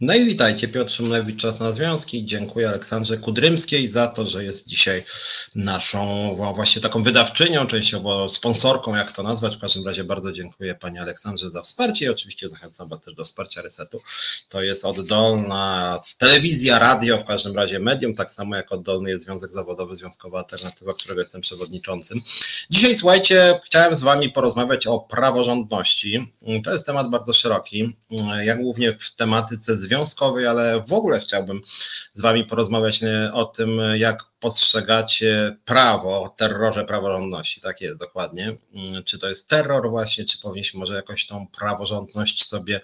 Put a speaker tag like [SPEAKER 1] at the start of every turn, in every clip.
[SPEAKER 1] No i witajcie, Piotr Szymlewicz, Czas na Związki. Dziękuję Aleksandrze Kudrymskiej za to, że jest dzisiaj naszą właśnie taką wydawczynią, częściowo sponsorką, jak to nazwać. W każdym razie bardzo dziękuję Pani Aleksandrze za wsparcie i oczywiście zachęcam Was też do wsparcia Resetu. To jest oddolna telewizja, radio, w każdym razie medium, tak samo jak oddolny jest Związek Zawodowy, Związkowa Alternatywa, którego jestem przewodniczącym. Dzisiaj, słuchajcie, chciałem z Wami porozmawiać o praworządności. To jest temat bardzo szeroki. Ja głównie w tematyce związkowej, ale w ogóle chciałbym z Wami porozmawiać e, o tym, jak postrzegacie prawo, o terrorze praworządności. Tak jest dokładnie. Mm, czy to jest terror właśnie, czy powinniśmy może jakoś tą praworządność sobie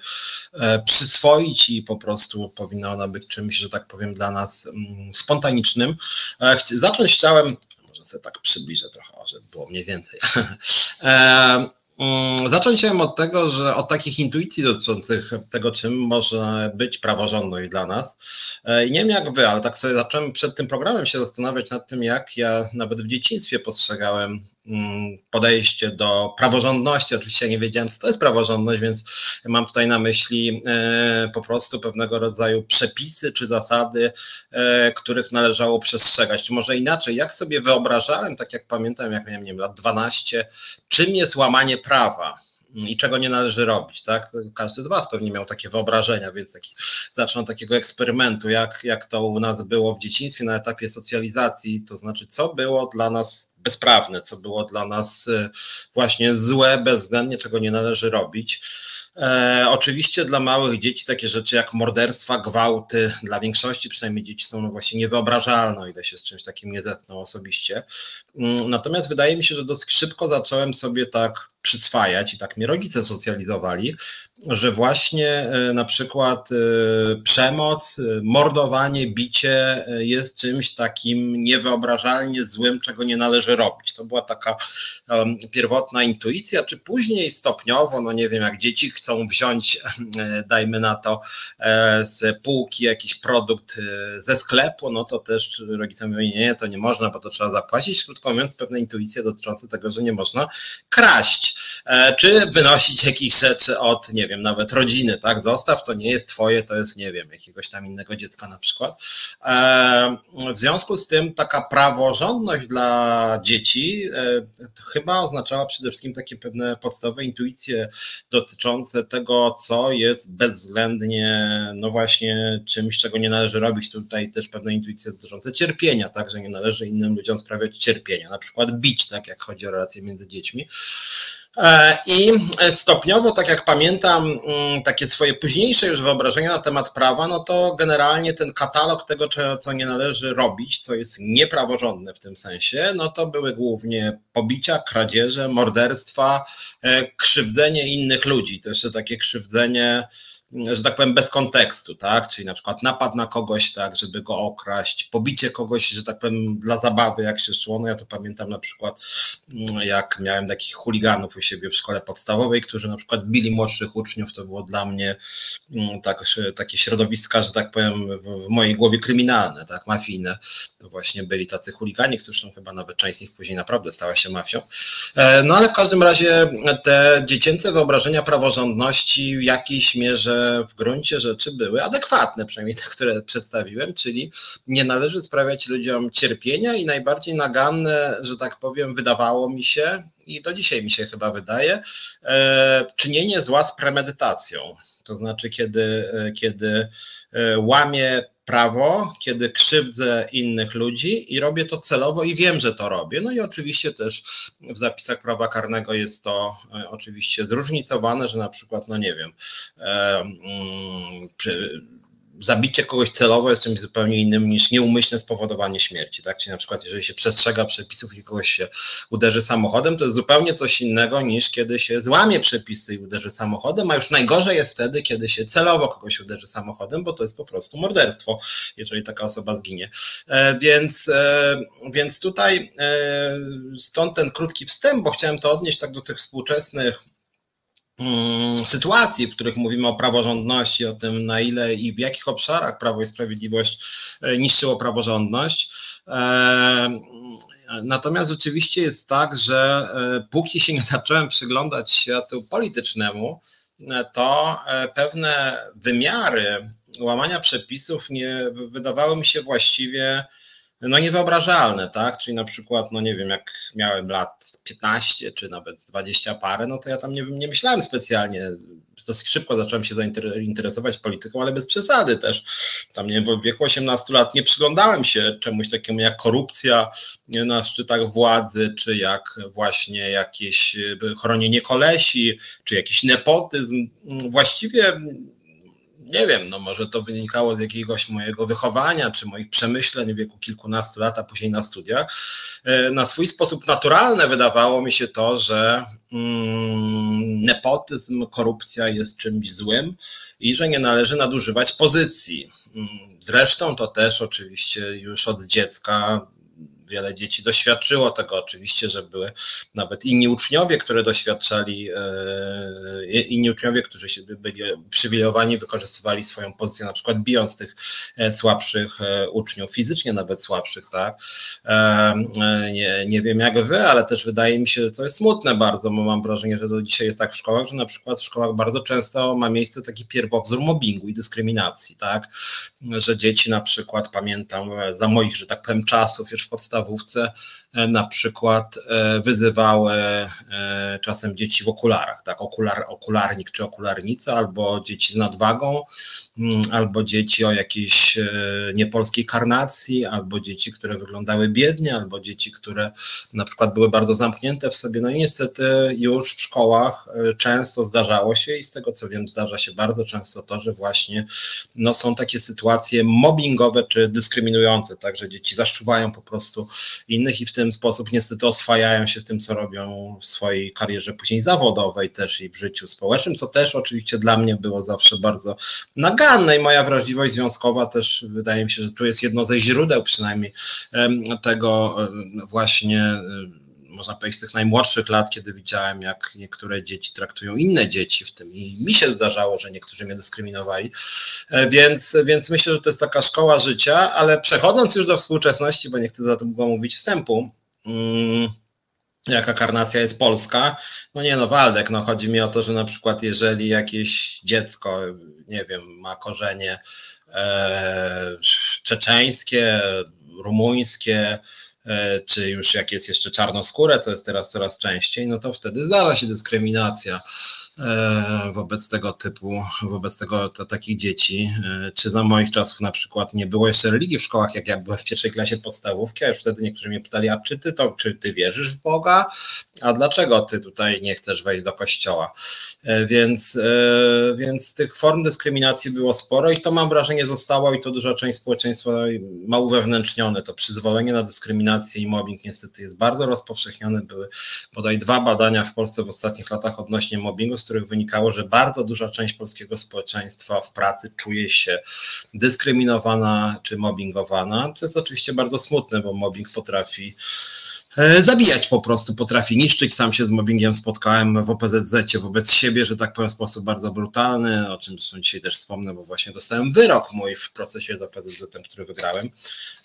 [SPEAKER 1] e, przyswoić i po prostu powinna ona być czymś, że tak powiem, dla nas mm, spontanicznym. E, zacząć chciałem, może sobie tak przybliżę trochę, żeby było mniej więcej. Mm, zacząć chciałem od tego, że od takich intuicji dotyczących tego, czym może być praworządność dla nas. E, I nie wiem jak wy, ale tak sobie zacząłem przed tym programem się zastanawiać nad tym, jak ja nawet w dzieciństwie postrzegałem podejście do praworządności. Oczywiście nie wiedziałem, co to jest praworządność, więc mam tutaj na myśli e, po prostu pewnego rodzaju przepisy czy zasady, e, których należało przestrzegać. Czy może inaczej, jak sobie wyobrażałem, tak jak pamiętam, jak miałem nie wiem, lat 12, czym jest łamanie prawa i czego nie należy robić, tak? Każdy z Was pewnie miał takie wyobrażenia, więc taki, zacznę takiego eksperymentu, jak, jak to u nas było w dzieciństwie na etapie socjalizacji, to znaczy co było dla nas bezprawne, co było dla nas e, właśnie złe, bezwzględnie, czego nie należy robić. E, oczywiście dla małych dzieci takie rzeczy jak morderstwa, gwałty, dla większości przynajmniej dzieci są no właśnie niewyobrażalne, o ile się z czymś takim nie zetkną osobiście. Mm, natomiast wydaje mi się, że dosyć szybko zacząłem sobie tak przyswajać i tak mnie rodzice socjalizowali, że właśnie e, na przykład e, przemoc, e, mordowanie, bicie jest czymś takim niewyobrażalnie złym, czego nie należy robić. To była taka pierwotna intuicja, czy później stopniowo, no nie wiem, jak dzieci chcą wziąć, dajmy na to, z półki jakiś produkt ze sklepu, no to też rodzice mówią, nie, to nie można, bo to trzeba zapłacić. Krótko mówiąc, pewne intuicje dotyczące tego, że nie można kraść. Czy wynosić jakieś rzeczy od, nie wiem, nawet rodziny, tak? Zostaw, to nie jest twoje, to jest, nie wiem, jakiegoś tam innego dziecka na przykład. E, w związku z tym taka praworządność dla dzieci e, chyba oznaczała przede wszystkim takie pewne podstawowe intuicje dotyczące tego, co jest bezwzględnie, no właśnie, czymś, czego nie należy robić. Tutaj też pewne intuicje dotyczące cierpienia, tak, że nie należy innym ludziom sprawiać cierpienia, na przykład bić, tak, jak chodzi o relacje między dziećmi. E, I stopniowo, tak jak pamiętam, mm, takie swoje późniejsze już wyobrażenia na temat prawa, no to generalnie ten katalog tego, co nie należy robić, co jest niepraworządne w tym sensie, no to były głównie pobicia, kradzieże, morderstwa, e, krzywdzenie innych ludzi. To jeszcze takie krzywdzenie że tak powiem, bez kontekstu, tak? Czyli na przykład napad na kogoś, tak, żeby go okraść, pobicie kogoś, że tak powiem, dla zabawy, jak się szło. No ja to pamiętam na przykład, jak miałem takich chuliganów u siebie w szkole podstawowej, którzy na przykład bili młodszych uczniów, to było dla mnie mm, tak, takie środowiska, że tak powiem, w, mojej głowie kryminalne, tak, mafijne. To właśnie byli tacy chuligani, którzy chyba nawet część z nich później naprawdę stała się mafią. E, no ale w każdym razie te dziecięce wyobrażenia praworządności w jakiejś mierze w gruncie rzeczy były adekwatne, przynajmniej te, które przedstawiłem, czyli nie należy sprawiać ludziom cierpienia i najbardziej naganne, że tak powiem, wydawało mi się, i do dzisiaj mi się chyba wydaje, e, czynienie zła z premedytacją. To znaczy, kiedy, e, kiedy e, łamie prawo, kiedy krzywdzę innych ludzi i robię to celowo i wiem, że to robię. No i oczywiście też w zapisach prawa karnego jest to e, oczywiście zróżnicowane, że na przykład, no nie wiem, e, mm, zabicie kogoś celowo jest czymś zupełnie innym niż nieumyślne spowodowanie śmierci. Tak? Czyli na przykład, jeżeli się przestrzega przepisów i kogoś się uderzy samochodem, to jest zupełnie coś innego niż kiedy się złamie przepisy i uderzy samochodem, a już najgorzej jest wtedy, kiedy się celowo kogoś uderzy samochodem, bo to jest po prostu morderstwo, jeżeli taka osoba zginie. E, więc, e, więc tutaj e, stąd ten krótki wstęp, bo chciałem to odnieść tak do tych współczesnych sytuacji, w których mówimy o praworządności, o tym na ile i w jakich obszarach Prawo i Sprawiedliwość e, niszczyło praworządność. E, natomiast rzeczywiście jest tak, że e, póki się nie zacząłem przyglądać światu politycznemu, to pewne wymiary łamania przepisów nie wydawały mi się właściwie no niewyobrażalne, tak? Czyli na przykład, no nie wiem, jak miałem lat 15 czy nawet 20 parę, no to ja tam nie, nie myślałem specjalnie. Dosyć szybko zacząłem się zainteresować polityką, ale bez przesady też. Tam nie wiem, w wieku 18 lat nie przyglądałem się czemuś takiemu jak korupcja na szczytach władzy, czy jak właśnie jakieś chronienie kolesi, czy jakiś nepotyzm. Właściwie nie wiem, no może to wynikało z jakiegoś mojego wychowania, czy moich przemyśleń w wieku kilkunastu lat, a później na studiach. E, na swój sposób naturalne wydawało mi się to, że mm, nepotyzm, korupcja jest czymś złym i że nie należy nadużywać pozycji. Mm, zresztą to też oczywiście już od dziecka wiele dzieci doświadczyło tego oczywiście, że były nawet inni uczniowie, które doświadczali, e, inni uczniowie, którzy byli przywilejowani, wykorzystywali swoją pozycję, na przykład bijąc tych e, słabszych e, uczniów, fizycznie nawet słabszych, tak. Nie, nie wiem jak wy, ale też wydaje mi się, że to jest smutne bardzo, bo mam wrażenie, że do dzisiaj jest tak w szkołach, że na przykład w szkołach bardzo często ma miejsce taki pierwowzór mobbingu i dyskryminacji, tak, że dzieci na przykład, pamiętam za moich, że tak powiem, czasów już w podstawie podstawówce na przykład e, wyzywały e, czasem dzieci w okularach, tak, okular, okularnik czy okularnica, albo dzieci z nadwagą, mm, albo dzieci o jakiejś niepolskiej karnacji, albo dzieci, które wyglądały biednie, albo dzieci, które na przykład były bardzo zamknięte w sobie. No i niestety już w szkołach często zdarzało się i z tego co wiem, zdarza się bardzo często to, że właśnie no, są takie sytuacje mobbingowe czy dyskryminujące, tak, że dzieci zaszczuwają po prostu innych i w ten sposób niestety oswajają się w tym, co robią w swojej karierze później zawodowej też i w życiu społecznym, co też oczywiście dla mnie było zawsze bardzo naganne i moja wrażliwość związkowa też wydaje mi się, że tu jest jedno ze źródeł przynajmniej tego właśnie można powiedzieć, z tych najmłodszych lat, kiedy widziałem, jak niektóre dzieci traktują inne dzieci, w tym i mi się zdarzało, że niektórzy mnie dyskryminowali. E, więc, więc myślę, że to jest taka szkoła życia, ale przechodząc już do współczesności, bo nie chcę za długo mówić wstępu, mm, jaka karnacja jest polska. No nie no, Waldek, no chodzi mi o to, że na przykład jeżeli jakieś dziecko, nie wiem, ma korzenie e, czeczeńskie, rumuńskie, czy już jak jest jeszcze czarnoskóre, co jest teraz coraz częściej, no to wtedy zdarza się dyskryminacja. e, wobec tego typu, wobec tego to, takich dzieci. E, czy za moich czasów na przykład nie było jeszcze religii w szkołach, jak ja byłem w pierwszej klasie podstawówki, a już wtedy niektórzy mnie pytali, a czy ty to, czy ty wierzysz w Boga, a dlaczego ty tutaj nie chcesz wejść do kościoła? Więc, więc tych form dyskryminacji było sporo i to mam wrażenie zostało i to duża część społeczeństwa ma uwewnętrznione, to przyzwolenie na dyskryminację i mobbing niestety jest bardzo rozpowszechniony. Były bodaj dwa badania w Polsce w ostatnich latach odnośnie mobbingu, z których wynikało, że bardzo duża część polskiego społeczeństwa w pracy czuje się dyskryminowana czy mobbingowana, co jest oczywiście bardzo smutne, bo mobbing potrafi zabijać po prostu, potrafi niszczyć. Sam się z mobbingiem spotkałem w OPZZ wobec siebie, że tak powiem, w sposób bardzo brutalny, o czym zresztą dzisiaj też wspomnę, bo właśnie dostałem wyrok mój w procesie z OPZZ, który wygrałem.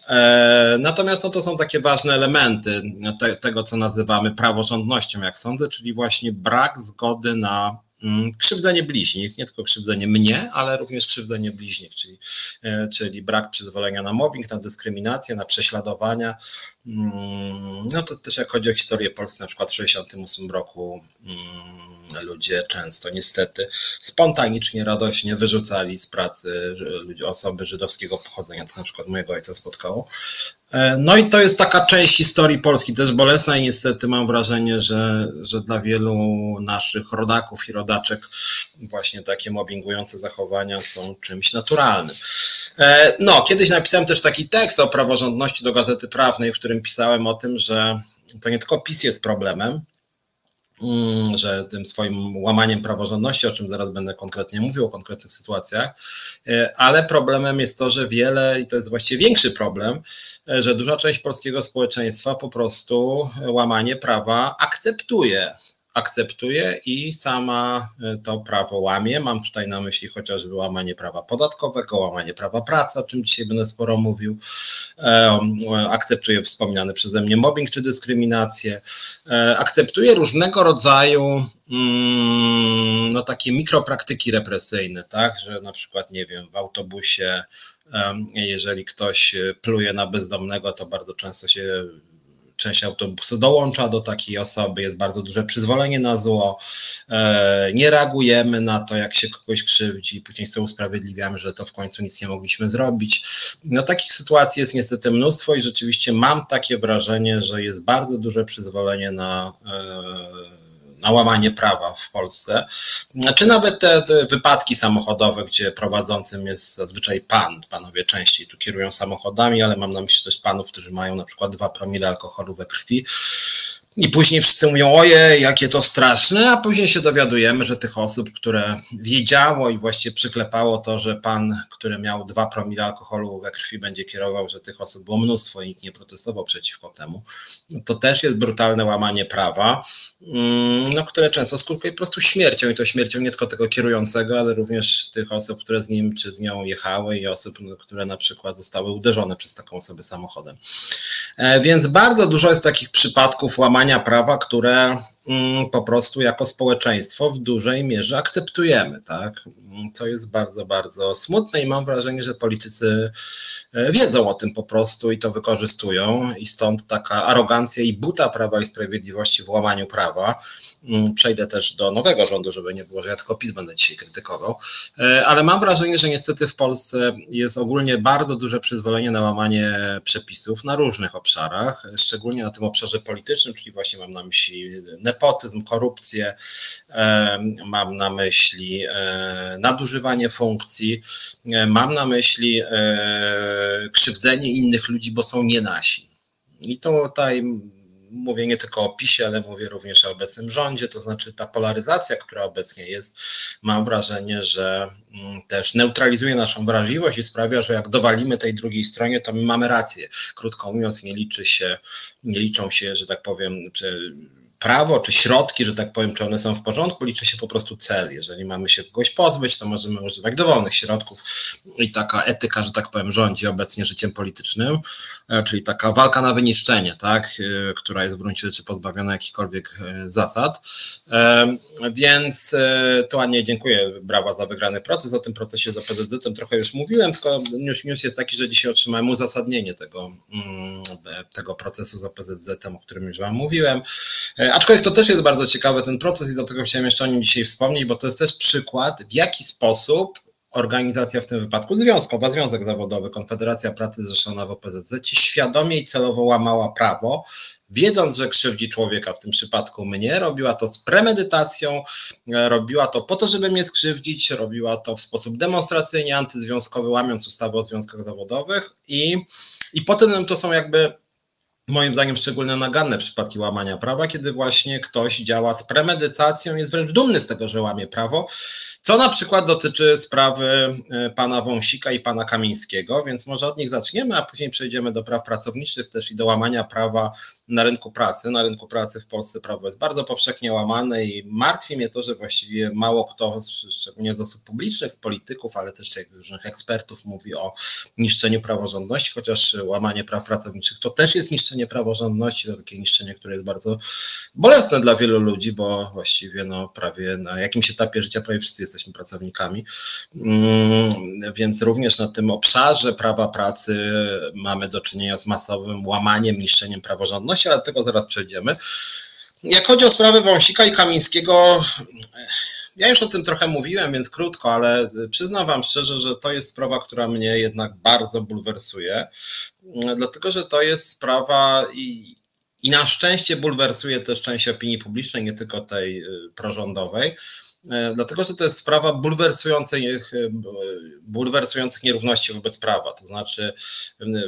[SPEAKER 1] E, natomiast no, to są takie ważne elementy te, tego, co nazywamy praworządnością, jak sądzę, czyli właśnie brak zgody na Mm, krzywdzenie bliźnich, nie tylko krzywdzenie mnie, ale również krzywdzenie bliźnich, czyli, e, czyli brak przyzwolenia na mobbing, na dyskryminację, na prześladowania. Mm, no to też jak chodzi o historię Polski, na przykład w 1968 roku mm, ludzie często niestety spontanicznie, radośnie wyrzucali z pracy osoby żydowskiego pochodzenia, co na przykład mojego ojca spotkało. E, no i to jest taka część historii Polski też bolesna i niestety mam wrażenie, że, że dla wielu naszych rodaków i rodaczek właśnie takie mobbingujące zachowania są czymś naturalnym. E, no, kiedyś napisałem też taki tekst o praworządności do Gazety Prawnej, w którym pisałem o tym, że to nie tylko PiS jest problemem, Mm, że tym swoim łamaniem praworządności, o czym zaraz będę konkretnie mówił, o konkretnych sytuacjach, e, ale problemem jest to, że wiele, i to jest właściwie większy problem, e, że duża część polskiego społeczeństwa po prostu łamanie prawa akceptuje akceptuje i sama to prawo łamie. Mam tutaj na myśli chociażby łamanie prawa podatkowego, łamanie prawa pracy, o czym dzisiaj będę sporo mówił. Akceptuje wspomniany przeze mnie mobbing czy dyskryminację. Akceptuje różnego rodzaju mm, no, takie mikropraktyki represyjne, tak, że na przykład, nie wiem, w autobusie, jeżeli ktoś pluje na bezdomnego, to bardzo często się część autobusu dołącza do takiej osoby, jest bardzo duże przyzwolenie na zło, e, nie reagujemy na to, jak się kogoś krzywdzi, później sobie usprawiedliwiamy, że to w końcu nic nie mogliśmy zrobić. No takich sytuacji jest niestety mnóstwo i rzeczywiście mam takie wrażenie, że jest bardzo duże przyzwolenie na e, na łamanie prawa w Polsce, czy nawet te, te, wypadki samochodowe, gdzie prowadzącym jest zazwyczaj pan, panowie częściej tu kierują samochodami, ale mam na myśli też panów, którzy mają na przykład dwa promile alkoholu we krwi, i później wszyscy mówią, oje, jakie to straszne, a później się dowiadujemy, że tych osób, które wiedziało i właściwie przyklepało to, że pan, który miał dwa promile alkoholu we krwi będzie kierował, że tych osób było mnóstwo i nikt nie protestował przeciwko temu, to też jest brutalne łamanie prawa, mm, no, które często skutkuje po prostu śmiercią i to śmiercią nie tylko tego kierującego, ale również tych osób, które z nim czy z nią jechały i osób, no, które na przykład zostały uderzone przez taką osobę samochodem. E, więc bardzo dużo jest takich przypadków łamania prawa, które po prostu jako społeczeństwo w dużej mierze akceptujemy, tak? Co jest bardzo, bardzo smutne i mam wrażenie, że politycy e, wiedzą o tym po prostu i to wykorzystują i stąd taka arogancja i buta Prawa i Sprawiedliwości w łamaniu prawa. Mm, przejdę też do nowego rządu, żeby nie było, że ja tylko PiS będę dzisiaj krytykował, e, ale mam wrażenie, że niestety w Polsce jest ogólnie bardzo duże przyzwolenie na łamanie przepisów na różnych obszarach, szczególnie na tym obszarze politycznym, czyli właśnie mam na myśli nepotyzm, korupcję, e, mam na myśli nadużywanie funkcji, e, mam na myśli e, krzywdzenie innych ludzi, bo są nie nasi. I tutaj mówię nie tylko o PiSie, ale mówię również o obecnym rządzie, to znaczy ta polaryzacja, która obecnie jest, mam wrażenie, że mm, też neutralizuje naszą wrażliwość i sprawia, że jak dowalimy tej drugiej stronie, to my mamy rację. Krótko mówiąc, nie liczy się, nie liczą się, że tak powiem, prawo czy środki, że tak powiem, czy one są w porządku, liczy się po prostu cel. Jeżeli mamy się kogoś pozbyć, to możemy używać dowolnych środków i taka etyka, że tak powiem, rządzi obecnie życiem politycznym, e, czyli taka walka na wyniszczenie, tak, e, która jest w gruncie rzeczy pozbawiona jakichkolwiek e, zasad. Więc to Anie dziękuję, brawa za wygrany proces. O tym procesie z OPZZ trochę już mówiłem, tylko news, news jest taki, że dzisiaj otrzymałem uzasadnienie tego, mm, tego procesu z OPZZ, o którym już Wam mówiłem. Aczkolwiek to też jest bardzo ciekawy ten proces i dlatego chciałem jeszcze o nim dzisiaj wspomnieć, bo to jest też przykład, w jaki sposób organizacja w tym wypadku związkowa, Związek Zawodowy, Konfederacja Pracy zrzeszona w OPZZ, świadomie i celowo łamała prawo, wiedząc, że krzywdzi człowieka, w tym przypadku mnie, robiła to z premedytacją, robiła to po to, żeby mnie skrzywdzić, robiła to w sposób demonstracyjnie antyzwiązkowy, łamiąc ustawę o związkach zawodowych i, i potem to są jakby moim zdaniem szczególnie naganne przypadki łamania prawa, kiedy właśnie ktoś działa z premedytacją, jest wręcz dumny z tego, że łamie prawo, co na przykład dotyczy sprawy e, pana Wąsika i pana Kamińskiego, więc może od nich zaczniemy, a później przejdziemy do praw pracowniczych też i do łamania prawa na rynku pracy. Na rynku pracy w Polsce prawo jest bardzo powszechnie łamane i martwi mnie to, że właściwie mało kto, szczególnie z osób publicznych, z polityków, ale też różnych ekspertów mówi o niszczeniu praworządności, chociaż łamanie praw pracowniczych to też jest niszczenie praworządności, to takie niszczenie, które jest bardzo bolesne dla wielu ludzi, bo właściwie no, prawie na jakimś etapie życia prawie wszyscy jesteśmy pracownikami, mm, więc również na tym obszarze prawa pracy mamy do czynienia z masowym łamaniem, niszczeniem praworządności, ale do tego zaraz przejdziemy. Jak chodzi o sprawę Wąsika i Kamińskiego, ja już o tym trochę mówiłem, więc krótko, ale przyznam Wam szczerze, że to jest sprawa, która mnie jednak bardzo bulwersuje, dlatego że to jest sprawa i, i na szczęście bulwersuje też część opinii publicznej, nie tylko tej y, prorządowej. Dlatego, że to jest sprawa bulwersujących, y, bulwersujących nierówności wobec prawa. To znaczy,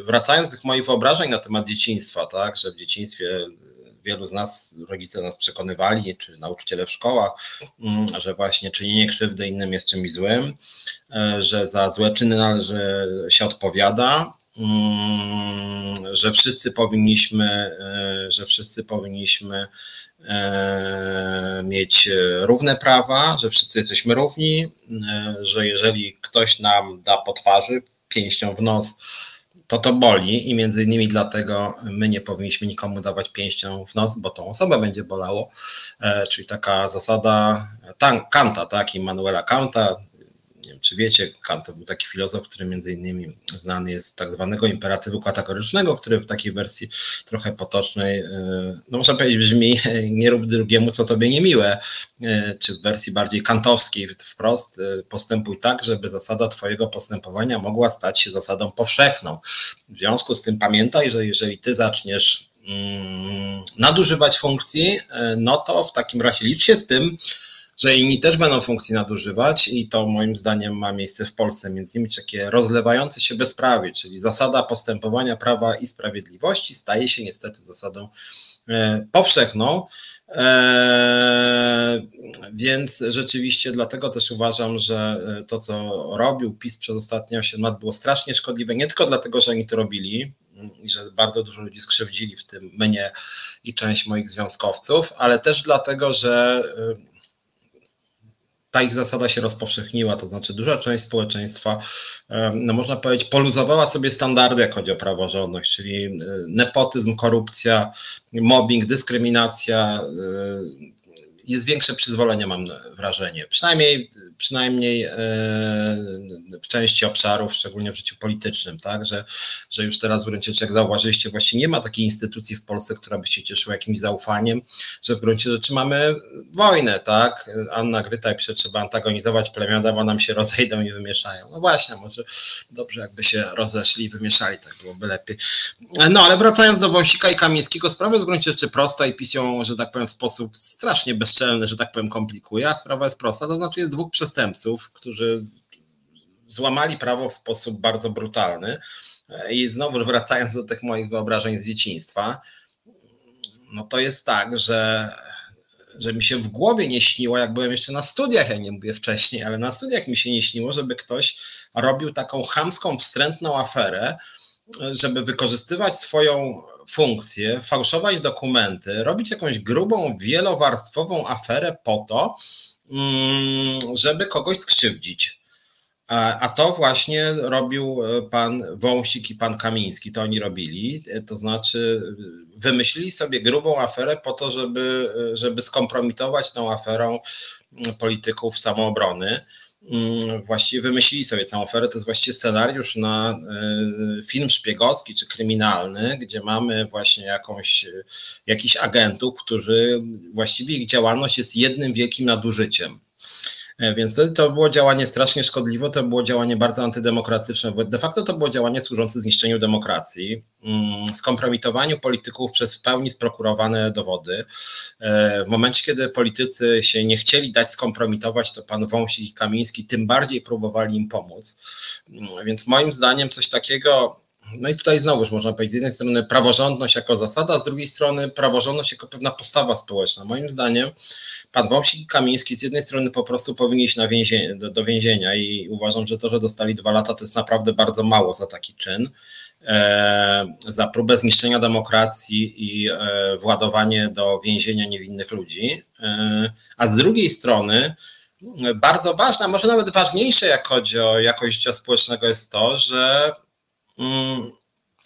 [SPEAKER 1] wracając do tych moich wyobrażeń na temat dzieciństwa, tak, że w dzieciństwie wielu z nas, rodzice nas przekonywali, czy nauczyciele w szkołach, że właśnie czynienie krzywdy innym jest czymś złym, e, że za złe czyny należy się odpowiada, że wszyscy powinniśmy, że wszyscy powinniśmy mieć równe prawa, że wszyscy jesteśmy równi, że jeżeli ktoś nam da po twarzy pięścią w nos, to to boli i między innymi dlatego my nie powinniśmy nikomu dawać pięścią w nos, bo tą osobę będzie bolało, e, czyli taka zasada Kanta, tak, Immanuela Kanta, nie wiem, czy wiecie, Kant to był taki filozof, który między innymi znany jest z tak zwanego imperatywu kategorycznego, który w takiej wersji trochę potocznej, e, no można powiedzieć brzmi nie rób drugiemu, co tobie niemiłe, e, czy w wersji bardziej kantowskiej wprost, e, postępuj tak, żeby zasada twojego postępowania mogła stać się zasadą powszechną. W związku z tym pamiętaj, że jeżeli ty zaczniesz mm, nadużywać funkcji, no to w takim razie licz się z tym, że inni też będą funkcji nadużywać i to moim zdaniem ma miejsce w Polsce, między innymi takie rozlewające się bezprawie, czyli zasada postępowania prawa i sprawiedliwości staje się niestety zasadą e, powszechną. E, więc rzeczywiście dlatego też uważam, że e, to, co robił PiS przez ostatnie 8 lat, było strasznie szkodliwe. Nie tylko dlatego, że oni to robili, i że bardzo dużo ludzi skrzywdzili, w tym mnie i część moich związkowców, ale też dlatego, że ta ich zasada się rozpowszechniła, to znaczy duża część społeczeństwa, no można powiedzieć, poluzowała sobie standardy, jak chodzi o praworządność, czyli e, nepotyzm, korupcja, mobbing, dyskryminacja, e, jest większe przyzwolenie, mam wrażenie. Przynajmniej, przynajmniej e, w części obszarów, szczególnie w życiu politycznym, tak? że, że już teraz w gruncie rzeczy, jak zauważyliście, właśnie nie ma takiej instytucji w Polsce, która by się cieszyła jakimś zaufaniem, że w gruncie rzeczy mamy wojnę, tak? Anna Gryta pisze, trzeba antagonizować plemiona, bo nam się rozejdą i wymieszają. No właśnie, może dobrze jakby się rozeszli i wymieszali, tak byłoby lepiej. No ale wracając do Wąsika i Kamińskiego, sprawa jest w gruncie rzeczy prosta i pisią, że tak powiem, w sposób strasznie bezczelny że tak powiem, komplikuje, a sprawa jest prosta, to znaczy jest dwóch przestępców, którzy złamali prawo w sposób bardzo brutalny. I znowu wracając do tych moich wyobrażeń z dzieciństwa, no to jest tak, że, że mi się w głowie nie śniło, jak byłem jeszcze na studiach, ja nie mówię wcześniej, ale na studiach mi się nie śniło, żeby ktoś robił taką chamską, wstrętną aferę, żeby wykorzystywać swoją funkcję, fałszować dokumenty, robić jakąś grubą, wielowarstwową aferę po to, mm, żeby kogoś skrzywdzić. A to właśnie robił e, pan Wąsik i pan Kamiński, to oni robili, e, to znaczy wymyślili sobie grubą aferę po to, żeby, e, żeby skompromitować tą aferą polityków samoobrony. Mm, właściwie wymyślili sobie całą ofertę. To jest właściwie scenariusz na e, film szpiegowski czy kryminalny, gdzie mamy właśnie jakąś, jakichś agentów, którzy właściwie ich działalność jest jednym wielkim nadużyciem. E, więc to, to było działanie strasznie szkodliwe, to było działanie bardzo antydemokratyczne. De facto to było działanie służące zniszczeniu demokracji, mm, skompromitowaniu polityków przez w pełni sprokurowane dowody. E, w momencie, kiedy politycy się nie chcieli dać skompromitować, to pan Wąsik i Kamiński tym bardziej próbowali im pomóc. Mm, więc moim zdaniem coś takiego no i tutaj znowuż można powiedzieć, z jednej strony praworządność jako zasada, z drugiej strony praworządność jako pewna postawa społeczna. Moim zdaniem pan Wąsik i Kamiński z jednej strony po prostu powinni iść na do, do, więzienia i uważam, że to, że dostali dwa lata to jest naprawdę bardzo mało za taki czyn. E, za próbę zniszczenia demokracji i e, władowanie do więzienia niewinnych ludzi. E, a z drugiej strony bardzo ważne, może nawet ważniejsze jak chodzi o jakość życia społecznego jest to, że Mm,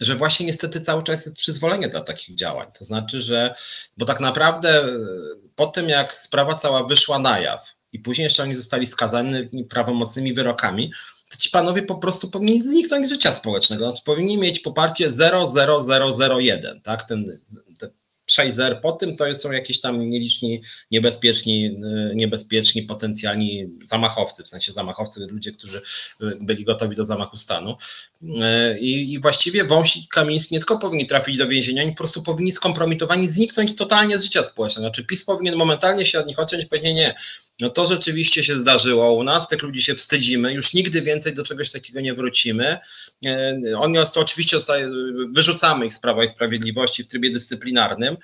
[SPEAKER 1] że właśnie niestety cały czas jest przyzwolenie dla takich działań. To znaczy, że, bo tak naprawdę po tym, jak sprawa cała wyszła na jaw i później jeszcze oni zostali skazani prawomocnymi wyrokami, to ci panowie po prostu powinni zniknąć z życia społecznego. Znaczy, powinni mieć poparcie 00001, tak? Ten, ten 6-0 po tym to są jakieś tam nieliczni, niebezpieczni, y, niebezpieczni potencjalni zamachowcy, w sensie zamachowcy, ludzie, którzy y, byli gotowi do zamachu stanu. Y, I, i właściwie Wąsik i Kamiński nie tylko powinni trafić do więzienia, oni po prostu powinni skompromitowani zniknąć totalnie z życia społecznego. Znaczy PiS powinien momentalnie się od nich odciąć powiedzieć nie, no to rzeczywiście się zdarzyło u nas, tych ludzi się wstydzimy, już nigdy więcej do czegoś takiego nie wrócimy. Oni to oczywiście wyrzucamy ich z Prawa i Sprawiedliwości w trybie dyscyplinarnym,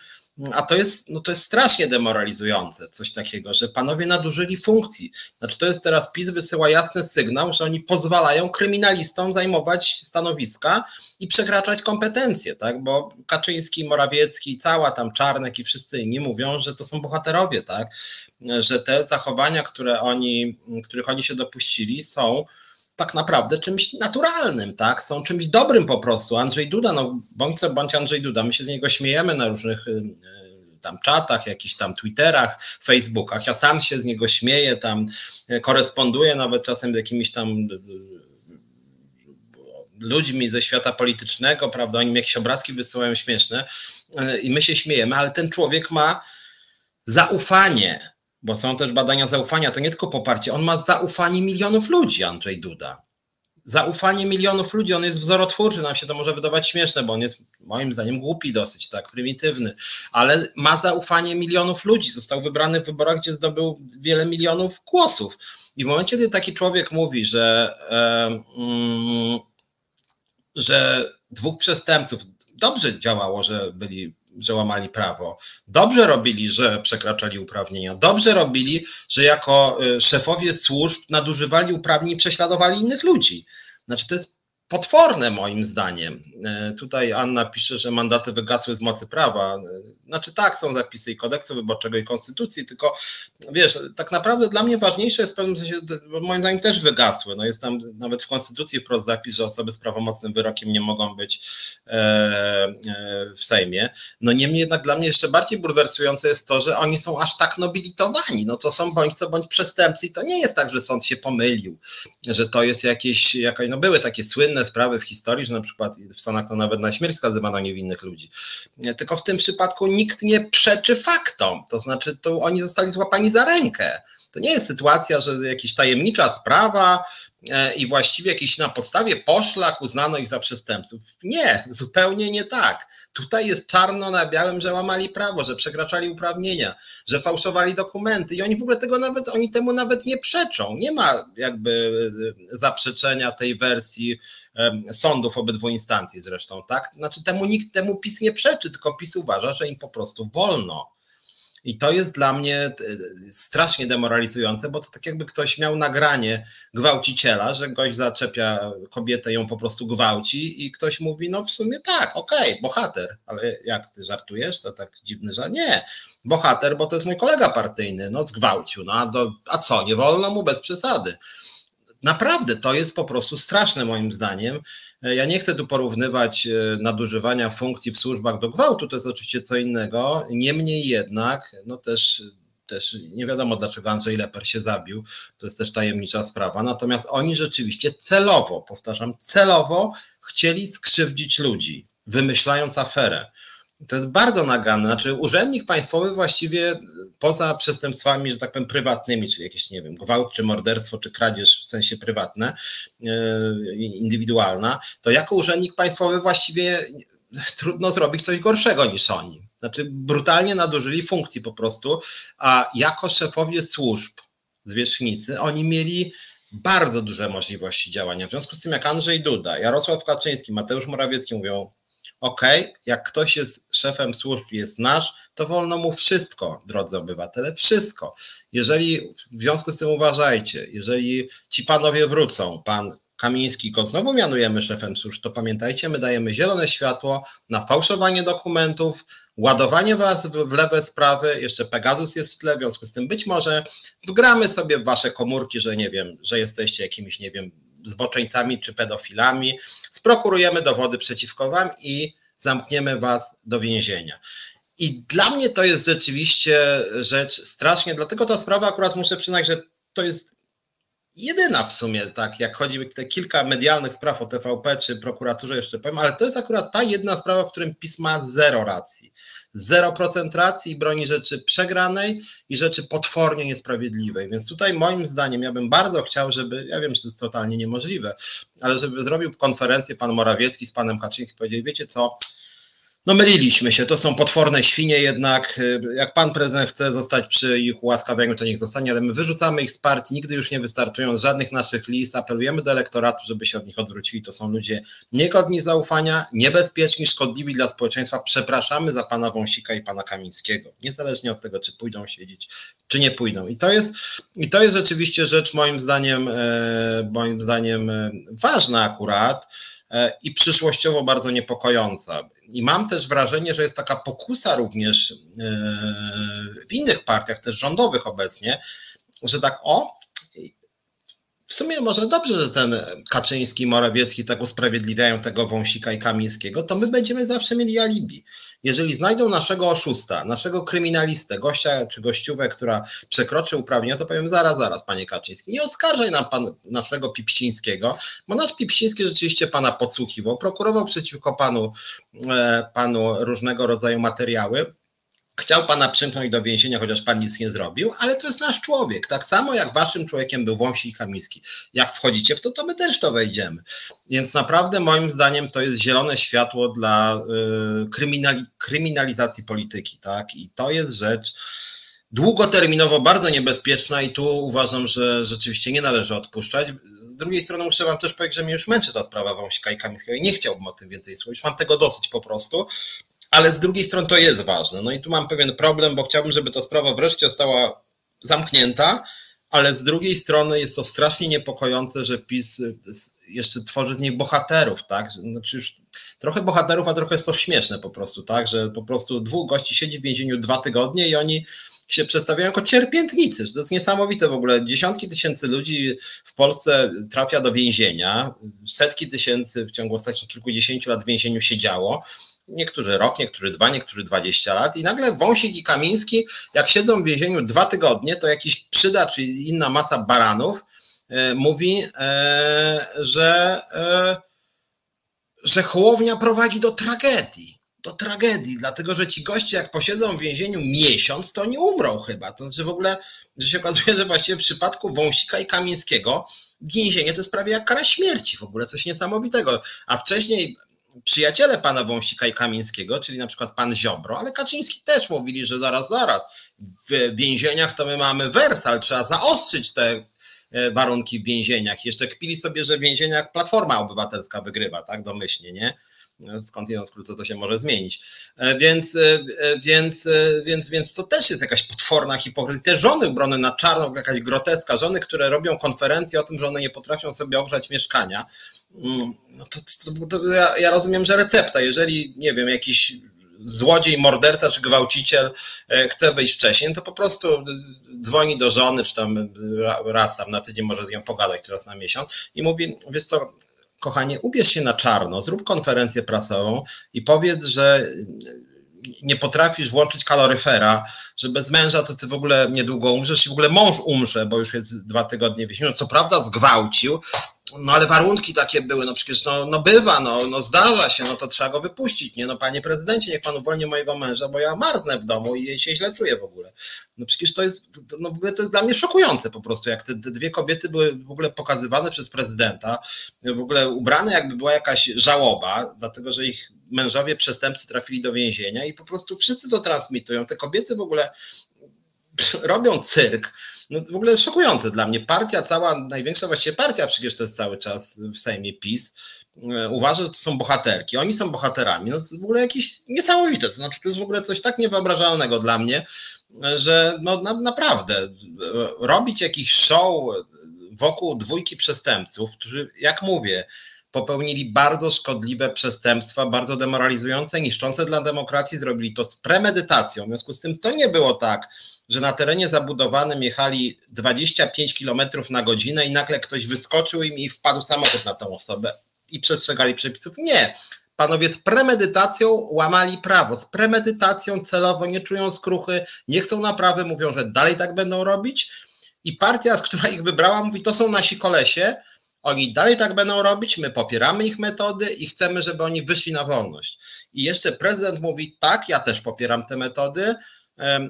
[SPEAKER 1] a to jest, no to jest strasznie demoralizujące, coś takiego, że panowie nadużyli funkcji. Znaczy to jest teraz PiS wysyła jasny sygnał, że oni pozwalają kryminalistom zajmować stanowiska i przekraczać kompetencje, tak? Bo Kaczyński, Morawiecki, cała tam Czarnek i wszyscy inni mówią, że to są bohaterowie, tak? Że te zachowania, które oni, których oni się dopuścili, są tak naprawdę czymś naturalnym, tak? Są czymś dobrym po prostu. Andrzej Duda, no bądź co bądź Andrzej Duda, my się z niego śmiejemy na różnych y, y, tam czatach, jakichś tam Twitterach, Facebookach. Ja sam się z niego śmieję, tam y, koresponduję nawet czasem z jakimiś tam ludźmi ze świata politycznego, prawda? Oni mi jakieś obrazki wysyłają śmieszne i my się śmiejemy, ale ten człowiek ma zaufanie bo są też badania zaufania, to nie tylko poparcie, on ma zaufanie milionów ludzi, Andrzej Duda. Zaufanie milionów ludzi, on jest wzorotwórczy, nam się to może wydawać śmieszne, bo on jest moim zdaniem głupi dosyć, tak, prymitywny, ale ma zaufanie milionów ludzi, został wybrany w wyborach, gdzie zdobył wiele milionów głosów. I w momencie, kiedy taki człowiek mówi, że, e, że dwóch przestępców dobrze działało, że byli że łamali prawo. Dobrze robili, że przekraczali uprawnienia. Dobrze robili, że jako y, szefowie służb nadużywali uprawnień i prześladowali innych ludzi. Znaczy, to jest potworne moim zdaniem. E, tutaj Anna pisze, że mandaty wygasły z mocy prawa. E, znaczy tak, są zapisy i kodeksu wyborczego i konstytucji, tylko wiesz, tak naprawdę dla mnie ważniejsze jest w pewnym sensie, moim zdaniem też wygasły. No jest tam nawet w konstytucji wprost zapis, że osoby z prawomocnym wyrokiem nie mogą być e, w Sejmie. No niemniej jednak dla mnie jeszcze bardziej bulwersujące jest to, że oni są aż tak nobilitowani. No to są bądź co bądź przestępcy i to nie jest tak, że sąd się pomylił, że to jest jakieś, jakaś, no były takie słynne sprawy w historii, że na przykład w Stanach to nawet na śmierć skazywano niewinnych ludzi. Tylko w tym przypadku nikt nie przeczy faktom, to znaczy to oni zostali złapani za rękę. To nie jest sytuacja, że jakaś tajemnicza sprawa, i właściwie jakiś na podstawie poszlak uznano ich za przestępców. Nie, zupełnie nie tak. Tutaj jest czarno na białym, że łamali prawo, że przekraczali uprawnienia, że fałszowali dokumenty i oni w ogóle tego nawet, oni temu nawet nie przeczą. Nie ma jakby e, zaprzeczenia tej wersji sądów obydwu instancji zresztą, tak? Znaczy temu nikt temu PiS nie przeczy, tylko PiS uważa, że im po prostu wolno. I to jest dla mnie e, strasznie demoralizujące, bo to tak jakby ktoś miał nagranie gwałciciela, że gość zaczepia kobietę, ją po prostu gwałci i ktoś mówi, no w sumie tak, okej, okay, bohater, ale jak ty żartujesz, to tak dziwny, że nie, bohater, bo to jest mój kolega partyjny, no zgwałcił, no a, do, a co, nie wolno mu bez przesady. Naprawdę to jest po prostu straszne moim zdaniem. Ja nie chcę tu porównywać e, nadużywania funkcji w służbach do gwałtu, to jest oczywiście co innego. Niemniej jednak, no też też nie wiadomo dlaczego Andrzej Leper się zabił, to jest też tajemnicza sprawa. Natomiast oni rzeczywiście celowo, powtarzam, celowo chcieli skrzywdzić ludzi, wymyślając aferę. To jest bardzo naganne. Znaczy, urzędnik państwowy właściwie poza przestępstwami, że tak powiem, prywatnymi, czyli jakieś, nie wiem, gwałt, czy morderstwo, czy kradzież w sensie prywatne, e, indywidualna, to jako urzędnik państwowy właściwie trudno zrobić coś gorszego niż oni. Znaczy, brutalnie nadużyli funkcji po prostu, a jako szefowie służb, zwierzchnicy, oni mieli bardzo duże możliwości działania. W związku z tym, jak Andrzej Duda, Jarosław Kaczyński, Mateusz Morawiecki mówią, OK, jak ktoś jest szefem służb, jest nasz, to wolno mu wszystko, drodzy obywatele, wszystko. Jeżeli w związku z tym uważajcie, jeżeli ci panowie wrócą, pan Kamiński go znowu mianujemy szefem służb, to pamiętajcie, my dajemy zielone światło na fałszowanie dokumentów, ładowanie was w lewe sprawy, jeszcze Pegasus jest w tle, w związku z tym być może wgramy sobie w wasze komórki, że nie wiem, że jesteście jakimiś, nie wiem, zboczeńcami czy pedofilami, sprokurujemy dowody przeciwko wam i zamkniemy was do więzienia. I dla mnie to jest rzeczywiście rzecz strasznie, dlatego ta sprawa akurat muszę przyznać, że to jest jedyna w sumie, tak, jak chodzi o te kilka medialnych spraw o TVP czy prokuraturze jeszcze powiem, ale to jest akurat ta jedna sprawa, w którym PiS ma zero racji. 0% racji i broni rzeczy przegranej i rzeczy potwornie niesprawiedliwej. Więc tutaj moim zdaniem ja bym bardzo chciał, żeby, ja wiem, że to jest totalnie niemożliwe, ale żeby zrobił konferencję pan Morawiecki z panem Kaczyńskim powiedział, wiecie co, No myliliśmy się, to są potworne świnie jednak. Jak pan prezydent chce zostać przy ich ułaskawianiu, to niech zostanie, ale my wyrzucamy ich z partii, nigdy już nie wystartują z żadnych naszych list, apelujemy do elektoratu, żeby się od nich odwrócili. To są ludzie niegodni zaufania, niebezpieczni, szkodliwi dla społeczeństwa. Przepraszamy za pana Wąsika i pana Kamińskiego, niezależnie od tego, czy pójdą siedzieć, czy nie pójdą. I to jest, i to jest rzeczywiście rzecz moim zdaniem, e, moim zdaniem e, ważna akurat i przyszłościowo bardzo niepokojąca. I mam też wrażenie, że jest taka pokusa również w innych partiach, też rządowych obecnie, że tak o, w sumie może dobrze, że ten Kaczyński, Morawiecki tak usprawiedliwiają tego Wąsika i Kamińskiego, to my będziemy zawsze mieli alibi. Jeżeli znajdą naszego oszusta, naszego kryminalistę, gościa czy gościówę, która przekroczy uprawnienia, to powiem zaraz, zaraz, panie Kaczyński, nie oskarżaj nam pan naszego Pipścińskiego, bo nasz Pipściński rzeczywiście pana podsłuchiwał, prokurował przeciwko panu, e, panu różnego rodzaju materiały, Chciał pana przymknąć do więzienia, chociaż pan nic nie zrobił, ale to jest nasz człowiek. Tak samo jak waszym człowiekiem był Wąsik Kamiński. Jak wchodzicie w to, to my też to wejdziemy. Więc naprawdę moim zdaniem to jest zielone światło dla y, kryminali kryminalizacji polityki. Tak? I to jest rzecz długoterminowo bardzo niebezpieczna i tu uważam, że rzeczywiście nie należy odpuszczać. Z drugiej strony muszę wam też powiedzieć, że mnie już męczy ta sprawa Wąsika i Kamińskiego i nie chciałbym o tym więcej. Już mam tego dosyć po prostu ale z drugiej strony to jest ważne. No i tu mam pewien problem, bo chciałbym, żeby ta sprawa wreszcie została zamknięta, ale z drugiej strony jest to strasznie niepokojące, że PiS jeszcze tworzy z nich bohaterów, tak? Znaczy już trochę bohaterów, a trochę jest to śmieszne po prostu, tak? Że po prostu dwóch gości siedzi w więzieniu dwa tygodnie i oni się przedstawiają jako cierpiętnicy. To jest niesamowite w ogóle. Dziesiątki tysięcy ludzi w Polsce trafia do więzienia, setki tysięcy w ciągu ostatnich kilkudziesięciu lat w więzieniu siedziało niektórzy rok, niektórzy dwa, niektórzy dwadzieścia lat i nagle Wąsik i Kamiński, jak siedzą w więzieniu dwa tygodnie, to jakiś przyda czy inna masa baranów e, mówi, e, że, e, że Hołownia prowadzi do tragedii. Do tragedii, dlatego że ci goście, jak posiedzą w więzieniu miesiąc, to nie umrą chyba. To znaczy w ogóle, że się okazuje, że właściwie w przypadku Wąsika i Kamińskiego więzienie to jest prawie jak kara śmierci, w ogóle coś niesamowitego. A wcześniej przyjaciele pana Wąsika i Kamińskiego, czyli na przykład pan Ziobro, ale Kaczyński też mówili, że zaraz, zaraz, w więzieniach to my mamy wersal, trzeba zaostrzyć te e, warunki w więzieniach. Jeszcze kpili sobie, że w więzieniach Platforma Obywatelska wygrywa, tak, domyślnie, nie? skąd jedno wkrótce to się może zmienić. E, więc, e, więc, więc, więc to też jest jakaś potworna hipokryzja. Te żony ubrane na czarno, jakaś groteska, żony, które robią konferencje o tym, że one nie potrafią sobie ogrzać mieszkania. Mm, no to, to, to ja, ja, rozumiem, że recepta, jeżeli, nie wiem, jakiś złodziej, morderca czy gwałciciel e, chce wyjść wcześniej, no to po prostu dzwoni do żony, czy tam raz tam na tydzień może z nią pogadać, teraz na miesiąc i mówi, wiesz co, kochanie, ubierz się na czarno, zrób konferencję prasową i powiedz, że nie potrafisz włączyć kaloryfera, że bez męża to ty w ogóle niedługo umrzesz i w ogóle mąż umrze, bo już jest dwa tygodnie w więzieniu. Co prawda zgwałcił, no ale warunki takie były, no przecież no, no bywa, no, no zdarza się, no to trzeba go wypuścić, nie? No panie prezydencie, niech pan uwolni mojego męża, bo ja marznę w domu i się źle czuję w ogóle. No przecież to jest, no w ogóle to jest dla mnie szokujące po prostu, jak te, te dwie kobiety były w ogóle pokazywane przez prezydenta, w ogóle ubrane jakby była jakaś żałoba, dlatego że ich mężowie przestępcy trafili do więzienia i po prostu wszyscy to transmitują. Te kobiety w ogóle robią cyrk, no w ogóle szokujące dla mnie. Partia cała, największa właściwie partia przecież to jest cały czas w Sejmie PiS, e, uważa, że to są bohaterki. Oni są bohaterami. No to jest w ogóle jakieś niesamowite. To znaczy, to jest w ogóle coś tak niewyobrażalnego dla mnie, że no na, naprawdę e, robić jakiś show wokół dwójki przestępców, którzy, jak mówię, popełnili bardzo szkodliwe przestępstwa, bardzo demoralizujące, niszczące dla demokracji, zrobili to z premedytacją. W związku z tym to nie było tak, że na terenie zabudowanym jechali 25 km na godzinę i nagle ktoś wyskoczył im i wpadł samochód na tą osobę i przestrzegali przepisów. Nie. Panowie z premedytacją łamali prawo, z premedytacją celowo nie czują skruchy, nie chcą naprawy, mówią, że dalej tak będą robić. I partia, która ich wybrała, mówi: To są nasi kolesie, oni dalej tak będą robić, my popieramy ich metody i chcemy, żeby oni wyszli na wolność. I jeszcze prezydent mówi: Tak, ja też popieram te metody,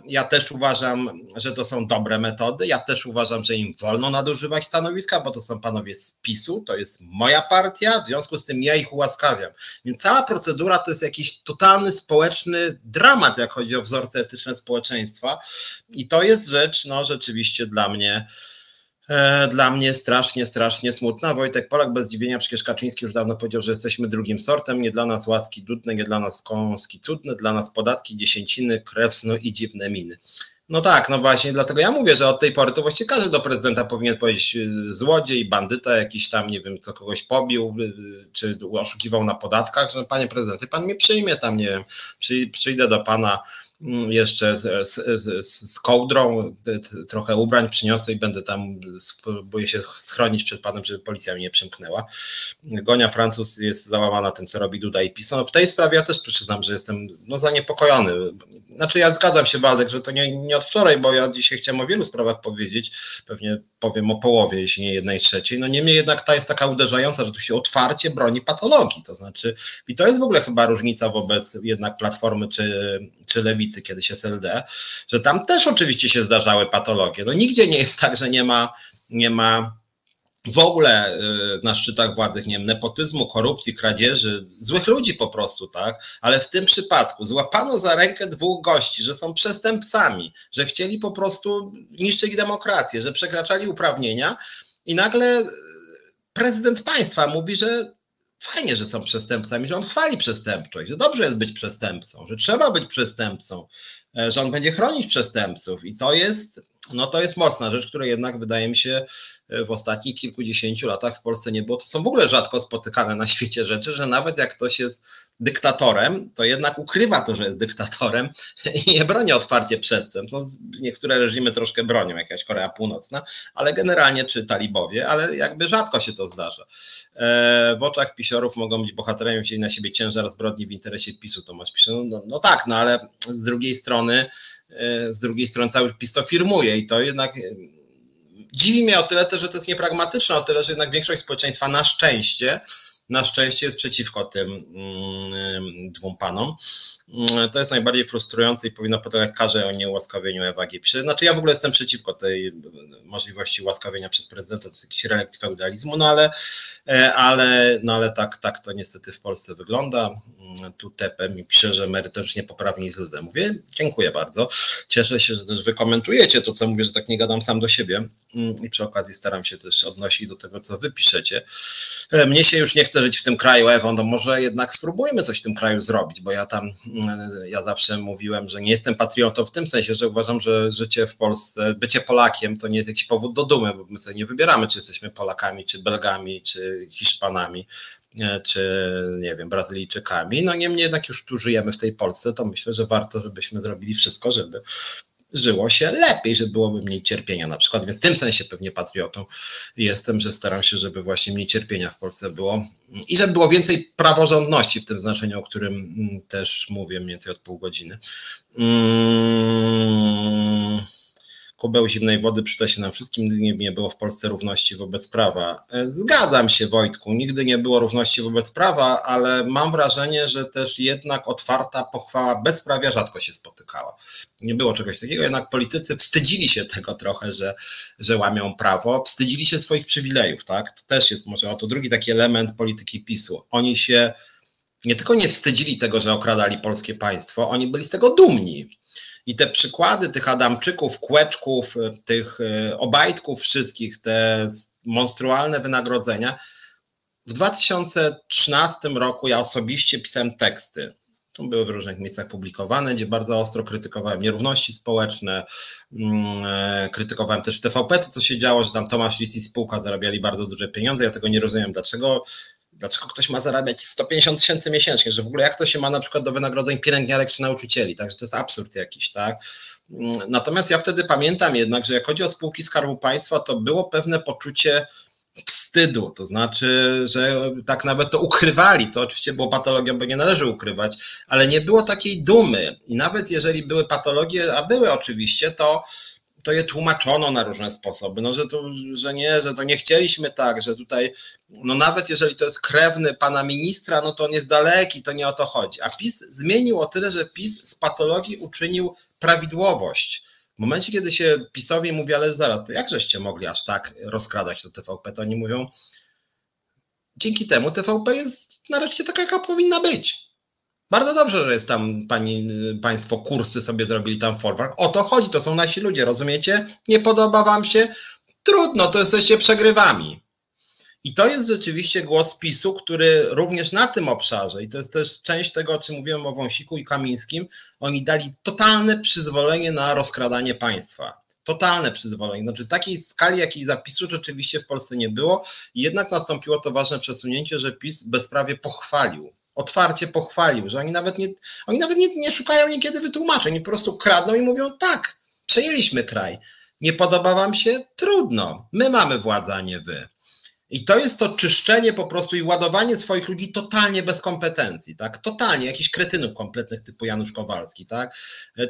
[SPEAKER 1] Ja też uważam, że to są dobre metody. Ja też uważam, że im wolno nadużywać stanowiska, bo to są panowie z PiSu, to jest moja partia, w związku z tym ja ich ułaskawiam. Więc cała procedura to jest jakiś totalny społeczny dramat, jak chodzi o wzorce etyczne społeczeństwa. I to jest rzecz, no rzeczywiście dla mnie dla mnie strasznie, strasznie smutna. Wojtek Polak bez zdziwienia, przecież Kaczyński już dawno powiedział, że jesteśmy drugim sortem, nie dla nas łaski dudne, nie dla nas kąski cudne, dla nas podatki, dziesięciny, krew, snu i dziwne miny. No tak, no właśnie, dlatego ja mówię, że od tej pory to właściwie każdy do prezydenta powinien powiedzieć y, złodziej, bandyta jakiś tam, nie wiem, co kogoś pobił, y, czy oszukiwał na podatkach, że panie prezydencie, pan mnie przyjmie tam, nie wiem, przyjdę do pana jeszcze z, z, z, kołdrą, trochę ubrań przyniosę i będę tam, spróbuję się schronić przed panem, żeby policja mnie nie przymknęła. Gonia Francuz jest załamana tym, co robi Duda i PiS. No, w tej sprawie ja też przyznam, że jestem no, zaniepokojony. Znaczy ja zgadzam się, Waldek, że to nie, nie od wczoraj, bo ja dzisiaj chciałem o wielu sprawach powiedzieć, pewnie powiem o połowie, jeśli nie jednej trzeciej. No niemniej jednak ta jest taka uderzająca, że tu się otwarcie broni patologii, to znaczy i to jest w ogóle chyba różnica wobec jednak Platformy czy, czy Lewicy, kiedyś SLD, że tam też oczywiście się zdarzały patologie. No nigdzie nie jest tak, że nie ma, nie ma w ogóle y, na szczytach władzy, nie wiem, nepotyzmu, korupcji, kradzieży, złych ludzi po prostu, tak? Ale w tym przypadku złapano za rękę dwóch gości, że są przestępcami, że chcieli po prostu niszczyć demokrację, że przekraczali uprawnienia i nagle prezydent państwa mówi, że fajnie, że są przestępcami, że on chwali przestępczość, że dobrze jest być przestępcą, że trzeba być przestępcą, e, że on będzie chronić przestępców i to jest, no to jest mocna rzecz, której jednak wydaje mi się e, w ostatnich kilkudziesięciu latach w Polsce nie było. To są w ogóle rzadko spotykane na świecie rzeczy, że nawet jak ktoś jest dyktatorem, to jednak ukrywa to, że jest dyktatorem i nie broni otwarcie przestępstw. No, niektóre reżimy troszkę bronią, jakaś Korea Północna, ale generalnie czy talibowie, ale jakby rzadko się to zdarza. E, w oczach pisiorów mogą być bohaterami wzięli na siebie ciężar zbrodni w interesie PiSu, Tomasz pisze. No, no, no tak, no ale z drugiej strony z drugiej strony cały PiS to firmuje i to jednak e, dziwi mnie o tyle że to jest niepragmatyczne, o tyle, że jednak większość społeczeństwa na szczęście na szczęście jest przeciwko tym mm, dwóm panom. Mm, to jest najbardziej frustrujące i powinno podlegać karze o nieułaskawieniu ewagi. Znaczy ja w ogóle jestem przeciwko tej możliwości łaskawienia przez prezydenta, to jest jakiś relikt feudalizmu, no ale, e, ale, no ale tak, tak to niestety w Polsce wygląda. Mm, tu Tepe mi pisze, że merytorycznie poprawnie i z luzem. Mówię, dziękuję bardzo. Cieszę się, że też wy komentujecie to, co mówię, że tak nie gadam sam do siebie i przy okazji staram się też odnosić do tego, co wy piszecie. E, mnie się już nie chce żyć w tym kraju, Ewą, no może jednak spróbujmy coś w tym kraju zrobić, bo ja tam, mm, ja zawsze mówiłem, że nie jestem patriotą w tym sensie, że uważam, że życie w Polsce, bycie Polakiem to nie jest jakiś powód do dumy, bo my sobie nie wybieramy, czy jesteśmy Polakami, czy Belgami, czy Hiszpanami, e, czy nie wiem, Brazylijczykami. No niemniej jednak już tu żyjemy w tej Polsce, to myślę, że warto, żebyśmy zrobili wszystko, żeby żyło się lepiej, że byłoby mniej cierpienia na przykład, więc w tym sensie pewnie patriotą jestem, że staram się, żeby właśnie mniej cierpienia w Polsce było i żeby było więcej praworządności w tym znaczeniu, o którym mm, też mówię mniej więcej od pół godziny. Hmm kubeł zimnej wody przyda się nam wszystkim, nigdy nie, było w Polsce równości wobec prawa. E, zgadzam się, Wojtku, nigdy nie było równości wobec prawa, ale mam wrażenie, że też jednak otwarta pochwała bezprawia rzadko się spotykała. Nie było czegoś takiego, jednak politycy wstydzili się tego trochę, że, że łamią prawo, wstydzili się swoich przywilejów, tak? To też jest może oto drugi taki element polityki PiSu. Oni się nie tylko nie wstydzili tego, że okradali polskie państwo, oni byli z tego dumni. I te przykłady tych Adamczyków, Kłeczków, e, tych e, Obajtków wszystkich, te monstrualne wynagrodzenia. W 2013 roku ja osobiście pisałem teksty. To były w różnych miejscach publikowane, gdzie bardzo ostro krytykowałem nierówności społeczne, mm, e, krytykowałem też w TVP to, co się działo, że tam Tomasz Lis i spółka zarabiali bardzo duże pieniądze. Ja tego nie rozumiem, dlaczego dlaczego ktoś ma zarabiać 150 tysięcy miesięcznie, że w ogóle jak to się ma na przykład do wynagrodzeń pielęgniarek czy nauczycieli, także to jest absurd jakiś, tak. Natomiast ja wtedy pamiętam jednak, że jak chodzi o spółki Skarbu Państwa, to było pewne poczucie wstydu, to znaczy, że tak nawet to ukrywali, co oczywiście było patologią, bo nie należy ukrywać, ale nie było takiej dumy. I nawet jeżeli były patologie, a były oczywiście, to to je tłumaczono na różne sposoby, no, że, to, że nie, że to nie chcieliśmy tak, że tutaj, no nawet jeżeli to jest krewny pana ministra, no to on jest daleki, to nie o to chodzi. A PiS zmienił o tyle, że PiS z patologii uczynił prawidłowość. W momencie, kiedy się PiSowi mówi, ale zaraz, to jak żeście mogli aż tak rozkradać to TVP, to oni mówią, dzięki temu TVP jest nareszcie taka, jaka powinna być. Bardzo dobrze, że jest tam pani, państwo kursy sobie zrobili tam folwark. O to chodzi, to są nasi ludzie, rozumiecie? Nie podoba wam się? Trudno, to jesteście przegrywami. I to jest rzeczywiście głos PiSu, który również na tym obszarze, i to jest też część tego, o czym mówiłem o Wąsiku i Kamińskim, oni dali totalne przyzwolenie na rozkradanie państwa. Totalne przyzwolenie. Znaczy takiej skali, jakiej zapisu rzeczywiście w Polsce nie było. Jednak nastąpiło to ważne przesunięcie, że PiS bezprawie pochwalił otwarcie pochwalił, że oni nawet nie, oni nawet nie, nie szukają niekiedy wytłumaczeń, oni po prostu kradną i mówią tak, przejęliśmy kraj. Nie podoba wam się? Trudno. My mamy władzę, a nie wy. I to jest to czyszczenie po prostu i ładowanie swoich ludzi totalnie bez kompetencji, tak? Totalnie, jakichś kretynów kompletnych typu Janusz Kowalski, tak?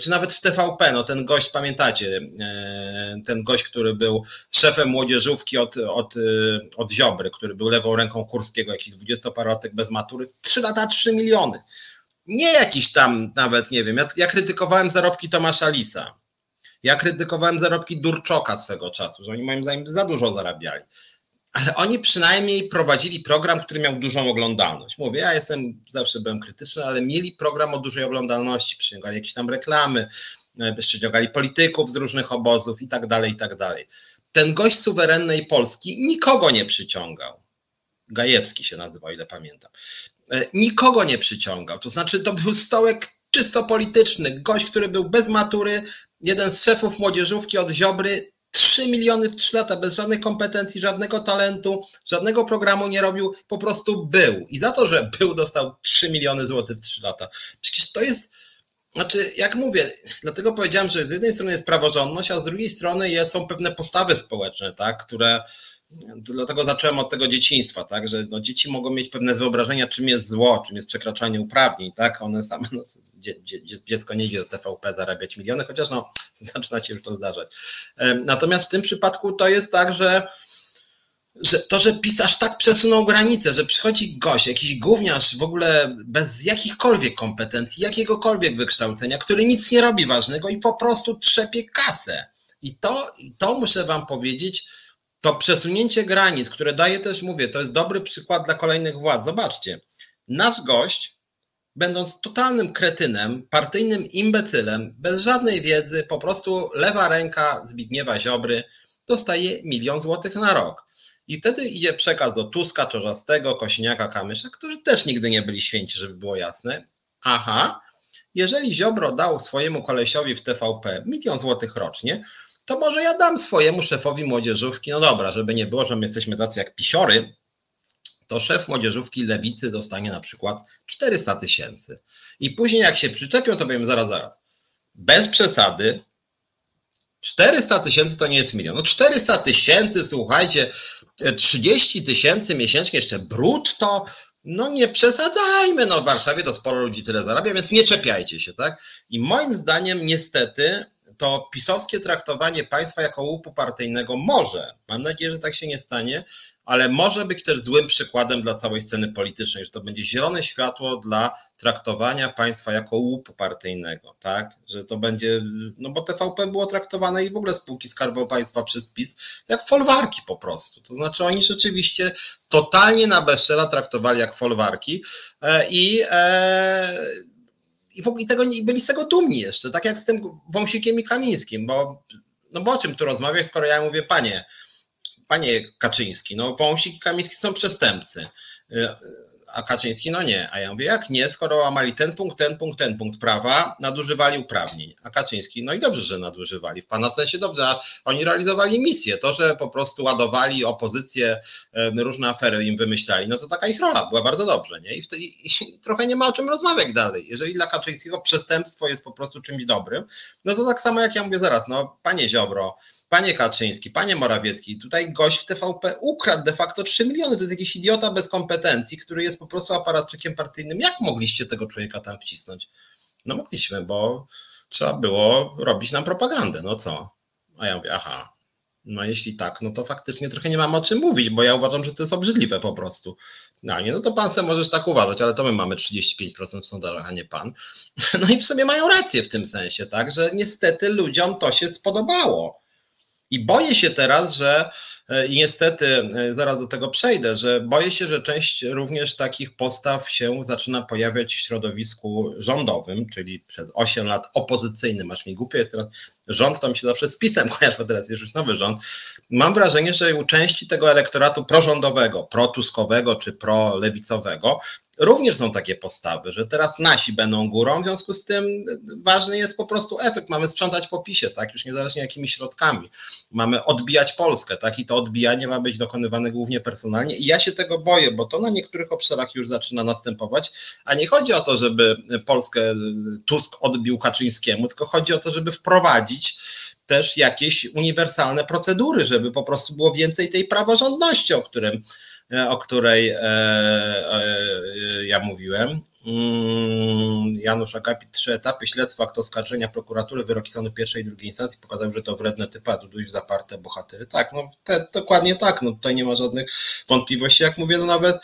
[SPEAKER 1] Czy nawet w TVP, no ten gość, pamiętacie, e, ten gość, który był szefem młodzieżówki od, od, e, od Ziobry, który był lewą ręką Kurskiego, jakiś dwudziestoparotek bez matury, trzy lata, trzy miliony. Nie jakiś tam nawet, nie wiem, ja, ja krytykowałem zarobki Tomasza Lisa, ja krytykowałem zarobki Durczoka swego czasu, że oni moim zdaniem za dużo zarabiali ale oni przynajmniej prowadzili program, który miał dużą oglądalność. Mówię, ja jestem, zawsze byłem krytyczny, ale mieli program o dużej oglądalności, przyciągali jakieś tam reklamy, e, przyciągali polityków z różnych obozów i tak dalej, i tak dalej. Ten gość suwerennej Polski nikogo nie przyciągał. Gajewski się nazywa, o ile pamiętam. E, nikogo nie przyciągał. To znaczy, to był stołek czysto polityczny. Gość, który był bez matury, jeden z szefów młodzieżówki od Ziobry, 3 miliony w 3 lata, bez żadnej kompetencji, żadnego talentu, żadnego programu nie robił, po prostu był. I za to, że był, dostał 3 miliony złotych w 3 lata. Przecież to jest, znaczy, jak mówię, dlatego powiedziałem, że z jednej strony jest praworządność, a z drugiej strony są pewne postawy społeczne, tak, które Dlatego zacząłem od tego dzieciństwa, tak, że no, dzieci mogą mieć pewne wyobrażenia, czym jest zło, czym jest przekraczanie uprawnień, tak, one same, no, dzie, dzie, dziecko nie idzie do TVP zarabiać miliony, chociaż no, zaczyna się już to zdarzać. Natomiast w tym przypadku to jest tak, że że to, że pisarz tak przesunął granicę, że przychodzi gość, jakiś gówniarz w ogóle bez jakichkolwiek kompetencji, jakiegokolwiek wykształcenia, który nic nie robi ważnego i po prostu trzepie kasę. I to, to muszę wam powiedzieć, to przesunięcie granic, które daje też, mówię, to jest dobry przykład dla kolejnych władz. Zobaczcie, nasz gość, będąc totalnym kretynem, partyjnym imbecylem, bez żadnej wiedzy, po prostu lewa ręka Zbigniewa Ziobry, dostaje milion złotych na rok. I wtedy idzie przekaz do Tuska, Czorzastego, Kosiniaka, Kamysza, którzy też nigdy nie byli święci, żeby było jasne. Aha, jeżeli Ziobro dał swojemu kolesiowi w TVP milion złotych rocznie, to może ja dam swojemu szefowi młodzieżówki, no dobra, żeby nie było, że my jesteśmy tacy jak pisiory, to szef młodzieżówki lewicy dostanie na przykład 400 tysięcy. I później jak się przyczepią, to powiem zaraz, zaraz. Bez przesady, 400 tysięcy to nie jest milion. No 400 tysięcy, słuchajcie, 30 tysięcy miesięcznie, jeszcze brutto, no nie przesadzajmy, no w Warszawie to sporo ludzi tyle zarabia, więc nie czepiajcie się, tak? I moim zdaniem niestety to pisowskie traktowanie państwa jako łupu partyjnego może, mam nadzieję, że tak się nie stanie, ale może być też złym przykładem dla całej sceny politycznej, że to będzie zielone światło dla traktowania państwa jako łupu partyjnego, tak? Że to będzie, no bo TVP było traktowane i w ogóle spółki Skarbu Państwa przez PiS jak folwarki po prostu. To znaczy oni rzeczywiście totalnie na Beszela traktowali jak folwarki e, i e, i w ogóle tego nie, byli z tego dumni jeszcze, tak jak z tym Wąsikiem i Kamińskim, bo, no bo o czym tu rozmawiać, skoro ja mówię, panie, panie Kaczyński, no Wąsik i Kamiński są przestępcy a Kaczyński no nie. A ja mówię, jak nie, skoro łamali ten punkt, ten punkt, ten punkt prawa, nadużywali uprawnień. A Kaczyński, no i dobrze, że nadużywali. W pana sensie dobrze, a oni realizowali misję. To, że po prostu ładowali opozycję, różne afery im wymyślali, no to taka ich rola była bardzo dobrze, nie? I, wtedy, i trochę nie ma o czym rozmawiać dalej. Jeżeli dla Kaczyńskiego przestępstwo jest po prostu czymś dobrym, no to tak samo jak ja mówię zaraz, no panie Ziobro, Panie Kaczyński, panie Morawiecki, tutaj gość w TVP ukradł de facto 3 miliony. To jest jakiś idiota bez kompetencji, który jest po prostu aparatczykiem partyjnym. Jak mogliście tego człowieka tam wcisnąć? No mogliśmy, bo trzeba było robić nam propagandę. No co? A ja mówię, aha, no jeśli tak, no to faktycznie trochę nie mam o czym mówić, bo ja uważam, że to jest obrzydliwe po prostu. No nie, no to pan se możesz tak uważać, ale to my mamy 35% w sondażach, a nie pan. No i w sumie mają rację w tym sensie, tak, że niestety ludziom to się spodobało. I boję się teraz, że E, I niestety, e, zaraz do tego przejdę, że boję się, że część również takich postaw się zaczyna pojawiać w środowisku rządowym, czyli przez 8 lat opozycyjnym, aż mi głupio jest teraz, rząd tam się zawsze z pisem kojarzy, teraz jest już nowy rząd. Mam wrażenie, że u części tego elektoratu prorządowego, protuskowego czy prolewicowego również są takie postawy, że teraz nasi będą górą, w związku z tym ważny jest po prostu efekt. Mamy sprzątać po PiSie, tak, już niezależnie jakimi środkami. Mamy odbijać Polskę, tak, i to odbijanie ma być dokonywane głównie personalnie i ja się tego boję, bo to na niektórych obszarach już zaczyna następować, a nie chodzi o to, żeby Polskę Tusk odbił Kaczyńskiemu, tylko chodzi o to, żeby wprowadzić też jakieś uniwersalne procedury, żeby po prostu było więcej tej praworządności, o którym o której e, e, ja mówiłem. Mm, Janusz Akapit, trzy etapy śledztwa, akt oskarżenia prokuratury, wyroki sądu pierwszej i drugiej instancji pokazały, że to wredne typy, a Duduś zaparte bohatery. Tak, no te, dokładnie tak, no tutaj nie ma żadnych wątpliwości, jak mówię, no nawet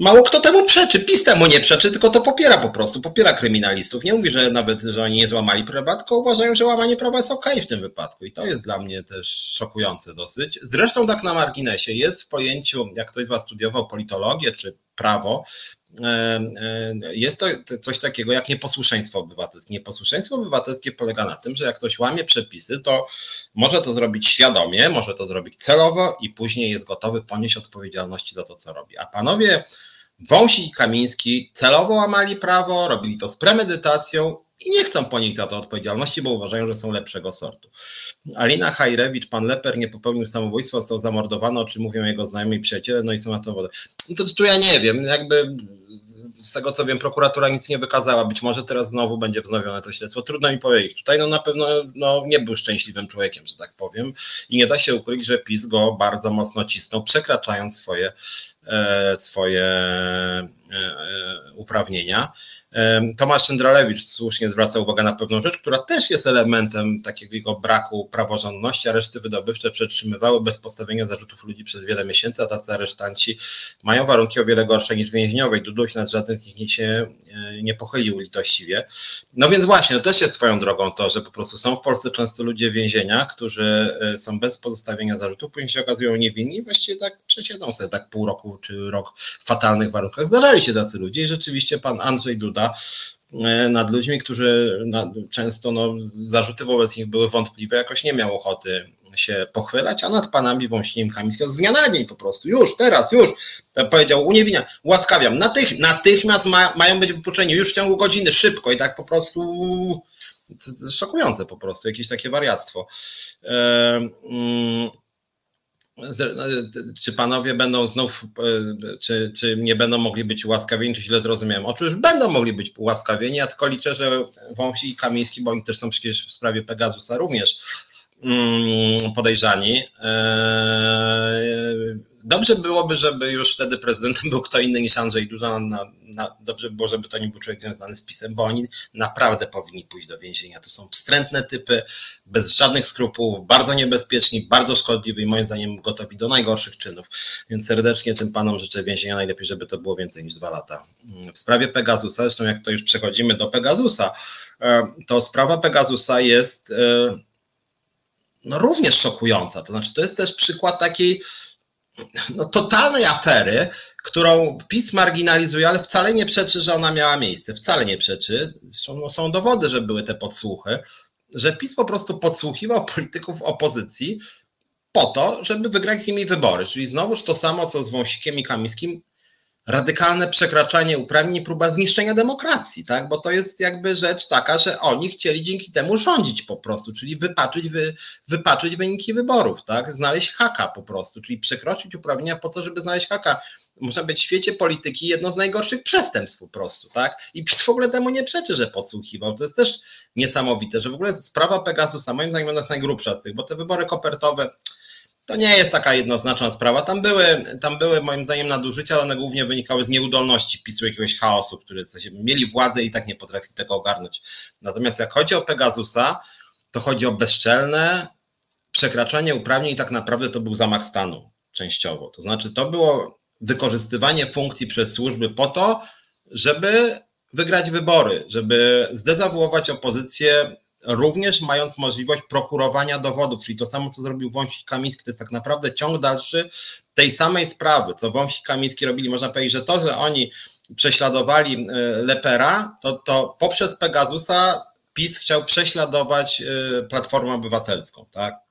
[SPEAKER 1] Mało kto temu przeczy, PiS temu nie przeczy, tylko to popiera po prostu, popiera kryminalistów. Nie mówi, że nawet, że oni nie złamali prawa, tylko uważają, że łamanie prawa jest okej okay w tym wypadku i to jest dla mnie też szokujące dosyć. Zresztą tak na marginesie jest w pojęciu, jak ktoś was studiował politologię czy prawo, e, e, jest to coś takiego jak nieposłuszeństwo obywatelskie. Nieposłuszeństwo obywatelskie polega na tym, że jak ktoś łamie przepisy, to może to zrobić świadomie, może to zrobić celowo i później jest gotowy ponieść odpowiedzialności za to, co robi. A panowie Wąsi i Kamiński celowo łamali prawo, robili to z premedytacją i nie chcą ponieść za to odpowiedzialności, bo uważają, że są lepszego sortu. Alina Hajrewicz, pan Leper nie popełnił samobójstwa, został zamordowany, o czym mówią jego znajomi i przyjaciele, no i są na to wodę. No to tu ja nie wiem, jakby z tego co wiem, prokuratura nic nie wykazała. Być może teraz znowu będzie wznowione to śledztwo. Trudno mi powiedzieć. Tutaj no na pewno no, nie był szczęśliwym człowiekiem, że tak powiem. I nie da się ukryć, że PiS go bardzo mocno cisnął, przekraczając swoje, e, swoje e, e, uprawnienia. Tomasz Szyndralewicz słusznie zwraca uwagę na pewną rzecz, która też jest elementem takiego braku praworządności. Areszty wydobywcze przetrzymywały bez postawienia zarzutów ludzi przez wiele miesięcy, a tacy aresztanci mają warunki o wiele gorsze niż więźniowe i Duduś nad żadnym z nich się e, nie pochylił litościwie. No więc właśnie, to też jest swoją drogą to, że po prostu są w Polsce często ludzie w więzieniach, którzy e, są bez pozostawienia zarzutów, później się okazują niewinni i właściwie tak przesiedzą sobie tak pół roku czy rok w fatalnych warunkach. Zdarzali się tacy ludzie i rzeczywiście pan Andrzej Duda E, nad ludźmi, którzy często no, zarzuty wobec nich były wątpliwe, jakoś nie miał ochoty się pochwylać, a nad panami Wąsiniem Kamińskim z dnia na dzień po prostu, już, teraz, już, tak powiedział, uniewinnia, łaskawiam, natych, natychmiast ma, mają być wypuszczeni, już w ciągu godziny, szybko i tak po prostu szokujące po prostu, jakieś takie wariactwo. E, mm, no, czy panowie będą znów, e, czy, czy nie będą mogli być ułaskawieni, czy źle zrozumiałem? Oczywiście będą mogli być ułaskawieni, ja tylko liczę, że Wąsi i Kamiński, bo oni też są przecież w sprawie Pegasusa również mm, podejrzani. Dobrze byłoby, żeby już wtedy prezydentem był kto inny niż Andrzej Duda. Na, na, dobrze by było, żeby to nie był człowiek związany z PiSem, bo oni naprawdę powinni pójść do więzienia. To są wstrętne typy, bez żadnych skrupułów, bardzo niebezpieczni, bardzo szkodliwi i moim zdaniem gotowi do najgorszych czynów. Więc serdecznie tym panom życzę więzienia. Najlepiej, żeby to było więcej niż dwa lata. W sprawie Pegasusa, zresztą jak to już przechodzimy do Pegasusa, e, to sprawa Pegasusa jest e, no, również szokująca. To znaczy, to jest też przykład takiej no, totalnej afery, którą PiS marginalizuje, ale wcale nie przeczy, że ona miała miejsce. Wcale nie przeczy. Są, no, są dowody, że były te podsłuchy, że PiS po prostu podsłuchiwał polityków opozycji po to, żeby wygrać z nimi wybory. Czyli znowuż to samo, co z Wąsikiem i Kamińskim, radykalne przekraczanie uprawnień próba zniszczenia demokracji, tak? Bo to jest jakby rzecz taka, że oni chcieli dzięki temu rządzić po prostu, czyli wypaczyć, wy, wypaczyć wyniki wyborów, tak? Znaleźć haka po prostu, czyli przekroczyć uprawnienia po to, żeby znaleźć haka. Można być w świecie polityki jedno z najgorszych przestępstw po prostu, tak? I w ogóle temu nie przeczy, że podsłuchiwał. To jest też niesamowite, że w ogóle sprawa Pegasusa, moim zdaniem jest najgrubsza z tych, bo te wybory kopertowe, to nie jest taka jednoznaczna sprawa. Tam były, tam były moim zdaniem nadużycia, ale one głównie wynikały z nieudolności PiSu, jakiegoś chaosu, który mieli władzę i tak nie potrafili tego ogarnąć. Natomiast jak chodzi o Pegasusa, to chodzi o bezczelne, przekraczanie uprawnień tak naprawdę to był zamach stanu częściowo. To znaczy, to było wykorzystywanie funkcji przez służby po to, żeby wygrać wybory, żeby zdezawuować opozycję, również mając możliwość prokurowania dowodów, czyli to samo, co zrobił Wąsik Kamiński, to jest tak naprawdę ciąg dalszy tej samej sprawy, co Wąsik Kamiński robili. Można powiedzieć, że to, że oni prześladowali e, Lepera, to, to poprzez Pegasusa PiS chciał prześladować e, Platformę Obywatelską, tak?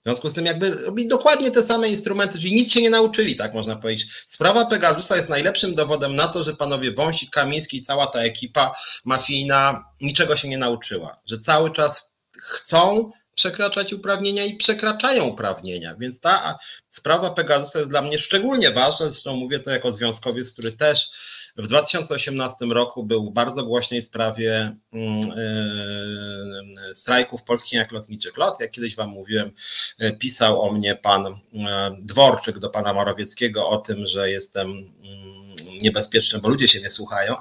[SPEAKER 1] W związku z tym jakby robi dokładnie te same instrumenty, czyli nic się nie nauczyli, tak można powiedzieć. Sprawa Pegasusa jest najlepszym dowodem na to, że panowie Wąsik, Kamiński i cała ta ekipa mafijna niczego się nie nauczyła, że cały czas chcą przekraczać uprawnienia i przekraczają uprawnienia, więc ta sprawa Pegasusa jest dla mnie szczególnie ważna, zresztą mówię to jako związkowiec, który też w 2018 roku był bardzo głośnej sprawie yy, strajków polskich jak lotniczych lot. Jak kiedyś Wam mówiłem, yy, pisał o mnie pan Dworczyk do pana Morawieckiego o tym, że jestem mm, niebezpieczny, bo ludzie się nie słuchają.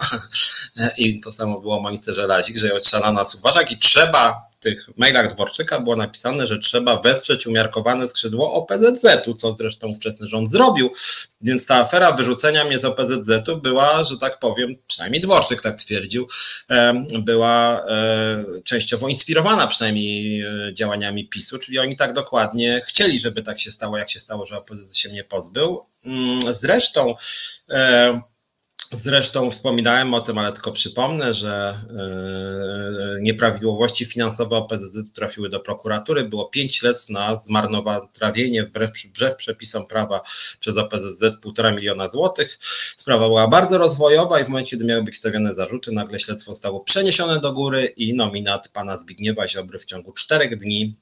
[SPEAKER 1] I to samo było Monice Żelazik, że trzeba na nas uważać i trzeba tych mailach Dworczyka było napisane, że trzeba wesprzeć umiarkowane skrzydło OPZZ-u, co zresztą ówczesny rząd zrobił. Więc ta afera wyrzucenia mnie z OPZZ-u była, że tak powiem, przynajmniej Dworczyk tak twierdził, była e, częściowo inspirowana przynajmniej e, działaniami PiSu, czyli oni tak dokładnie chcieli, żeby tak się stało, jak się stało, że OPZZ się mnie pozbył. Mm, zresztą Zresztą wspominałem o tym, ale tylko przypomnę, że e, nieprawidłowości finansowe OPZZ trafiły do prokuratury. Było pięć śledztw na zmarnotrawienie wbrew, wbrew przepisom prawa przez OPZZ półtora miliona złotych. Sprawa była bardzo rozwojowa i w momencie, kiedy miały być stawiane zarzuty, nagle śledztwo zostało przeniesione do góry i nominat pana Zbigniewa Ziobry w ciągu czterech dni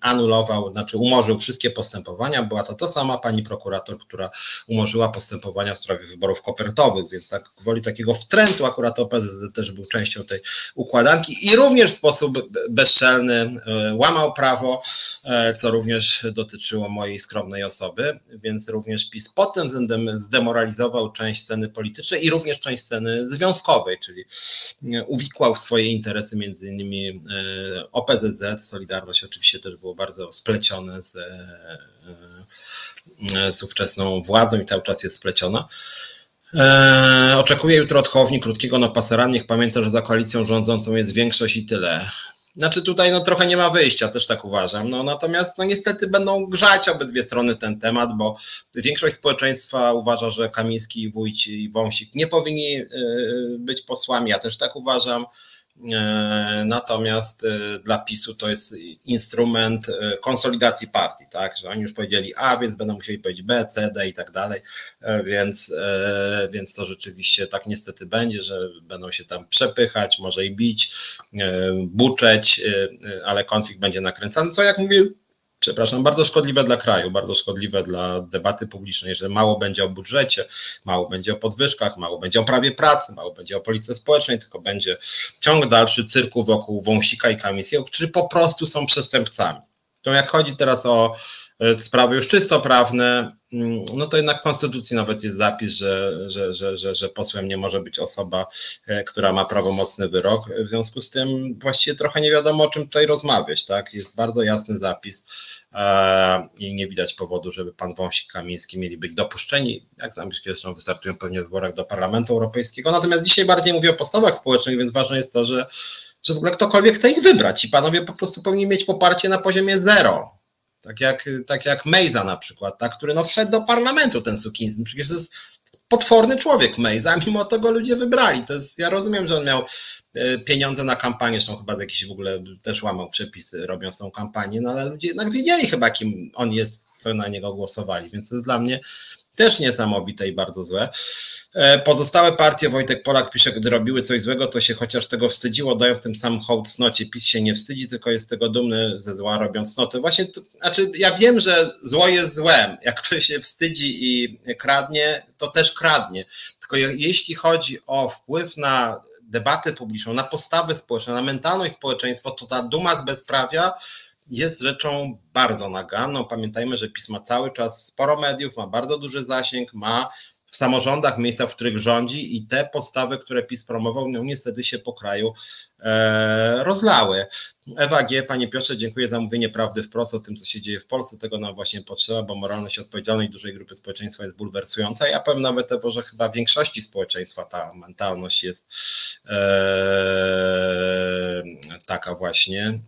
[SPEAKER 1] anulował, znaczy umorzył wszystkie postępowania. Była to ta sama pani prokurator, która umorzyła postępowania w sprawie wyborów kopertowych, więc tak gwoli takiego wtrętu akurat OPZZ też był częścią tej układanki i również w sposób bezczelny e, łamał prawo, e, co również dotyczyło mojej skromnej osoby, więc również PiS pod tym względem zdemoralizował część sceny politycznej i również część sceny związkowej, czyli e, uwikłał w swoje interesy między innymi OPZZ, Solidarność oczywiście oczywiście też było bardzo splecione z, e, e, z ówczesną władzą i cały czas jest spleciona. E, oczekuję jutro od Hołowni krótkiego na paseran. Niech pamięta, że za koalicją rządzącą jest większość i tyle. Znaczy tutaj no trochę nie ma wyjścia, też tak uważam. No, natomiast no niestety będą grzać obydwie strony ten temat, bo większość społeczeństwa uważa, że Kamiński, Wójci i Wąsik nie powinni być posłami. Ja też tak uważam. E, natomiast e, dla PiSu to jest instrument e, konsolidacji partii, tak? Że oni już powiedzieli A, więc będą musieli powiedzieć B, C, D i tak dalej. Więc, więc to rzeczywiście tak niestety będzie, że będą się tam przepychać, może i bić, buczeć, ale konflikt będzie nakręcany, co jak mówię, przepraszam, bardzo szkodliwe dla kraju, bardzo szkodliwe dla debaty publicznej, że mało będzie o budżecie, mało będzie o podwyżkach, mało będzie o prawie pracy, mało będzie o polityce społecznej, tylko będzie ciąg dalszy cyrku wokół Wąsika i Kamińskiego, którzy po prostu są przestępcami. To jak chodzi teraz o sprawy już czysto prawne, mm, no to jednak w Konstytucji nawet jest zapis, że, że, że, że, że posłem nie może być osoba, e, która ma prawomocny wyrok. W związku z tym właściwie trochę nie wiadomo, o czym tutaj rozmawiać. Tak? Jest bardzo jasny zapis e, i nie widać powodu, żeby pan Wąsik Kamiński mieli być dopuszczeni, jak znam, zresztą wystartują pewnie w wyborach do Parlamentu Europejskiego. Natomiast dzisiaj bardziej mówię o postawach społecznych, więc ważne jest to, że że w ogóle ktokolwiek chce ich wybrać i panowie po prostu powinni mieć poparcie na poziomie zero. Tak jak, tak jak Mejza na przykład, tak, który no wszedł do parlamentu ten Sukinsyn. Przecież to jest potworny człowiek Mejza, mimo to go ludzie wybrali. To jest, ja rozumiem, że on miał e, pieniądze na kampanię, są chyba z jakiś w ogóle też łamał przepisy robiąc tą kampanię, no ale ludzie jednak wiedzieli chyba kim on jest, co na niego głosowali, więc to jest dla mnie też niesamowite i bardzo złe. E, pozostałe partie, Wojtek Polak pisze, gdy robiły coś złego, to się chociaż tego wstydziło, dając tym sam hołd cnocie. PiS się nie wstydzi, tylko jest tego dumny ze zła, robiąc cnoty. Właśnie, to, znaczy ja wiem, że zło jest złem. Jak ktoś się wstydzi i kradnie, to też kradnie. Tylko jeśli chodzi o wpływ na debatę publiczną, na postawę społeczną, na mentalność społeczeństwa, to ta duma z bezprawia jest rzeczą bardzo naganną. Pamiętajmy, że PiS ma cały czas sporo mediów, ma bardzo duży zasięg, ma w samorządach miejsca, w których rządzi i te postawy, które PiS promował, no niestety się po kraju rozlały. Ewa G., Panie Piotrze, dziękuję za mówienie prawdy wprost o tym, co się dzieje w Polsce. Tego nam właśnie potrzeba, bo moralność odpowiedzialnej dużej grupy społeczeństwa jest bulwersująca. Ja powiem nawet to, że chyba w większości społeczeństwa ta mentalność jest e, taka właśnie,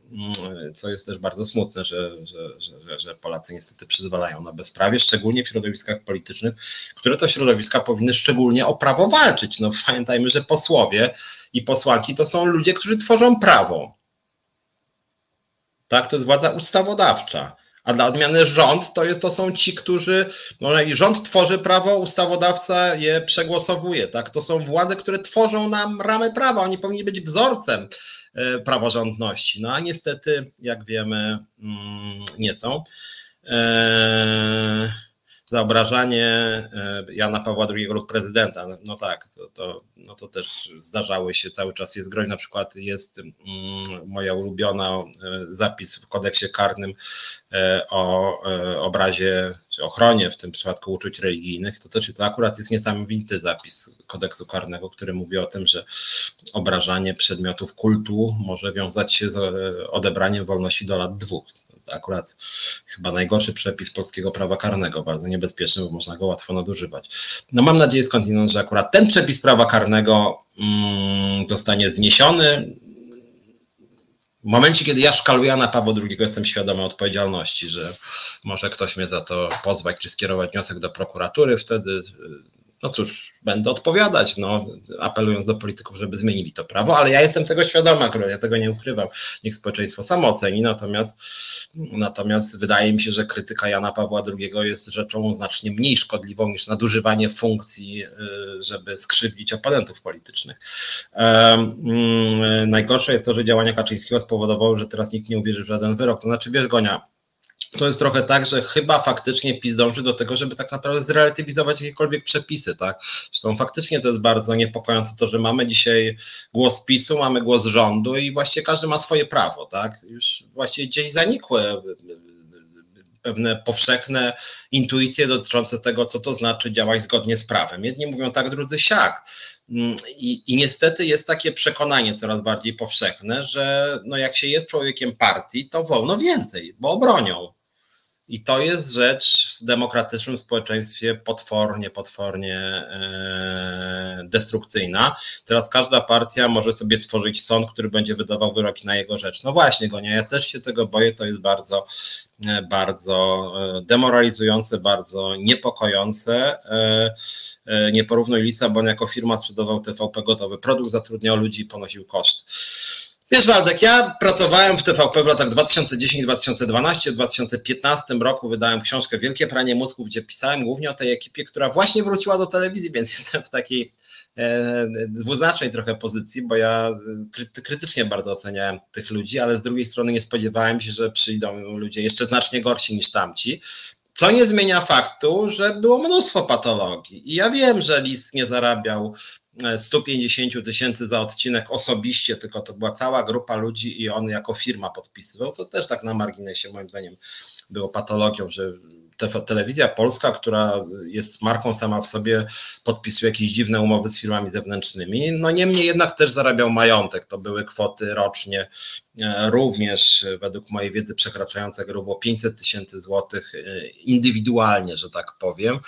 [SPEAKER 1] co jest też bardzo smutne, że, że, że, że Polacy niestety przyzwalają na bezprawie, szczególnie w środowiskach politycznych, które to środowiska powinny szczególnie o prawo walczyć. No pamiętajmy, że posłowie i posłanki to są ludzie, którzy tworzą prawo tak? To jest władza ustawodawcza. A dla odmiany rząd to, jest, to są ci, którzy, no i rząd tworzy prawo, ustawodawca je przegłosowuje, tak? To są władze, które tworzą nam ramy prawa, oni powinni być wzorcem e, praworządności, no a niestety, jak wiemy, mm, nie są. Eee za e, Jana Pawła II lub prezydenta. No tak, to, to, no to też zdarzały się, cały czas jest groź. Na przykład jest mm, moja ulubiona e, zapis w kodeksie karnym e, o obrazie, czy ochronie w tym przypadku uczuć religijnych. To też to akurat jest niesamowity zapis kodeksu karnego, który mówi o tym, że obrażanie przedmiotów kultu może wiązać się z odebraniem wolności do lat dwóch akurat chyba najgorszy przepis polskiego prawa karnego, bardzo niebezpieczny, bo można go łatwo nadużywać. No mam nadzieję skądinąd, że akurat ten przepis prawa karnego mm, zostanie zniesiony. W momencie, kiedy ja szkaluję na Pawła II, jestem świadomy odpowiedzialności, że może ktoś mnie za to pozwać czy skierować wniosek do prokuratury, wtedy no cóż, będę odpowiadać, no, apelując do polityków, żeby zmienili to prawo, ale ja jestem tego świadomy, akurat ja tego nie ukrywam. Niech społeczeństwo samo oceni, natomiast, natomiast wydaje mi się, że krytyka Jana Pawła II jest rzeczą znacznie mniej szkodliwą niż nadużywanie funkcji, y, żeby skrzywdzić oponentów politycznych. Um, najgorsze jest to, że działania Kaczyńskiego spowodowały, że teraz nikt nie uwierzy w żaden wyrok. To znaczy, wiesz, Gonia, to jest trochę tak, że chyba faktycznie PiS dąży do tego, żeby tak naprawdę zrelatywizować jakiekolwiek przepisy, tak? Zresztą faktycznie to jest bardzo niepokojące to, że mamy dzisiaj głos PiSu, mamy głos rządu i właściwie każdy ma swoje prawo, tak? Już właściwie gdzieś zanikłe pewne powszechne intuicje dotyczące tego, co to znaczy działać zgodnie z prawem. Jedni mówią tak, drudzy siak. I, I, niestety jest takie przekonanie coraz bardziej powszechne, że no jak się jest człowiekiem partii, to wolno więcej, bo obronią. I to jest rzecz w demokratycznym społeczeństwie potwornie, potwornie e, destrukcyjna. Teraz każda partia może sobie stworzyć sąd, który będzie wydawał wyroki na jego rzecz. No właśnie, Gonia, ja też się tego boję, to jest bardzo, e, bardzo e, demoralizujące, bardzo niepokojące. Nie porównuj Lisabon jako firma sprzedawał TVP gotowy produkt, zatrudniał ludzi i ponosił koszt. Wiesz, Waldek, ja pracowałem w TVP w latach 2010-2012. W 2015 roku wydałem książkę Wielkie Pranie Mózgów, gdzie pisałem głównie o tej ekipie, która właśnie wróciła do telewizji, więc jestem w takiej e, dwuznacznej trochę pozycji, bo ja krytycznie bardzo oceniałem tych ludzi, ale z drugiej strony nie spodziewałem się, że przyjdą ludzie jeszcze znacznie gorsi niż tamci. Co nie zmienia faktu, że było mnóstwo patologii. I ja wiem, że Lis nie zarabiał 150 tysięcy za odcinek osobiście, tylko to była cała grupa ludzi i on jako firma podpisywał, to też tak na marginesie moim zdaniem było patologią, że telewizja polska, która jest marką sama w sobie, podpisuje jakieś dziwne umowy z firmami zewnętrznymi. No niemniej jednak też zarabiał majątek. To były kwoty rocznie e, również według mojej wiedzy przekraczające grubo 500 tysięcy złotych e, indywidualnie, że tak powiem.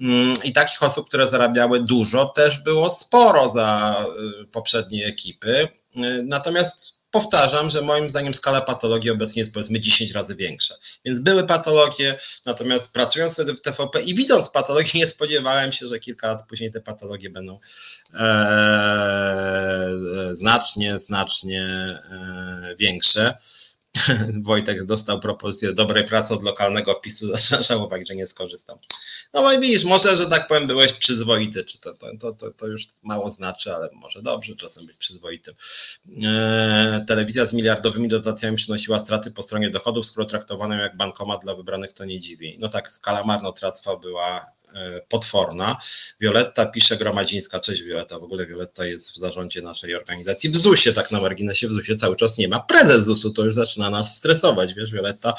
[SPEAKER 1] Mm, I takich osób, które zarabiały dużo, też było sporo za y, poprzednie ekipy. Y, natomiast powtarzam, że moim zdaniem skala patologii obecnie jest powiedzmy 10 razy większa. Więc były patologie, natomiast pracując wtedy w TVP i widząc patologię, nie spodziewałem się, że kilka lat później te patologie będą e, znacznie, znacznie e, większe. Wojtek dostał propozycję dobrej pracy od lokalnego PiSu, zaczyna żałować, że nie skorzystał. No i widzisz, może, że tak powiem, byłeś przyzwoity, czy to, to, to, to już mało znaczy, ale może dobrze czasem być przyzwoitym. Eee, telewizja z miliardowymi dotacjami przynosiła straty po stronie dochodów, skoro traktowaną jak bankomat dla wybranych to nie dziwi. No tak, skala marnotrawstwa była potworna. Wioletta pisze Gromadzińska, cześć Wioletta, w ogóle Wioletta jest w zarządzie naszej organizacji. W ZUS-ie, tak na marginesie, w ZUS-ie cały czas nie ma. Prezes ZUS-u to już zaczyna nas stresować, wiesz Wioletta,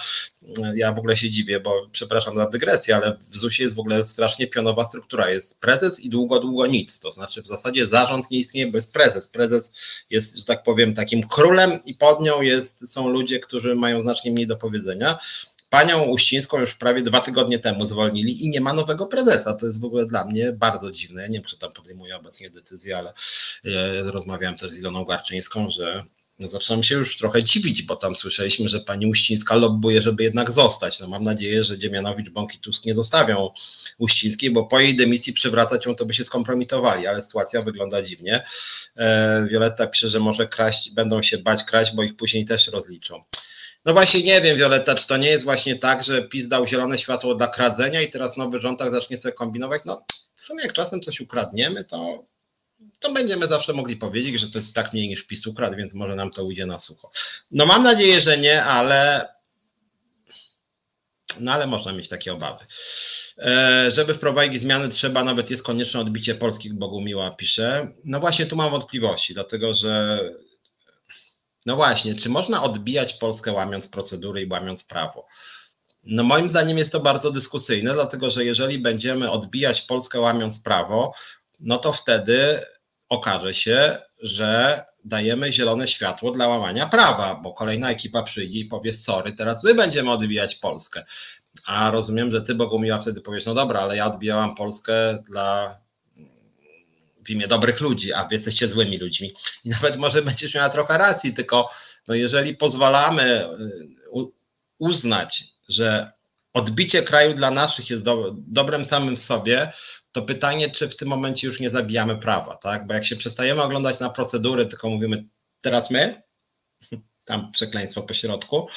[SPEAKER 1] ja w ogóle się dziwię, bo przepraszam za dygresję, ale w ZUS-ie jest w ogóle strasznie pionowa struktura. Jest prezes i długo, długo nic. To znaczy w zasadzie zarząd nie istnieje bez prezes. Prezes jest, że tak powiem, takim królem i pod nią jest, są ludzie, którzy mają znacznie mniej do powiedzenia. Panią Uścińską już prawie dwa tygodnie temu zwolnili i nie ma nowego prezesa. To jest w ogóle dla mnie bardzo dziwne. Ja nie wiem, kto tam podejmuje obecnie decyzję, ale rozmawiałem też z Iloną Garczyńską, że zaczynam się już trochę dziwić, bo tam słyszeliśmy, że pani Uścińska lobbuje, żeby jednak zostać. No mam nadzieję, że Dziemianowicz, Bąk i Tusk nie zostawią Uścińskiej, bo po jej dymisji przywracać ją to by się skompromitowali, ale sytuacja wygląda dziwnie. E, Wioletta pisze, że może kraść, będą się bać kraść, bo ich później też rozliczą. No właśnie nie wiem, Wioletta, czy to nie jest właśnie tak, że PiS dał zielone światło dla kradzenia i teraz nowy rząd tak zacznie sobie kombinować? No w sumie jak czasem coś ukradniemy, to to będziemy zawsze mogli powiedzieć, że to jest tak mniej niż PiS ukradł, więc może nam to ujdzie na sucho. No mam nadzieję, że nie, ale no ale można mieć takie obawy. E, żeby wprowadzić zmiany, trzeba, nawet jest konieczne odbicie polskich Bogumiła pisze. No właśnie tu mam wątpliwości, dlatego że no właśnie, czy można odbijać Polskę łamiąc procedury i łamiąc prawo? No moim zdaniem jest to bardzo dyskusyjne, dlatego że jeżeli będziemy odbijać Polskę łamiąc prawo, no to wtedy okaże się, że dajemy zielone światło dla łamania prawa, bo kolejna ekipa przyjdzie i powie: Sorry, teraz my będziemy odbijać Polskę. A rozumiem, że ty, Bogumiła, wtedy powiesz: No dobra, ale ja odbijałam Polskę dla w imię dobrych ludzi, a wy jesteście złymi ludźmi. I nawet może będziesz miała trochę racji, tylko no jeżeli pozwalamy y, uznać, że odbicie kraju dla naszych jest do, dobrem samym w sobie, to pytanie, czy w tym momencie już nie zabijamy prawa, tak? Bo jak się przestajemy oglądać na procedury, tylko mówimy teraz my, tam przekleństwo po środku,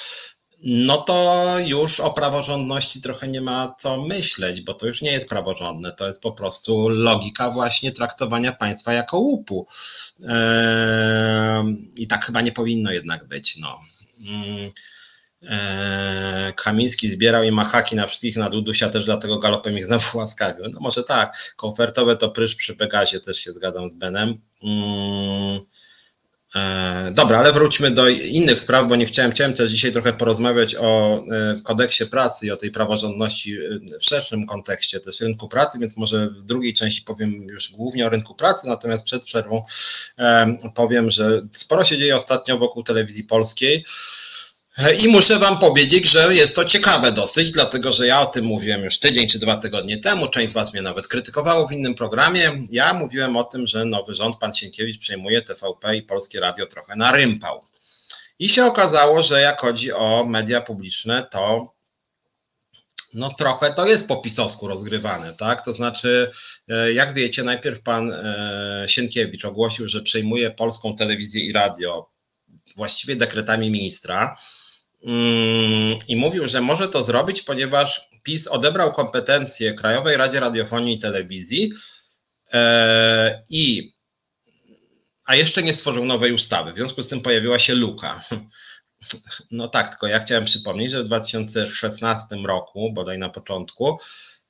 [SPEAKER 1] no to już o praworządności trochę nie ma co myśleć, bo to już nie jest praworządne, to jest po prostu logika właśnie traktowania państwa jako łupu. I tak chyba nie powinno jednak być. No. Mm. Eee, Kamiński zbierał i ma haki na wszystkich, na Dudusia też dlatego galopem ich znowu łaskawił. No może tak, komfortowe to prysz przy Pegazie, też się zgadzam z Benem. Eee, dobra, ale wróćmy do innych spraw, bo nie chciałem, chciałem też dzisiaj trochę porozmawiać o e, kodeksie pracy i o tej praworządności e, w szerszym kontekście też rynku pracy, więc może w drugiej części powiem już głównie o rynku pracy, natomiast przed przerwą powiem, że sporo się dzieje ostatnio wokół telewizji polskiej. I muszę Wam powiedzieć, że jest to ciekawe dosyć, dlatego że ja o tym mówiłem już tydzień czy dwa tygodnie temu. Część z Was mnie nawet krytykowało w innym programie. Ja mówiłem o tym, że nowy rząd, pan Sienkiewicz, przejmuje TVP i polskie radio trochę na rympał. I się okazało, że jak chodzi o media publiczne, to no trochę to jest po pisowsku rozgrywane, tak? To znaczy, e, jak wiecie, najpierw pan e, Sienkiewicz ogłosił, że przejmuje polską telewizję i radio właściwie dekretami ministra i mówił, że może to zrobić, ponieważ PiS odebrał kompetencje Krajowej Radzie Radiofonii i Telewizji e, i a jeszcze nie stworzył nowej ustawy. W związku z tym pojawiła się luka. No tak, tylko ja chciałem przypomnieć, że w 2016 roku, bodaj na początku,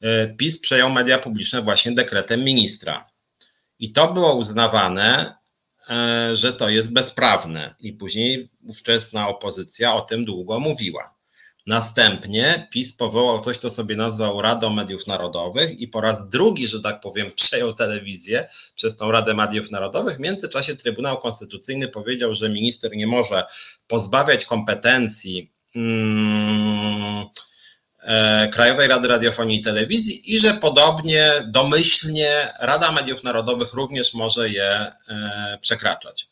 [SPEAKER 1] e, PiS przejął media publiczne właśnie dekretem ministra. I to było uznawane że to jest bezprawne i później ówczesna opozycja o tym długo mówiła. Następnie PiS powołał coś, co sobie nazwał Radą Mediów Narodowych i po raz drugi, że tak powiem, przejął telewizję przez tą Radę Mediów Narodowych. W międzyczasie Trybunał Konstytucyjny powiedział, że minister nie może pozbawiać kompetencji hmm, E, Krajowej Rady Radiofonii i Telewizji i że podobnie domyślnie Rada Mediów Narodowych również może je e, przekraczać.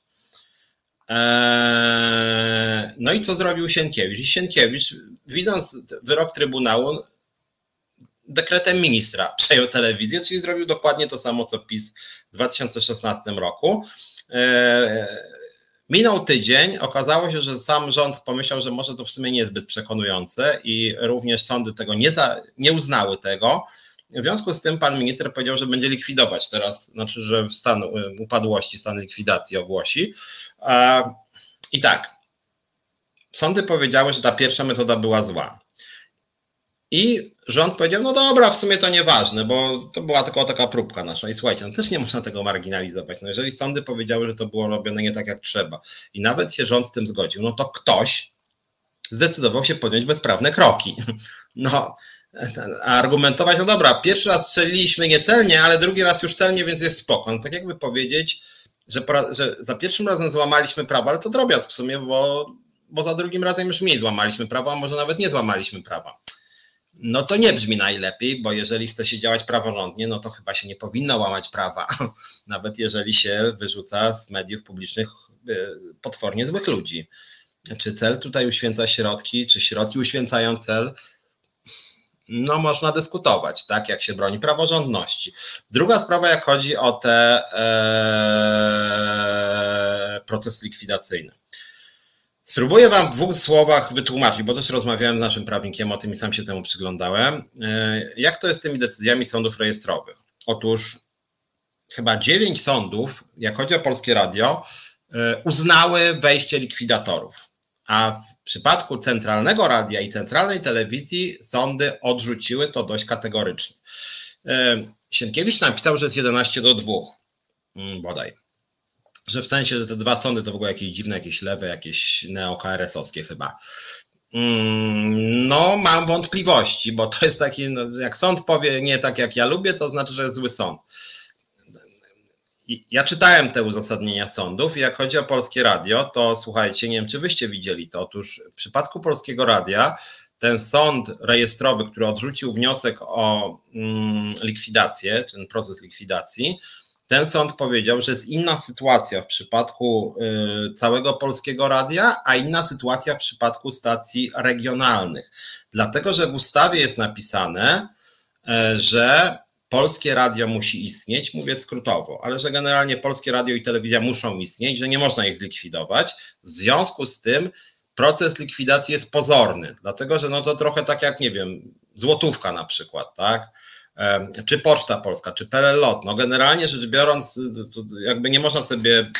[SPEAKER 1] E, no i co zrobił Sienkiewicz? Sienkiewicz, widząc wyrok Trybunału, dekretem ministra przejął telewizję, czyli zrobił dokładnie to samo, co PiS w 2016 roku. Minął tydzień, okazało się, że sam rząd pomyślał, że może to w sumie niezbyt przekonujące i również sądy tego nie, za, nie uznały tego. W związku z tym pan minister powiedział, że będzie likwidować teraz, znaczy, że stan upadłości, stan likwidacji ogłosi. I tak, sądy powiedziały, że ta pierwsza metoda była zła. I rząd powiedział, no dobra, w sumie to nieważne, bo to była tylko taka próbka nasza. I słuchajcie, no też nie można tego marginalizować. No jeżeli sądy powiedziały, że to było robione nie tak jak trzeba i nawet się rząd z tym zgodził, no to ktoś zdecydował się podjąć bezprawne kroki. No, a argumentować, no dobra, pierwszy raz strzeliliśmy niecelnie, ale drugi raz już celnie, więc jest spoko. No tak jakby powiedzieć, że, że za pierwszym razem złamaliśmy prawo, ale to drobiazg w sumie, bo, bo za drugim razem już mniej złamaliśmy prawa, a może nawet nie złamaliśmy prawa. No to nie brzmi najlepiej, bo jeżeli chce się działać praworządnie, no to chyba się nie powinno łamać prawa, nawet jeżeli się wyrzuca z mediów publicznych y, potwornie złych ludzi. Czy cel tutaj uświęca środki, czy środki uświęcają cel? No, można dyskutować, tak, jak się broni praworządności. Druga sprawa, jak chodzi o te e, proces likwidacyjny. Spróbuję Wam w dwóch słowach wytłumaczyć, bo też rozmawiałem z naszym prawnikiem o tym i sam się temu przyglądałem. E, jak to jest z tymi decyzjami sądów rejestrowych? Otóż chyba dziewięć sądów, jak chodzi o Polskie Radio, e, uznały wejście likwidatorów. A w przypadku centralnego radia i centralnej telewizji sądy odrzuciły to dość kategorycznie. E, Sienkiewicz napisał, że jest 11 do 2, mm, bodaj że w sensie, że te dwa sądy to w ogóle jakieś dziwne, jakieś lewe, jakieś neo-KRS-owskie chyba. Mm, no, mam wątpliwości, bo to jest taki, no, jak sąd powie nie tak jak ja lubię, to znaczy, że jest zły sąd. Ja czytałem te uzasadnienia sądów i jak chodzi o polskie radio, to słuchajcie, nie wiem, czy wyście widzieli to. Otóż w przypadku polskiego radia ten sąd rejestrowy, który odrzucił wniosek o mm, likwidację, ten proces likwidacji, ten sąd powiedział, że jest inna sytuacja w przypadku y, całego polskiego radia, a inna sytuacja w przypadku stacji regionalnych. Dlatego, że w ustawie jest napisane, y, że polskie radio musi istnieć, mówię skrótowo, ale że generalnie polskie radio i telewizja muszą istnieć, że nie można ich zlikwidować. W związku z tym proces likwidacji jest pozorny, dlatego że no to trochę tak jak, nie wiem, złotówka na przykład, tak? Czy Poczta Polska, czy PLLOT. No generalnie rzecz biorąc, jakby nie można sobie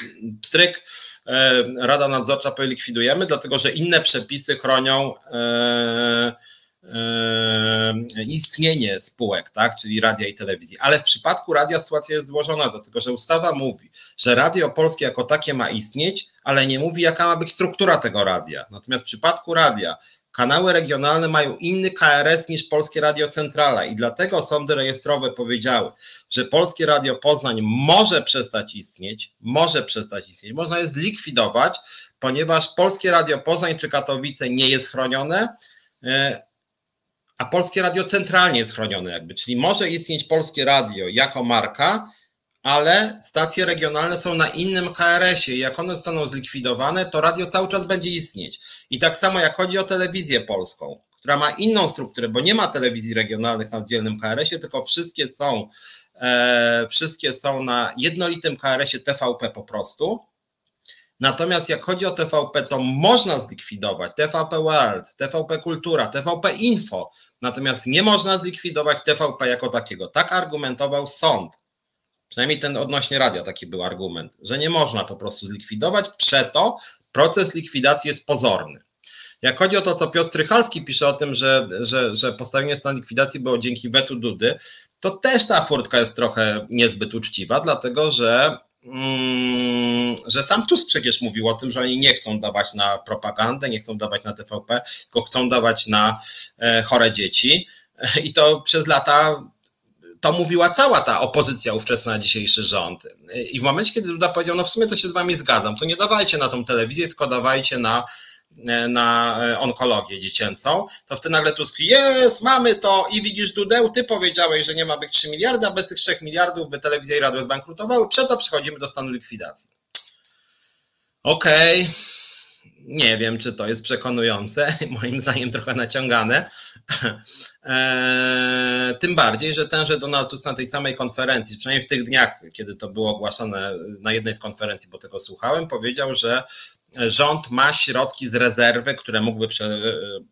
[SPEAKER 1] pstryk, Rada Nadzorcza polikwidujemy, dlatego że inne przepisy chronią istnienie spółek, tak, czyli radia i telewizji. Ale w przypadku radia sytuacja jest złożona, dlatego że ustawa mówi, że radio polskie jako takie ma istnieć, ale nie mówi, jaka ma być struktura tego radia. Natomiast w przypadku radia Kanały regionalne mają inny KRS niż Polskie Radio Centrala i dlatego sądy rejestrowe powiedziały, że Polskie Radio Poznań może przestać istnieć, może przestać istnieć, można je zlikwidować, ponieważ Polskie Radio Poznań czy Katowice nie jest chronione, e, a Polskie Radio centralnie jest chronione jakby, czyli może istnieć Polskie Radio jako marka, ale stacje regionalne są na innym KRS-ie i jak one zostaną zlikwidowane, to radio cały czas będzie istnieć. I tak samo jak chodzi o telewizję polską, która ma inną strukturę, bo nie ma telewizji regionalnych na oddzielnym KRS-ie, tylko wszystkie są, e, wszystkie są na jednolitym KRS-ie TVP po prostu. Natomiast jak chodzi o TVP, to można zlikwidować TVP World, TVP Kultura, TVP Info, natomiast nie można zlikwidować TVP jako takiego. Tak argumentował sąd. Przynajmniej ten odnośnie radia taki był argument, że nie można po prostu zlikwidować, przeto proces likwidacji jest pozorny. Jak chodzi o to, co Piotr Strychalski pisze o tym, że, że, że postawienie stanu likwidacji było dzięki wetu Dudy, to też ta furtka jest trochę niezbyt uczciwa, dlatego że, mm, że sam Tusk przecież mówił o tym, że oni nie chcą dawać na propagandę, nie chcą dawać na TVP, tylko chcą dawać na e, chore dzieci. I to przez lata to mówiła cała ta opozycja ówczesna na dzisiejszy rząd. I w momencie, kiedy Duda powiedział, no w sumie to się z wami zgadzam, to nie dawajcie na tą telewizję, tylko dawajcie na, na onkologię dziecięcą, to wtedy nagle Tusk, jest, mamy to i widzisz Dudeł, ty powiedziałeś, że nie ma być 3 miliardy, a bez tych 3 miliardów by telewizja i radio zbankrutowały, przeto przechodzimy do stanu likwidacji. Okej, okay nie wiem, czy to jest przekonujące, moim zdaniem trochę naciągane. E, tym bardziej, że tenże Donald Tusk na tej samej konferencji, przynajmniej w tych dniach, kiedy to było ogłaszane na jednej z konferencji, bo tego słuchałem, powiedział, że rząd ma środki z rezerwy, które mógłby prze,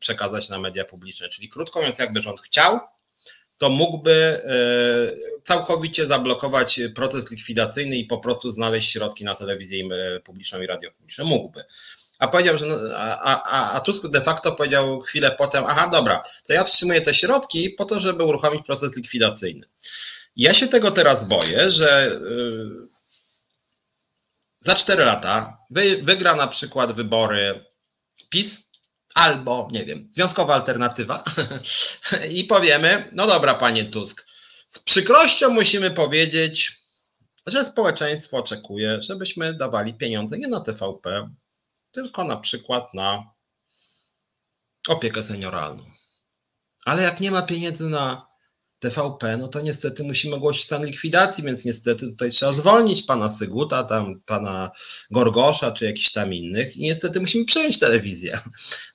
[SPEAKER 1] przekazać na media publiczne. Czyli krótko mówiąc, jakby rząd chciał, to mógłby e, całkowicie zablokować proces likwidacyjny i po prostu znaleźć środki na telewizję publiczną i radio publiczne. Mógłby. A powiedział, że no, a, a, a Tusk de facto powiedział chwilę potem, aha, dobra, to ja wstrzymuję te środki po to, żeby uruchomić proces likwidacyjny. Ja się tego teraz boję, że yy, za cztery lata wy, wygra na przykład wybory PiS albo, nie wiem, związkowa alternatywa i powiemy, no dobra, panie Tusk, z przykrością musimy powiedzieć, że społeczeństwo oczekuje, żebyśmy dawali pieniądze nie na TVP, tylko na przykład na opiekę senioralną. Ale jak nie ma pieniędzy na TVP, no to niestety musimy ogłosić stan likwidacji, więc niestety tutaj trzeba zwolnić pana Syguta, tam pana Gorgosza czy jakichś tam innych i niestety musimy przejąć telewizję.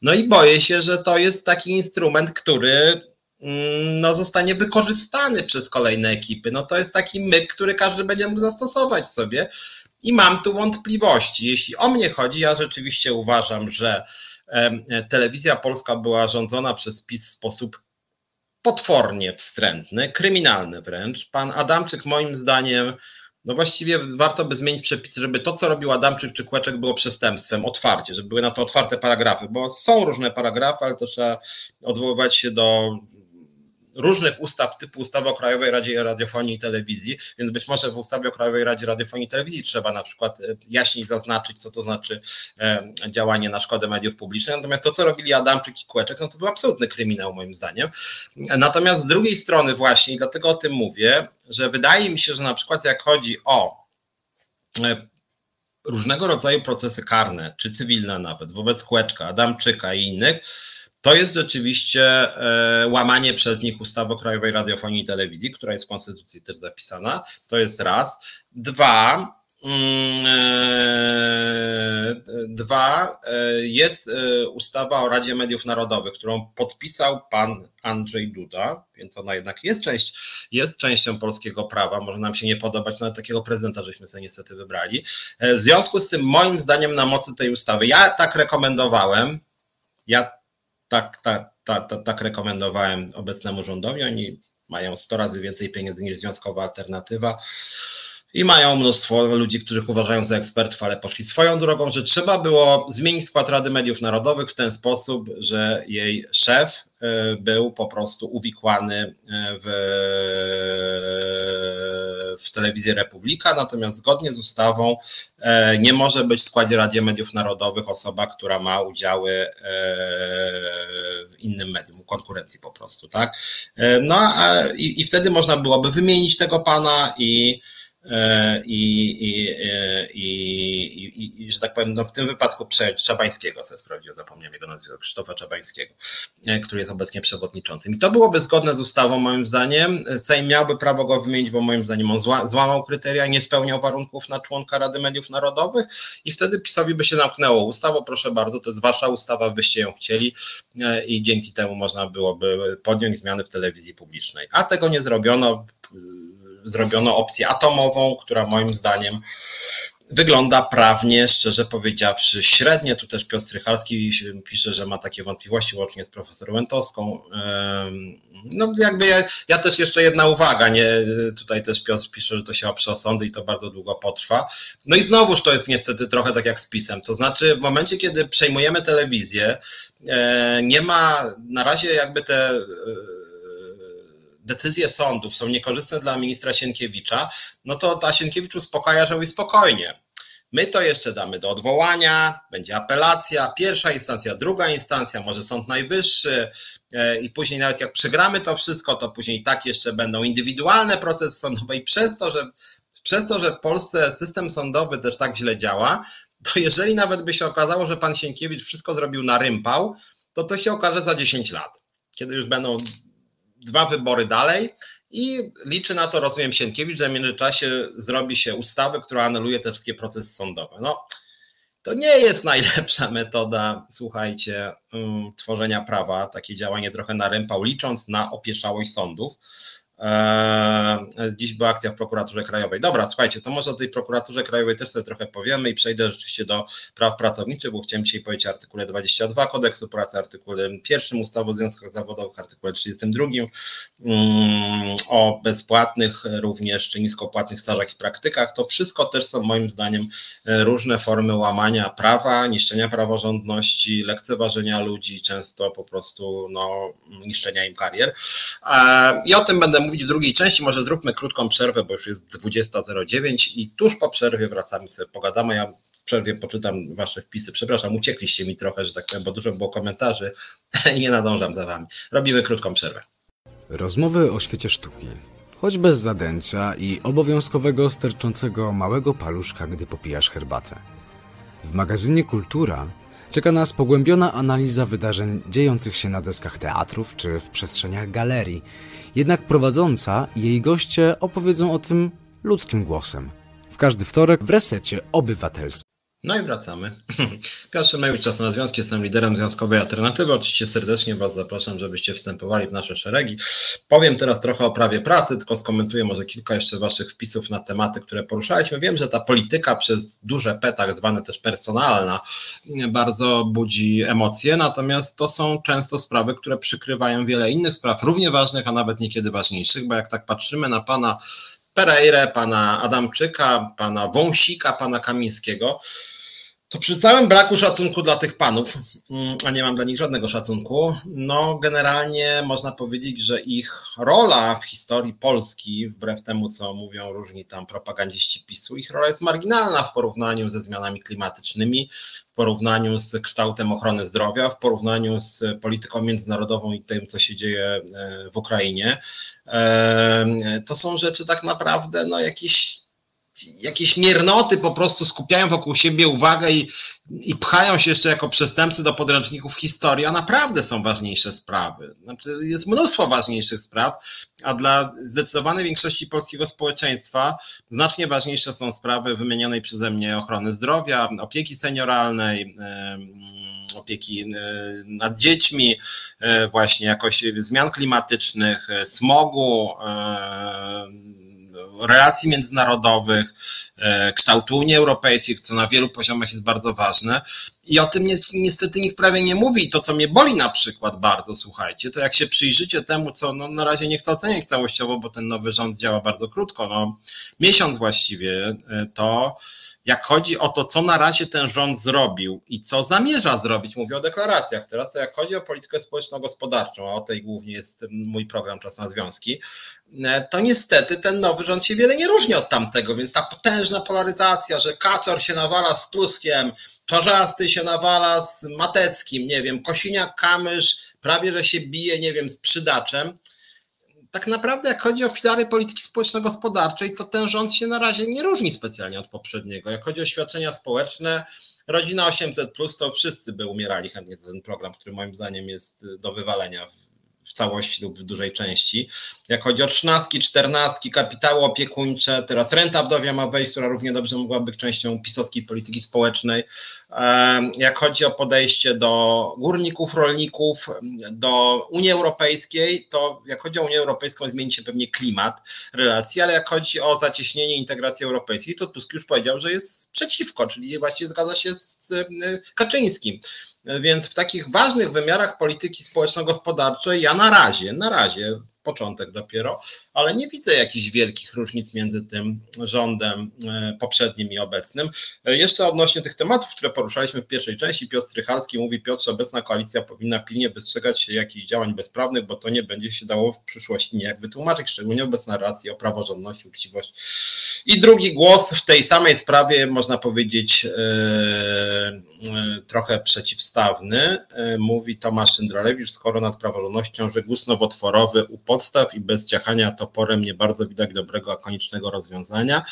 [SPEAKER 1] No i boję się, że to jest taki instrument, który mm, no, zostanie wykorzystany przez kolejne ekipy. No to jest taki myk, który każdy będzie mógł zastosować sobie. I mam tu wątpliwości. Jeśli o mnie chodzi, ja rzeczywiście uważam, że telewizja polska była rządzona przez PiS w sposób potwornie wstrętny, kryminalny wręcz. Pan Adamczyk moim zdaniem no właściwie warto by zmienić przepisy, żeby to, co robił Adamczyk czy Kłeczek było przestępstwem otwarcie, żeby były na to otwarte paragrafy, bo są różne paragrafy, ale to trzeba odwoływać się do różnych ustaw typu ustawy o Krajowej Radzie Radiofonii i Telewizji, więc być może w ustawie o Krajowej Radzie Radiofonii i Telewizji trzeba na przykład e, jaśniej zaznaczyć, co to znaczy e, działanie na szkodę mediów publicznych. Natomiast to, co robili Adamczyk i Kłeczek, no to był absolutny kryminał moim zdaniem. Natomiast z drugiej strony właśnie, dlatego o tym mówię, że wydaje mi się, że na przykład jak chodzi o e, różnego rodzaju procesy karne, czy cywilne nawet, wobec Kłeczka, Adamczyka i innych, to jest rzeczywiście e, łamanie przez nich ustawy o Krajowej Radiofonii i Telewizji, która jest w Konstytucji też zapisana. To jest raz. Dwa, mm, e, Dwa, e, jest ustawa o Radzie Mediów Narodowych, którą podpisał pan Andrzej Duda, więc ona jednak jest, część, jest częścią polskiego prawa. Może nam się nie podobać, ale takiego prezydenta żeśmy sobie niestety wybrali. W związku z tym, moim zdaniem, na mocy tej ustawy, ja tak rekomendowałem, ja tak, tak, tak, tak, tak rekomendowałem obecnemu rządowi. Oni mają 100 razy więcej pieniędzy niż związkowa alternatywa i mają mnóstwo ludzi, których uważają za ekspertów, ale poszli swoją drogą, że trzeba było zmienić skład Rady Mediów Narodowych w ten sposób, że jej szef e, był po prostu uwikłany e, w, w telewizję Republika, natomiast zgodnie z ustawą e, nie może być w składzie Rady Mediów Narodowych osoba, która ma udziały w innym medium, konkurencji po prostu, tak? No i, i wtedy można byłoby wymienić tego pana i i, i, e, i, i, że tak powiem, no w tym wypadku przejąć Czabańskiego, co sprawdziłem, zapomniałem jego nazwiska, Krzysztofa Czabańskiego, e, który jest obecnie przewodniczącym. I to byłoby zgodne z ustawą, moim zdaniem. Sejm miałby prawo go wymienić, bo moim zdaniem on zła, złamał kryteria, nie spełniał warunków na członka Rady Mediów Narodowych i wtedy PiSowi by się zamknęło. Ustawo, proszę bardzo, to jest wasza ustawa, byście ją chcieli i dzięki temu można byłoby podjąć zmiany w telewizji publicznej. A tego nie zrobiono zrobiono opcję atomową, która moim zdaniem wygląda prawnie, szczerze powiedziawszy, średnie. Tu też Piotr Strychalski pisze, że ma takie wątpliwości łącznie z profesorem Łętowską. No jakby ja, ja, też jeszcze jedna uwaga, nie, tutaj też Piotr pisze, że to się oprze o sądy i to bardzo długo potrwa. No i znowuż to jest niestety trochę tak jak z pisem, to znaczy w momencie, kiedy przejmujemy telewizję, e, nie ma na razie jakby te e, decyzje sądów są niekorzystne dla ministra Sienkiewicza, no to ta Sienkiewicz uspokaja, że mówi spokojnie. My to jeszcze damy do odwołania, będzie apelacja, pierwsza instancja, druga instancja, może Sąd Najwyższy e, i później nawet jak przegramy to wszystko, to później tak jeszcze będą indywidualne procesy sądowe i przez to, że przez to, że w Polsce system sądowy też tak źle działa, to jeżeli nawet by się okazało, że pan Sienkiewicz wszystko zrobił na rympał, to to się okaże za 10 lat, kiedy już będą dwa wybory dalej i liczy na to, rozumiem, Sienkiewicz, że w międzyczasie zrobi się ustawy, która anuluje te wszystkie procesy sądowe. No, to nie jest najlepsza metoda, słuchajcie, um, tworzenia prawa, takie działanie trochę na rympał, licząc na opieszałość sądów. Eee, dziś była akcja w prokuraturze krajowej. Dobra, słuchajcie, to może o tej prokuraturze krajowej też sobie trochę powiemy i przejdę rzeczywiście do praw pracowniczych, bo chciałem dzisiaj powiedzieć o artykule 22 kodeksu pracy, artykule 1 ustawy o związkach zawodowych, artykule 32, mm, o bezpłatnych również czy niskopłatnych stażach i praktykach. To wszystko też są moim zdaniem różne formy łamania prawa, niszczenia praworządności, lekceważenia ludzi, często po prostu no, niszczenia im karier. Eee, I o tym będę mówić w drugiej części. Może zróbmy krótką przerwę, bo już jest 20.09 i tuż po przerwie wracamy sobie, pogadamy. Ja w przerwie poczytam wasze wpisy. Przepraszam, uciekliście mi trochę, że tak powiem, bo dużo było komentarzy i nie nadążam za wami. Robimy krótką przerwę.
[SPEAKER 2] Rozmowy o świecie sztuki. Choć bez zadęcia i obowiązkowego sterczącego małego paluszka, gdy popijasz herbatę. W magazynie Kultura czeka nas pogłębiona analiza wydarzeń dziejących się na deskach teatrów czy w przestrzeniach galerii jednak prowadząca i jej goście opowiedzą o tym ludzkim głosem. W każdy wtorek w resecie obywatelskim.
[SPEAKER 1] No i wracamy. Piotr Szymajewicz, Czas na Związki, jestem liderem Związkowej Alternatywy. Oczywiście serdecznie Was zapraszam, żebyście wstępowali w nasze szeregi. Powiem teraz trochę o prawie pracy, tylko skomentuję może kilka jeszcze Waszych wpisów na tematy, które poruszaliśmy. Wiem, że ta polityka przez duże P, tak zwane też personalna, bardzo budzi emocje, natomiast to są często sprawy, które przykrywają wiele innych spraw, równie ważnych, a nawet niekiedy ważniejszych, bo jak tak patrzymy na Pana Pereire, pana Adamczyka, pana Wąsika, pana Kamińskiego, to przy całym braku szacunku dla tych panów, mm, a nie mam dla nich żadnego szacunku, no generalnie można powiedzieć, że ich rola w historii Polski, wbrew temu co mówią różni tam propagandziści PiSu, ich rola jest marginalna w porównaniu ze zmianami klimatycznymi, w porównaniu z kształtem ochrony zdrowia, w porównaniu z polityką międzynarodową i tym, co się dzieje e, w Ukrainie. E, to są rzeczy tak naprawdę no jakieś jakieś miernoty po prostu skupiają wokół siebie uwagę i, i pchają się jeszcze jako przestępcy do podręczników historii, a naprawdę są ważniejsze sprawy. Znaczy, jest mnóstwo ważniejszych spraw, a dla zdecydowanej większości polskiego społeczeństwa znacznie ważniejsze są sprawy wymienionej przeze mnie ochrony zdrowia, opieki senioralnej, opieki nad dziećmi, e, właśnie jakoś zmian klimatycznych, e, smogu, relacji międzynarodowych, e, kształtu Unii Europejskiej, co na wielu poziomach jest bardzo ważne. I o tym niestety nikt prawie nie mówi. I to, co mnie boli na przykład bardzo, słuchajcie, to jak się przyjrzycie temu, co no, na razie nie chcę oceniać całościowo, bo ten nowy rząd działa bardzo krótko, no, miesiąc właściwie, e, to jak chodzi o to, co na razie ten rząd zrobił i co zamierza zrobić, mówię o deklaracjach. Teraz, to jak chodzi o politykę społeczno-gospodarczą, a o tej głównie jest mój program Czas na Związki, e, to niestety ten nowy rząd się wiele nie różni od tamtego, więc ta potężna polaryzacja, że Kaczor się nawala z Tuskiem, Czarzasty się nawala z Mateckim, nie wiem, Kosiniak-Kamysz prawie, że się bije, nie wiem, z Przydaczem, tak naprawdę jak chodzi o filary polityki społeczno-gospodarczej, to ten rząd się na razie nie różni specjalnie od poprzedniego. Jak chodzi o świadczenia społeczne, rodzina 800, to wszyscy by umierali chętnie za ten program, który moim zdaniem jest do wywalenia w całości lub w dużej części. Jak chodzi o trzynastki, czternastki, kapitały opiekuńcze, teraz renta wdowia ma wejść, która równie dobrze mogłaby być częścią pisowskiej polityki społecznej. Jak chodzi o podejście do górników, rolników, do Unii Europejskiej, to jak chodzi o Unię Europejską, zmieni się pewnie klimat relacji, ale jak chodzi o zacieśnienie integracji europejskiej, to Tusk już powiedział, że jest przeciwko, czyli właściwie zgadza się z Kaczyńskim. Więc w takich ważnych wymiarach polityki społeczno-gospodarczej ja na razie, na razie początek dopiero, ale nie widzę jakichś wielkich różnic między tym rządem e, poprzednim i obecnym. E, jeszcze odnośnie tych tematów, które poruszaliśmy w pierwszej części, Piotr Strychalski mówi, Piotrze, obecna koalicja powinna pilnie wystrzegać się jakichś działań bezprawnych, bo to nie będzie się dało w przyszłości niejak wytłumaczyć, szczególnie wobec narracji o praworządności, uczciwości. I drugi głos w tej samej sprawie, można powiedzieć, yy, trochę przeciwstawny, mówi Tomasz Szyndralewicz, skoro nad praworządnością, że guz nowotworowy u podstaw i bez ciachania toporem nie bardzo widać dobrego, akonicznego rozwiązania.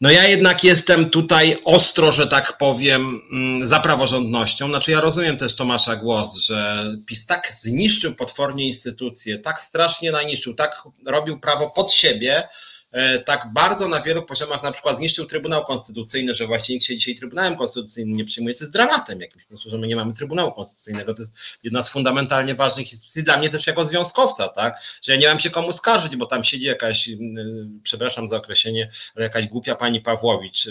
[SPEAKER 1] No ja jednak jestem tutaj ostro, że tak powiem, mm, za praworządnością. Znaczy ja rozumiem też Tomasza głos, że PiS tak zniszczył potwornie instytucje, tak strasznie naniszczył, tak robił prawo pod siebie, tak bardzo na wielu poziomach na przykład zniszczył Trybunał Konstytucyjny, że właśnie nikt się dzisiaj Trybunałem Konstytucyjnym nie przyjmuje, co jest dramatem jakimś że my nie mamy Trybunału Konstytucyjnego. To jest jedna z fundamentalnie ważnych instytucji dla mnie też jako związkowca, tak? Że ja nie mam się komu skarżyć, bo tam siedzi jakaś, przepraszam za określenie, ale jakaś głupia pani Pawłowicz,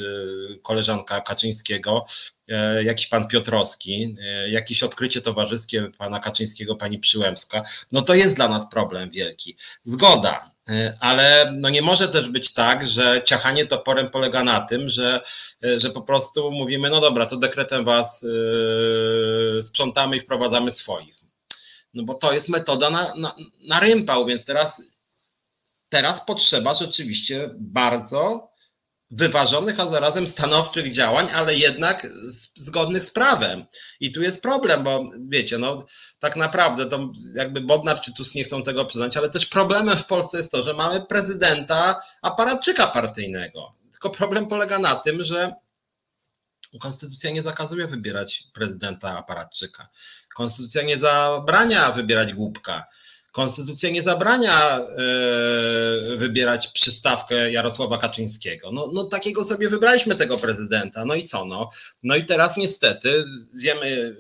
[SPEAKER 1] koleżanka Kaczyńskiego, E, jakiś pan Piotrowski, e, jakieś odkrycie towarzyskie pana Kaczyńskiego, pani Przyłębska, no to jest dla nas problem wielki. Zgoda, e, ale no nie może też być tak, że ciachanie toporem polega na tym, że, że po prostu mówimy, no dobra, to dekretem was sprzątamy i wprowadzamy swoich. No bo to jest metoda na, na, na rympał, więc teraz, teraz potrzeba rzeczywiście bardzo wyważonych, a zarazem stanowczych działań, ale jednak zgodnych z prawem. I tu jest problem, bo wiecie, no tak naprawdę to jakby Bodnar czy Tusk nie chcą tego przyznać, ale też problemem w Polsce jest to, że mamy prezydenta aparatczyka partyjnego. Tylko problem polega na tym, że Konstytucja nie zakazuje wybierać prezydenta aparatczyka. Konstytucja nie zabrania wybierać głupka. Konstytucja nie zabrania e, wybierać przystawkę Jarosława Kaczyńskiego. No, no takiego sobie wybraliśmy tego prezydenta. No i co? No, no i teraz niestety wiemy,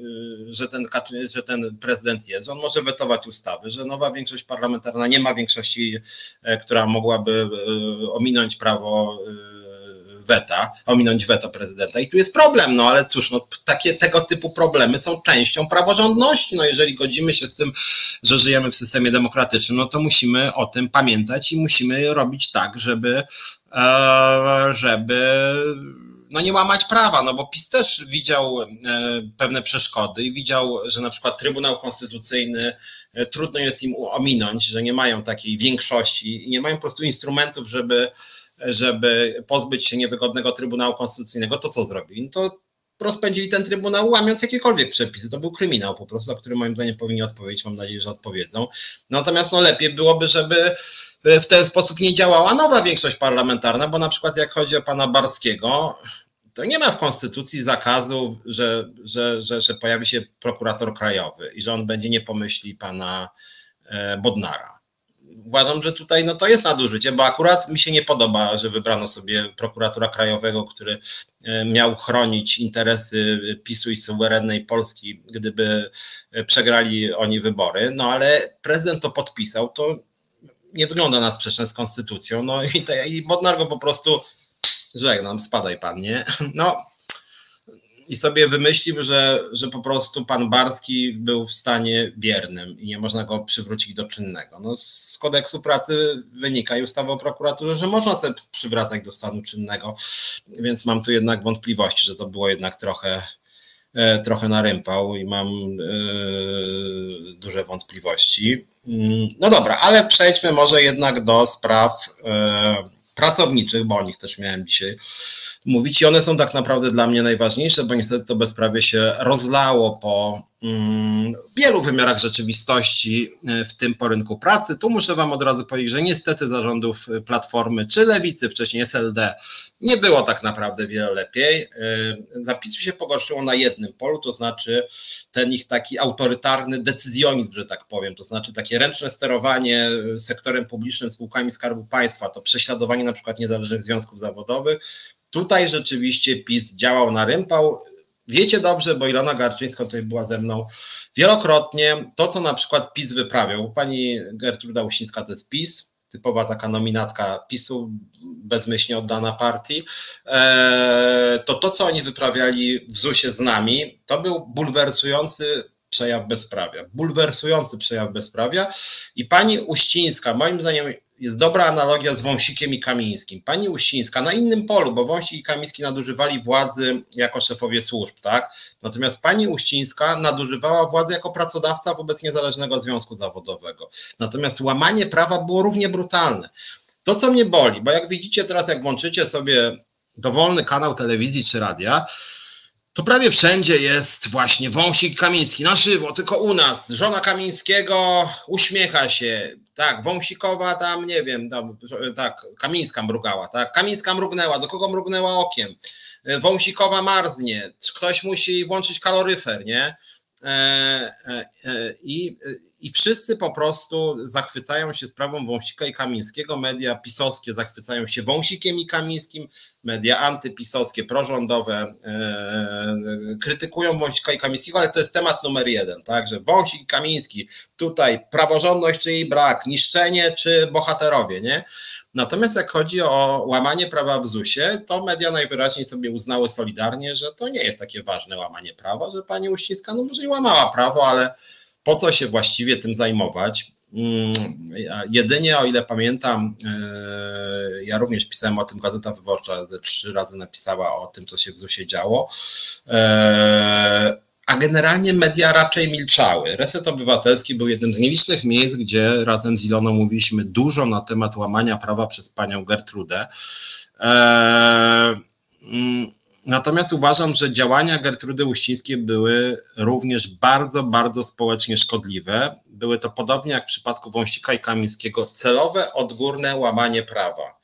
[SPEAKER 1] e, że ten, Kaczy, że ten prezydent jest, on może wetować ustawy, że nowa większość parlamentarna nie ma większości, e, która mogłaby ominąć prawo weta, ominąć weto prezydenta. I tu jest problem, no ale cóż, no, takie tego typu problemy są częścią praworządności. No jeżeli godzimy się z tym, że żyjemy w systemie demokratycznym, no to musimy o tym pamiętać i musimy robić tak, żeby, e, żeby no nie łamać prawa, no bo PiS też widział e, pewne przeszkody i widział, że na przykład Trybunał Konstytucyjny e, trudno jest im ominąć, że nie mają takiej większości i nie mają po prostu instrumentów, żeby żeby pozbyć się niewygodnego Trybunału Konstytucyjnego, to co zrobili? No to rozpędzili ten Trybunał łamiąc jakiekolwiek przepisy. To był kryminał po prostu, na który moim zdaniem powinni odpowiedzieć. Mam nadzieję, że odpowiedzą. Natomiast no lepiej byłoby, żeby w ten sposób nie działała nowa większość parlamentarna, bo na przykład jak chodzi o pana Barskiego, to nie ma w Konstytucji zakazu, że, że, że, że pojawi się prokurator krajowy i że on będzie nie pomyśli pana e, Bodnara uważam, że tutaj no, to jest nadużycie, bo akurat mi się nie podoba, że wybrano sobie prokuratora krajowego, który e, miał chronić interesy PiSu i suwerennej Polski, gdyby e, przegrali oni wybory. No ale prezydent to podpisał, to nie wygląda na sprzeczne z konstytucją. No i, i Bodnar go po prostu żegnam, spadaj pan, nie? No i sobie wymyślił, że, że po prostu pan Barski był w stanie biernym i nie można go przywrócić do czynnego. No, z kodeksu pracy wynika i ustawy o prokuraturze, że można sobie przywracać do stanu czynnego, więc mam tu jednak wątpliwości, że to było jednak trochę, e, trochę narympał i mam yy, duże wątpliwości. Mm, no dobra, ale przejdźmy może jednak do spraw yy, pracowniczych, bo o nich też miałem dzisiaj mówić i one są tak naprawdę dla mnie najważniejsze, bo niestety to bezprawie się rozlało po mm, wielu wymiarach rzeczywistości, e, w tym po rynku pracy. Tu muszę Wam od razu powiedzieć, że niestety zarządów Platformy czy Lewicy, wcześniej SLD, nie było tak naprawdę wiele lepiej. E, zapisy się pogorszyło na jednym polu, to znaczy ten ich taki autorytarny decyzjonizm, że tak powiem, to znaczy takie ręczne sterowanie sektorem publicznym, spółkami Skarbu Państwa, to prześladowanie na przykład niezależnych związków zawodowych, Tutaj rzeczywiście PiS działał na rympał. Wiecie dobrze, bo Ilona Garczyńska tutaj była ze mną wielokrotnie. To, co na przykład PiS wyprawiał, pani Gertruda Uścińska to jest PiS, typowa taka nominatka PiSu, bezmyślnie oddana partii, e, to to, co oni wyprawiali w ZUS-ie z nami, to był bulwersujący przejaw bezprawia. Bulwersujący przejaw bezprawia i pani Uścińska, moim zdaniem jest dobra analogia z Wąsikiem i Kamińskim. Pani Uścińska na innym polu, bo Wąsik i Kamiński nadużywali władzy jako szefowie służb, tak? Natomiast pani Uścińska nadużywała władzy jako pracodawca wobec niezależnego związku zawodowego. Natomiast łamanie prawa było równie brutalne. To, co mnie boli, bo jak widzicie teraz, jak włączycie sobie dowolny kanał telewizji czy radia, to prawie wszędzie jest właśnie wąsik Kamiński na żywo, tylko u nas. Żona Kamińskiego uśmiecha się. Tak, wąsikowa tam, nie wiem, tam, tak, Kamińska mrugała, tak, Kamińska mrugnęła, do kogo mrugnęła okiem. Wąsikowa marznie, ktoś musi włączyć kaloryfer, nie? I, I wszyscy po prostu zachwycają się sprawą Wąsika i Kamińskiego. Media pisowskie zachwycają się Wąsikiem i Kamińskim, media antypisowskie, prorządowe krytykują Wąsika i Kamińskiego, ale to jest temat numer jeden, tak, że Wąsik i Kamiński, tutaj praworządność czy jej brak, niszczenie czy bohaterowie, nie? Natomiast jak chodzi o łamanie prawa w ZUS-ie, to media najwyraźniej sobie uznały solidarnie, że to nie jest takie ważne łamanie prawa, że pani Uściska no może i łamała prawo, ale po co się właściwie tym zajmować? Mm, jedynie o ile pamiętam, e, ja również pisałem o tym, Gazeta Wyborcza trzy razy napisała o tym, co się w ZUS-ie działo e, a generalnie media raczej milczały. Reset Obywatelski był jednym z nielicznych miejsc, gdzie razem z Iloną mówiliśmy dużo na temat łamania prawa przez panią Gertrudę. Eee, natomiast uważam, że działania Gertrudy Uścińskiej były również bardzo, bardzo społecznie szkodliwe. Były to podobnie jak w przypadku Wąsika i Kamińskiego celowe, odgórne łamanie prawa.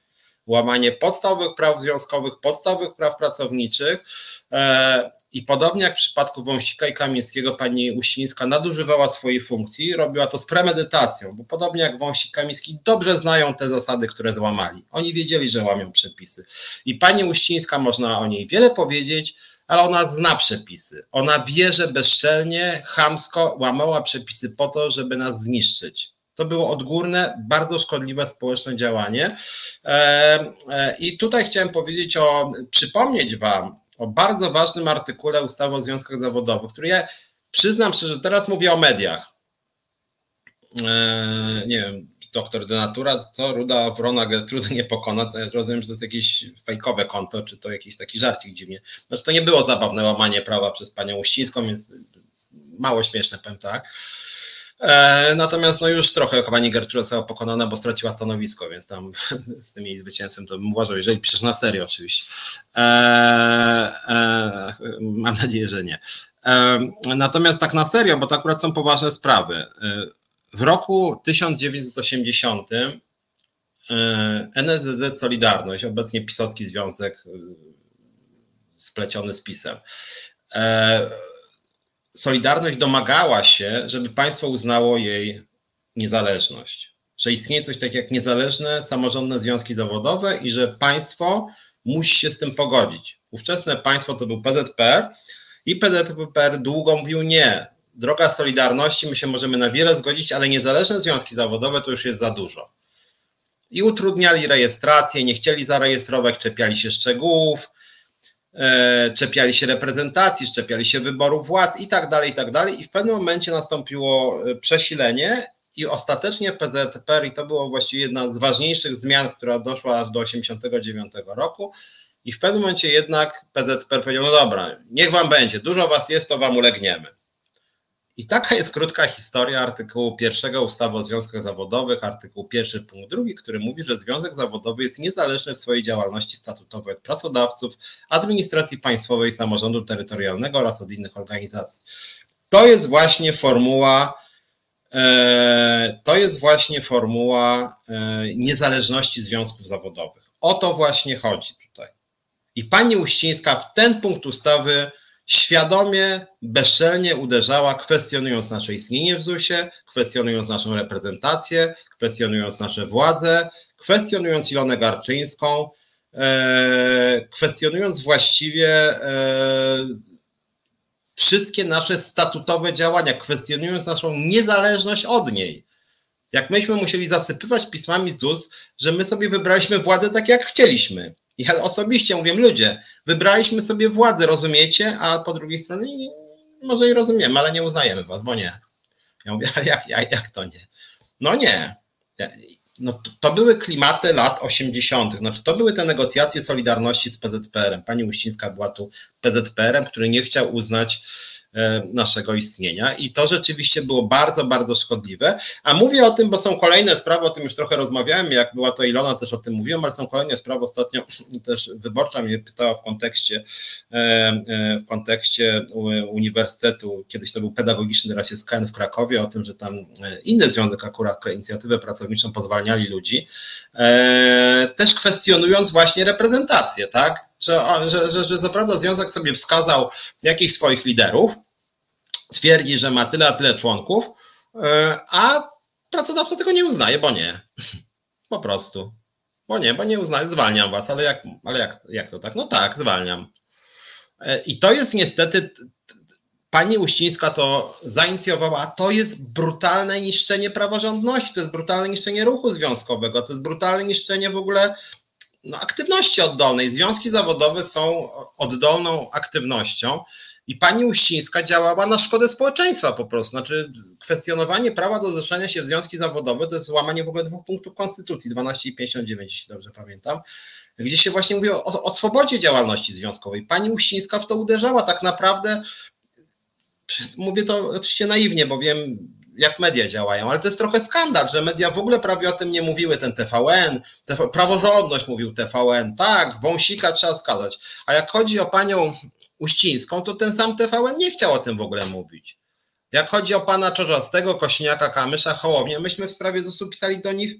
[SPEAKER 1] Łamanie podstawowych praw związkowych, podstawowych praw pracowniczych, eee, i podobnie jak w przypadku Wąsika i Kamińskiego, pani Uścińska nadużywała swojej funkcji, robiła to z premedytacją, bo podobnie jak Wąsik Kamiński dobrze znają te zasady, które złamali. Oni wiedzieli, że łamią przepisy. I pani Uścińska, można o niej wiele powiedzieć, ale ona zna przepisy. Ona wie, że bezczelnie, chamsko łamała przepisy po to, żeby nas zniszczyć. To było odgórne, bardzo szkodliwe społeczne działanie. E, e, I tutaj chciałem powiedzieć o, przypomnieć Wam, o bardzo ważnym artykule ustawy o związkach zawodowych, który ja przyznam szczerze, teraz mówię o mediach. Eee, nie wiem, doktor Denatura, co Ruda Wrona Gertrudy nie pokona, to ja rozumiem, że to jest jakieś fejkowe konto, czy to jakiś taki żarcik dziwnie. Znaczy to nie było zabawne łamanie prawa przez panią Uścińską, więc mało śmieszne, powiem tak. E, natomiast no już trochę pani Gertruda została pokonana, bo straciła stanowisko, więc tam z tym jej zwycięstwem to bym uważał, jeżeli piszesz na serio oczywiście. E, e, mam nadzieję, że nie. Natomiast tak na serio, bo to akurat są poważne sprawy. W roku 1980 NSZZ Solidarność, obecnie pisowski związek spleciony z PiSem, Solidarność domagała się, żeby państwo uznało jej niezależność. Że istnieje coś takiego jak niezależne, samorządne związki zawodowe i że państwo musi się z tym pogodzić. Ówczesne państwo to był PZPR i PZPR długo mówił nie. Droga Solidarności, my się możemy na wiele zgodzić, ale niezależne związki zawodowe to już jest za dużo. I utrudniali rejestrację, nie chcieli zarejestrować, czepiali się szczegółów, czepiali się reprezentacji, czepiali się wyboru władz i tak dalej, i tak dalej. I w pewnym momencie nastąpiło e, przesilenie i ostatecznie PZPR, i to było właściwie jedna z ważniejszych zmian, która doszła aż do 1989 roku, i w pewnym momencie jednak PZPR powiedział, no dobra, niech wam będzie, dużo was jest, to wam ulegniemy. I taka jest krótka historia artykułu pierwszego ustawy o związkach zawodowych, artykuł pierwszy punkt drugi, który mówi, że związek zawodowy jest niezależny w swojej działalności statutowej od pracodawców, administracji państwowej, samorządu terytorialnego oraz od innych organizacji. To jest właśnie formuła, e, to jest właśnie formuła e, niezależności związków zawodowych. O to właśnie chodzi tutaj. I pani Uścińska w ten punkt ustawy świadomie, bezczelnie uderzała, kwestionując nasze istnienie w ZUS-ie, kwestionując naszą reprezentację, kwestionując nasze władze, kwestionując Ilonę Garczyńską, e, kwestionując właściwie e, wszystkie nasze statutowe działania, kwestionując naszą niezależność od niej. Jak myśmy musieli zasypywać pismami ZUS, że my sobie wybraliśmy władzę tak, jak chcieliśmy ja osobiście mówię, ludzie, wybraliśmy sobie władzę, rozumiecie? A po drugiej stronie może i rozumiemy, ale nie uznajemy was, bo nie. Ja mówię, jak, jak, jak to nie? No nie. No to, to były klimaty lat 80., znaczy to były te negocjacje Solidarności z PZPR-em. Pani Uścińska była tu PZPR-em, który nie chciał uznać naszego istnienia i to rzeczywiście było bardzo, bardzo szkodliwe. A mówię o tym, bo są kolejne sprawy, o tym już trochę rozmawiałem, jak była to Ilona, też o tym mówiłem, ale są kolejne sprawy. Ostatnio też wyborcza mnie pytała w kontekście, e, e, w kontekście Uniwersytetu, kiedyś to był pedagogiczny, teraz jest KN w Krakowie, o tym, że tam inny związek akurat, inicjatywę pracowniczą pozwalniali ludzi, też kwestionując właśnie reprezentację, tak? Że, że, że, że co prawda związek sobie wskazał jakichś swoich liderów, twierdzi, że ma tyle, a tyle członków, e, a pracodawca tego nie uznaje, bo nie. Po prostu. Bo nie, bo nie uznaje, zwalniam was, ale jak, ale jak, jak to tak? No tak, zwalniam. E, I to jest niestety, pani Uścińska to zainicjowała, a to jest brutalne niszczenie praworządności, to jest brutalne niszczenie ruchu związkowego, to jest brutalne niszczenie w ogóle no, aktywności oddolnej. Związki zawodowe są oddolną aktywnością i pani Uścińska działała na szkodę społeczeństwa po prostu. Znaczy, kwestionowanie prawa do zrzeszenia się w związki zawodowe to jest łamanie w ogóle dwóch punktów Konstytucji, 12 i 59, jeśli dobrze pamiętam, gdzie się właśnie mówi o, o swobodzie działalności związkowej. Pani Uścińska w to uderzała tak naprawdę. Mówię to oczywiście naiwnie, bo wiem, jak media działają, ale to jest trochę skandal, że media w ogóle prawie o tym nie mówiły, ten TVN, TV, praworządność mówił TVN, tak, wąsika trzeba skazać, a jak chodzi o panią Uścińską, to ten sam TVN nie chciał o tym w ogóle mówić. Jak chodzi o pana Czorzastego, Kośniaka, Kamysza, Hołownię, myśmy w sprawie ZUS-u pisali do nich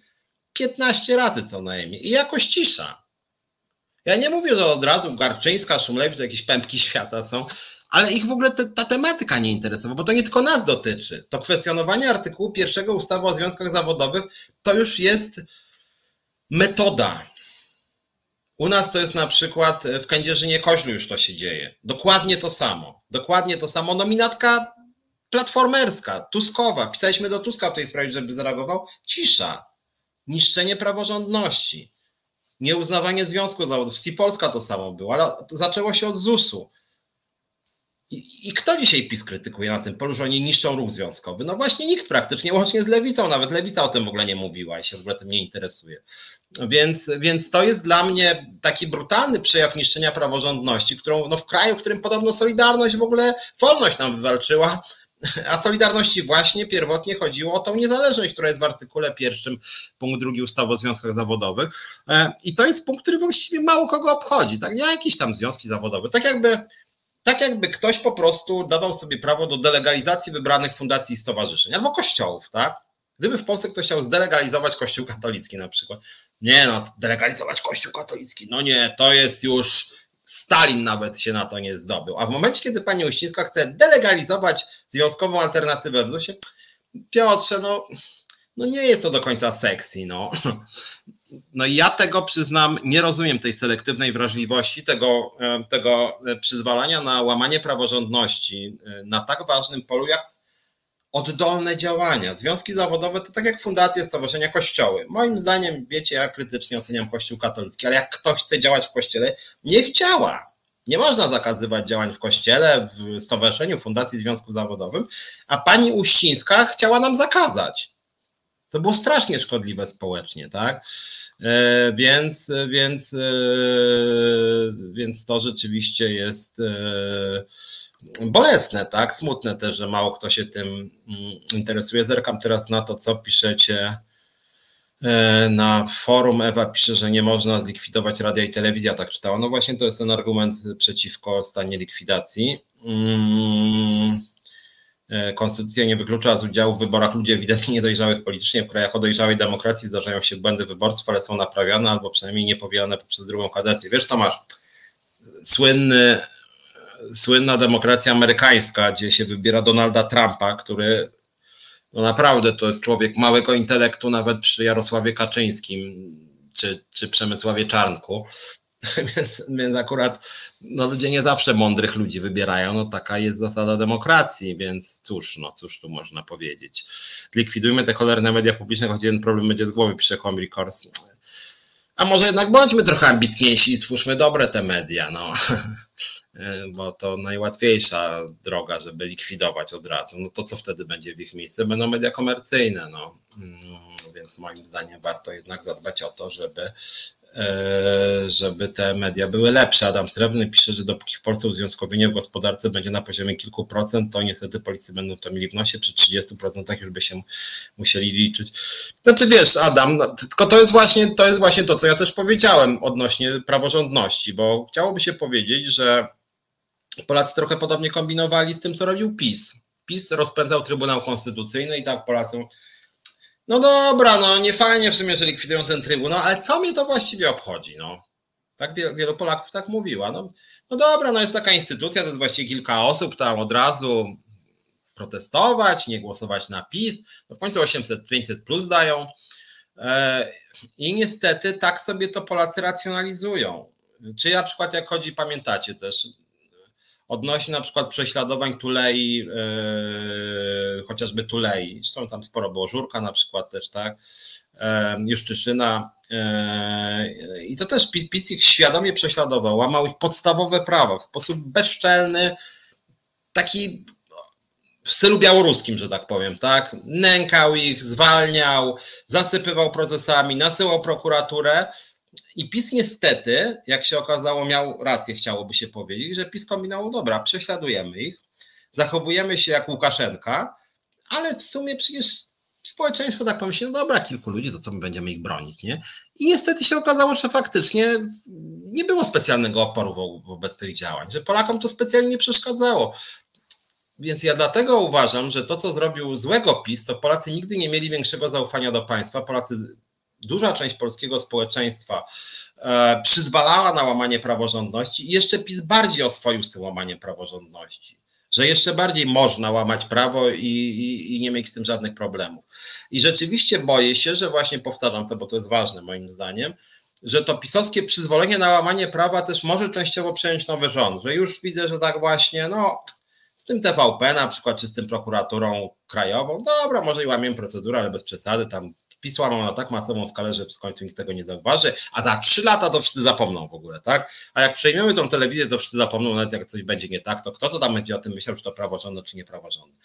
[SPEAKER 1] 15 razy co najmniej i jakoś cisza. Ja nie mówię, że od razu Garczyńska, Szumlewicz to jakieś pępki świata są, ale ich w ogóle te, ta tematyka nie interesuje, bo to nie tylko nas dotyczy. To kwestionowanie artykułu pierwszego ustawy o związkach zawodowych to już jest metoda. U nas to jest na przykład w Kędzierzynie Koźlu już to się dzieje. Dokładnie to samo. Dokładnie to samo. Nominatka platformerska, Tuskowa. Pisaliśmy do Tuska w tej sprawie, żeby zareagował. Cisza. Niszczenie praworządności. Nieuznawanie związku zawodów. W Polska to samo było, ale zaczęło się od ZUS-u. I, kto dzisiaj PiS krytykuje na tym polu, że oni niszczą ruch związkowy? No właśnie nikt praktycznie, łącznie z lewicą, nawet lewica o tym w ogóle nie mówiła i się w ogóle tym nie interesuje. Więc, więc to jest dla mnie taki brutalny przejaw niszczenia praworządności, którą no w kraju, w którym podobno Solidarność w ogóle wolność nam wywalczyła, a Solidarności właśnie pierwotnie chodziło o tą niezależność, która jest w artykule pierwszym, punkt drugi ustawy o związkach zawodowych. E, I to jest punkt, który właściwie mało kogo obchodzi. Tak, nie jakieś tam związki zawodowe. Tak jakby tak jakby ktoś po prostu dawał sobie prawo do delegalizacji wybranych fundacji i stowarzyszeń albo kościołów, tak? Gdyby w Polsce ktoś chciał zdelegalizować Kościół katolicki na przykład. Nie no, delegalizować Kościół katolicki, no nie, to jest już Stalin nawet się na to nie zdobył. A w momencie, kiedy pani Uścińska chce delegalizować związkową alternatywę w ZUS-ie, Piotrze, no, no nie jest to do końca sexy, no. No ja tego przyznam, nie rozumiem tej selektywnej wrażliwości, tego, e, tego przyzwalania na łamanie praworządności e, na tak ważnym polu jak oddolne działania. Związki zawodowe to tak jak fundacje, stowarzyszenia, kościoły. Moim zdaniem, wiecie, ja krytycznie oceniam Kościół katolicki, ale jak ktoś chce działać w kościele, niech działa. Nie można zakazywać działań w kościele, w stowarzyszeniu, fundacji, związku zawodowym, a pani Uścińska chciała nam zakazać. To było strasznie szkodliwe społecznie, tak? E, więc, więc, e, więc to rzeczywiście jest e, bolesne, tak? Smutne też, że mało kto się tym mm, interesuje. Zerkam teraz na to, co piszecie na forum. Ewa pisze, że nie można zlikwidować radia i telewizja, tak czytała. No właśnie to jest ten argument przeciwko stanie likwidacji. Mm. E, konstytucja nie wyklucza z udziału w wyborach ludzi ewidentnie niedojrzałych politycznie. W krajach o dojrzałej demokracji zdarzają się błędy wyborców, ale są naprawiane albo przynajmniej niepowielane poprzez drugą kadencję. Wiesz, Tomasz, słynny, słynna demokracja amerykańska, gdzie się wybiera Donalda Trumpa, który no naprawdę to jest człowiek małego intelektu, nawet przy Jarosławie Kaczyńskim czy, czy Przemysławie Czarnku. Więc, więc akurat no, ludzie nie zawsze mądrych ludzi wybierają. No, taka jest zasada demokracji, więc cóż, no cóż tu można powiedzieć. Likwidujmy te cholerne media publiczne, choć jeden problem będzie z głowy, pisze Homry Kors. A może jednak bądźmy trochę ambitniejsi i stwórzmy dobre te media, no. Bo to najłatwiejsza droga, żeby likwidować od razu. No to co wtedy będzie w ich miejsce? Będą media komercyjne, no. Mm, więc moim zdaniem warto jednak zadbać o to, żeby żeby te media były lepsze. Adam Srebrny pisze, że dopóki w Polsce uzwiązkowienie w gospodarce będzie na poziomie kilku procent, to niestety policy będą to mieli w nosie, przy 30% już by się musieli liczyć. Znaczy wiesz, Adam, no, tylko to jest właśnie to jest właśnie to, co ja też powiedziałem odnośnie praworządności, bo chciałoby się powiedzieć, że Polacy trochę podobnie kombinowali z tym, co robił PiS. PiS rozpędzał Trybunał Konstytucyjny i tak Polacy no dobra, no nie fajnie w sumie, że likwidują ten trybunał, ale co mnie to właściwie obchodzi, no. Tak wielu, wielu Polaków tak mówiła. No, no dobra, no jest taka instytucja, to jest właściwie kilka osób tam od razu protestować, nie głosować na PiS. No w końcu 800, 500 plus dają. E, I niestety tak sobie to Polacy racjonalizują. Czy na przykład, jak chodzi, pamiętacie też, odnośnie na przykład prześladowań Tulei, yy, chociażby Tulei, zresztą tam sporo było, Żurka na przykład też, tak, yy, Juszczyszyna yy, i to też PiS, PiS ich świadomie prześladował, łamał ich podstawowe prawa w sposób bezczelny, taki w stylu białoruskim, że tak powiem, tak? Nękał ich, zwalniał, zasypywał procesami, nasyłał prokuraturę. I PiS niestety, jak się okazało, miał rację, chciałoby się powiedzieć, że PiS kombinował, dobra, prześladujemy ich, zachowujemy się jak Łukaszenka, ale w sumie przecież społeczeństwo tak pomyśli, no dobra, kilku ludzi, to co my będziemy ich bronić, nie? I niestety się okazało, że faktycznie nie było specjalnego oporu wobec tych działań, że Polakom to specjalnie nie przeszkadzało. Więc ja dlatego uważam, że to, co zrobił złego PiS, to Polacy nigdy nie mieli większego zaufania do państwa. Polacy, duża część polskiego społeczeństwa e, przyzwalała na łamanie praworządności i jeszcze PiS bardziej oswoił z tym łamaniem praworządności. Że jeszcze bardziej można łamać prawo i, i, i nie mieć z tym żadnych problemów. I rzeczywiście boję się, że właśnie powtarzam to, bo to jest ważne moim zdaniem, że to pisowskie przyzwolenie na łamanie prawa też może częściowo przejąć nowy rząd, że już widzę, że tak właśnie, no z tym TVP na przykład, czy z tym prokuraturą krajową, dobra, może i łamiemy procedurę, ale bez przesady, tam PiS łamał na tak masową skalę, że w końcu nikt tego nie zauważy, a za trzy lata to wszyscy zapomną w ogóle, tak? A jak przejmiemy tą telewizję, to wszyscy zapomną, nawet jak coś będzie nie tak, to kto to tam będzie o tym myślał, czy to praworządne, czy niepraworządne.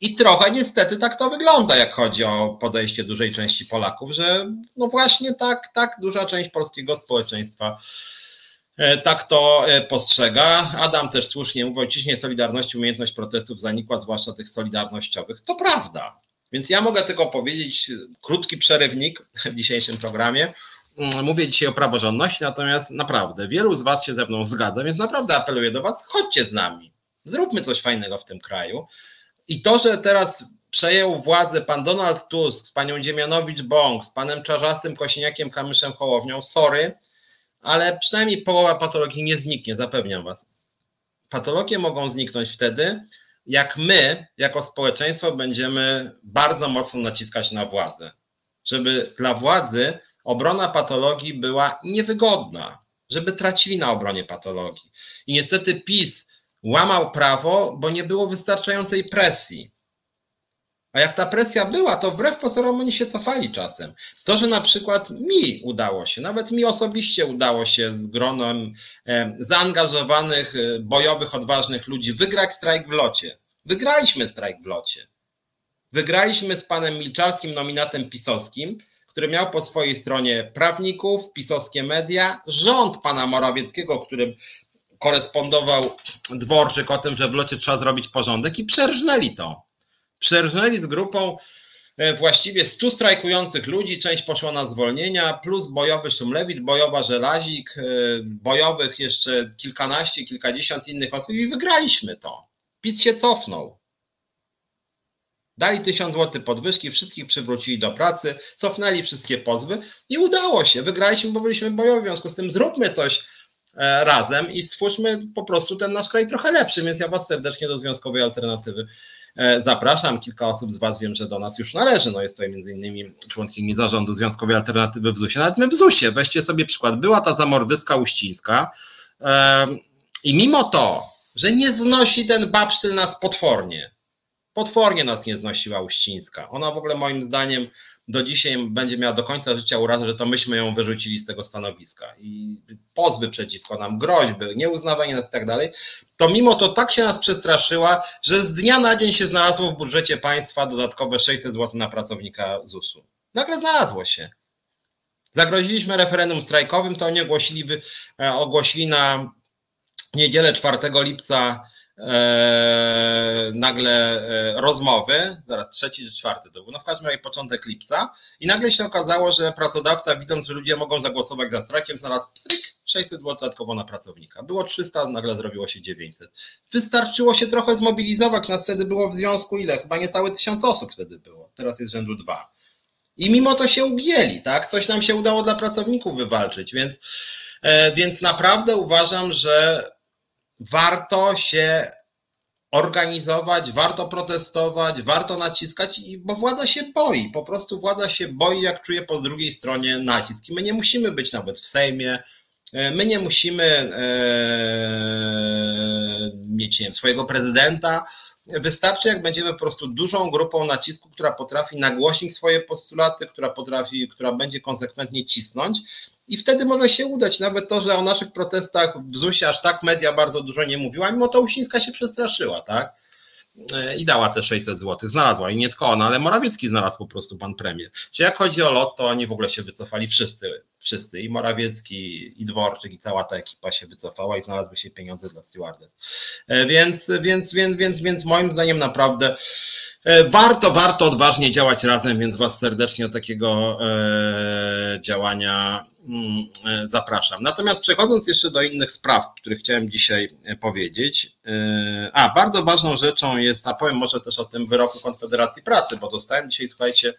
[SPEAKER 1] I trochę niestety tak to wygląda, jak chodzi o podejście dużej części Polaków, że no właśnie tak, tak duża część polskiego społeczeństwa E, tak to e, postrzega. Adam też słusznie mówi, ojczyźnie Solidarności umiejętność protestów zanikła, zwłaszcza tych solidarnościowych. To prawda. Więc ja mogę tylko powiedzieć, krótki przerywnik w dzisiejszym programie. Mm, mówię dzisiaj o praworządności, natomiast naprawdę wielu z Was się ze mną zgadza, więc naprawdę apeluję do Was, chodźcie z nami. Zróbmy coś fajnego w tym kraju. I to, że teraz przejął władzę pan Donald Tusk z panią Dziemianowicz-Bąk, z panem Czarzastym Kosiniakiem Kamyszem Hołownią, sorry, ale przynajmniej połowa patologii nie zniknie, zapewniam Was. Patologie mogą zniknąć wtedy, jak my, jako społeczeństwo, będziemy bardzo mocno naciskać na władzę. Żeby dla władzy obrona patologii była niewygodna, żeby tracili na obronie patologii. I niestety PiS łamał prawo, bo nie było wystarczającej presji. A jak ta presja była, to wbrew pozorom oni się cofali czasem. To, że na przykład mi udało się, nawet mi osobiście udało się z gronem e, zaangażowanych, e, bojowych, odważnych ludzi wygrać strajk w locie. Wygraliśmy strajk w locie. Wygraliśmy z panem Milczarskim, nominatem pisowskim, który miał po swojej stronie prawników, pisowskie media, rząd pana Morawieckiego, którym korespondował Dworczyk o tym, że w locie trzeba zrobić porządek i przerżnęli to przerżnęli z grupą e, właściwie 100 strajkujących ludzi, część poszła na zwolnienia, plus bojowy Szumlewicz, bojowa Żelazik, e, bojowych jeszcze kilkanaście, kilkadziesiąt innych osób i wygraliśmy to. PiS się cofnął. Dali tysiąc złotych podwyżki, wszystkich przywrócili do pracy, cofnęli wszystkie pozwy i udało się. Wygraliśmy, bo byliśmy bojowi, w związku z tym zróbmy coś e, razem i stwórzmy po prostu ten nasz kraj trochę lepszy, więc ja Was serdecznie do Związkowej Alternatywy zapraszam. Kilka osób z Was wiem, że do nas już należy. No jest tutaj między innymi członkini zarządu Związkowej Alternatywy w ZUS-ie. Nawet my w weźcie sobie przykład, była ta zamordyska uścińska i mimo to, że nie znosi ten babsztyl nas potwornie, potwornie nas nie znosiła Uścińska. Ona w ogóle moim zdaniem do dzisiaj będzie miała do końca życia urazę, że to myśmy ją wyrzucili z tego stanowiska i pozwy przeciwko nam, groźby, nieuznawanie nas i tak dalej, to mimo to tak się nas przestraszyła, że z dnia na dzień się znalazło w budżecie państwa dodatkowe 600 zł na pracownika ZUS-u. Nagle znalazło się. Zagroziliśmy referendum strajkowym, to oni ogłosili, e, ogłosili na niedzielę 4 lipca nagle e, rozmowy, zaraz trzeci czy czwarty to był, no w każdym razie początek lipca i nagle się okazało, że pracodawca widząc, że ludzie mogą zagłosować za strajkiem, znalazł pstryk 600 zł dodatkowo na pracownika. Było 300, nagle zrobiło się 900. Wystarczyło się trochę zmobilizować, nas wtedy było w związku ile? Chyba niecałe tysiąc osób wtedy było, teraz jest rzędu dwa. I mimo to się ugięli, tak? Coś nam się udało dla pracowników wywalczyć, więc, e, więc naprawdę uważam, że warto się organizować, warto protestować, warto naciskać, bo władza się boi. Po prostu władza się boi, jak czuje po drugiej stronie nacisk. I my nie musimy być nawet w Sejmie, e, my nie musimy e, mieć nie wiem, swojego prezydenta. Wystarczy, jak będziemy po prostu dużą grupą nacisku, która potrafi nagłośnić swoje postulaty, która potrafi, która będzie konsekwentnie cisnąć i wtedy może się udać. Nawet to, że o naszych protestach w ZUS-ie aż tak media bardzo dużo nie mówiła, mimo to Uścińska się przestraszyła, tak? E, I dała te 600 zł. Znalazła i nie tylko ona, ale Morawiecki znalazł po prostu pan premier. Czy jak chodzi o lot, to oni w ogóle się wycofali wszyscy, wszyscy. I Morawiecki, i Dworczyk, i cała ta ekipa się wycofała i znalazły się pieniądze dla stewardess. E, więc, więc, więc, więc, więc moim zdaniem naprawdę E, warto, warto odważnie działać razem, więc Was serdecznie do takiego e, działania mm, e, zapraszam. Natomiast przechodząc jeszcze do innych spraw, o których chciałem dzisiaj powiedzieć. A, bardzo ważną rzeczą jest, a powiem może też o tym wyroku Konfederacji Pracy, bo dostałem dzisiaj, słuchajcie,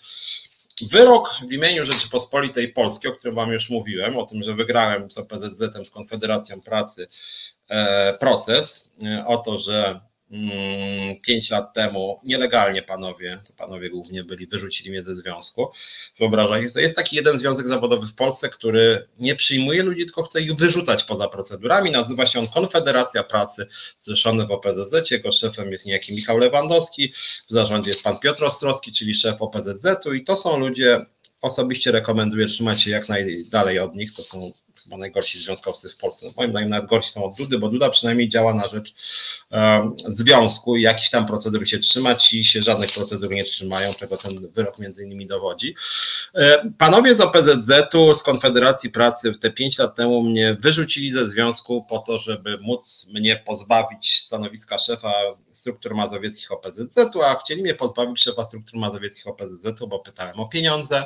[SPEAKER 1] wyrok w imieniu Rzeczypospolitej Polskiej, o którym Wam już mówiłem, o tym, że wygrałem z OPZZ, z Konfederacją Pracy proces, o to, że Mm, pięć lat temu, nielegalnie panowie, to panowie głównie byli, wyrzucili mnie ze związku. Wyobrażaj, jest taki jeden związek zawodowy w Polsce, który nie przyjmuje ludzi, tylko chce ich wyrzucać poza procedurami. Nazywa się on Konfederacja Pracy, zrzeszony w OPZZ. Jego szefem jest niejaki Michał Lewandowski, w zarządzie jest pan Piotr Ostrowski, czyli szef OPZZ-u i to są ludzie, osobiście rekomenduję trzymać się jak najdalej od nich, to są chyba najgorsi związkowcy w Polsce. Moim zdaniem nawet gorsi są od Dudy, bo Duda przynajmniej działa na rzecz e, związku i jakiś tam procedur się trzyma, ci się żadnych procedur nie trzymają, czego ten wyrok między innymi dowodzi. E, panowie z OPZZ-u, z Konfederacji Pracy te pięć lat temu mnie wyrzucili ze związku po to, żeby móc mnie pozbawić stanowiska szefa struktur mazowieckich OPZZ-u, a chcieli mnie pozbawić szefa struktur mazowieckich OPZZ-u, bo pytałem o pieniądze,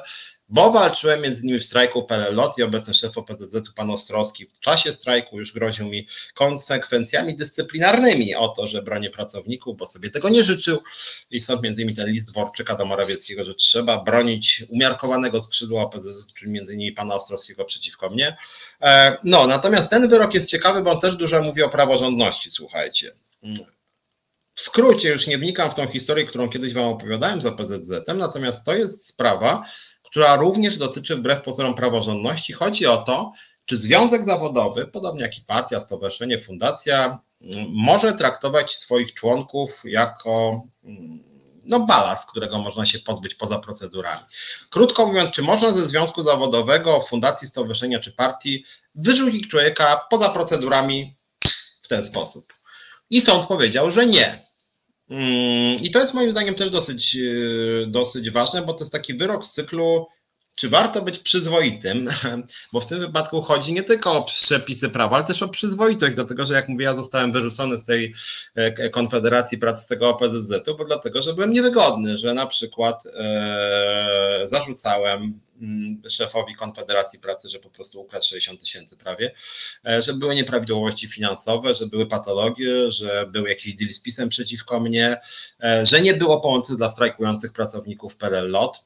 [SPEAKER 1] bo walczyłem między innymi w strajku PLLOT i obecny szef OPZZ-u pan Ostrowski w czasie strajku już groził mi konsekwencjami dyscyplinarnymi o to, że bronię pracowników, bo sobie tego nie życzył i stąd między innymi ten list Dworczyka do Morawieckiego, że trzeba bronić umiarkowanego skrzydła OPZZ, czyli między innymi pana Ostrowskiego przeciwko mnie. E, no, natomiast ten wyrok jest ciekawy, bo on też dużo mówi o praworządności, słuchajcie. W skrócie już nie wnikam w tą historię, którą kiedyś Wam opowiadałem za PZZ-em, natomiast to jest sprawa, która również dotyczy wbrew pozorom praworządności. Chodzi o to, czy związek zawodowy, podobnie jak i partia, stowarzyszenie, fundacja, może traktować swoich członków jako no, balast, którego można się pozbyć poza procedurami. Krótko mówiąc, czy można ze związku zawodowego, fundacji, stowarzyszenia czy partii wyrzucić człowieka poza procedurami w ten sposób? I sąd powiedział, że nie. Mm, I to jest moim zdaniem też dosyć, e, dosyć ważne, bo to jest taki wyrok z cyklu, czy warto być przyzwoitym, bo w tym wypadku chodzi nie tylko o przepisy prawa, ale też o przyzwoitość, dlatego że jak mówię, ja zostałem wyrzucony z tej e, Konfederacji Pracy, z tego OPZZ-u, bo dlatego, że byłem niewygodny, że na przykład e, zarzucałem Mm, szefowi Konfederacji Pracy, że po prostu ukradł 60 tysięcy prawie, e, że były nieprawidłowości finansowe, że były patologie, że był jakiś deal z pisem przeciwko mnie, e, że nie było pomocy dla strajkujących pracowników PLL LOT.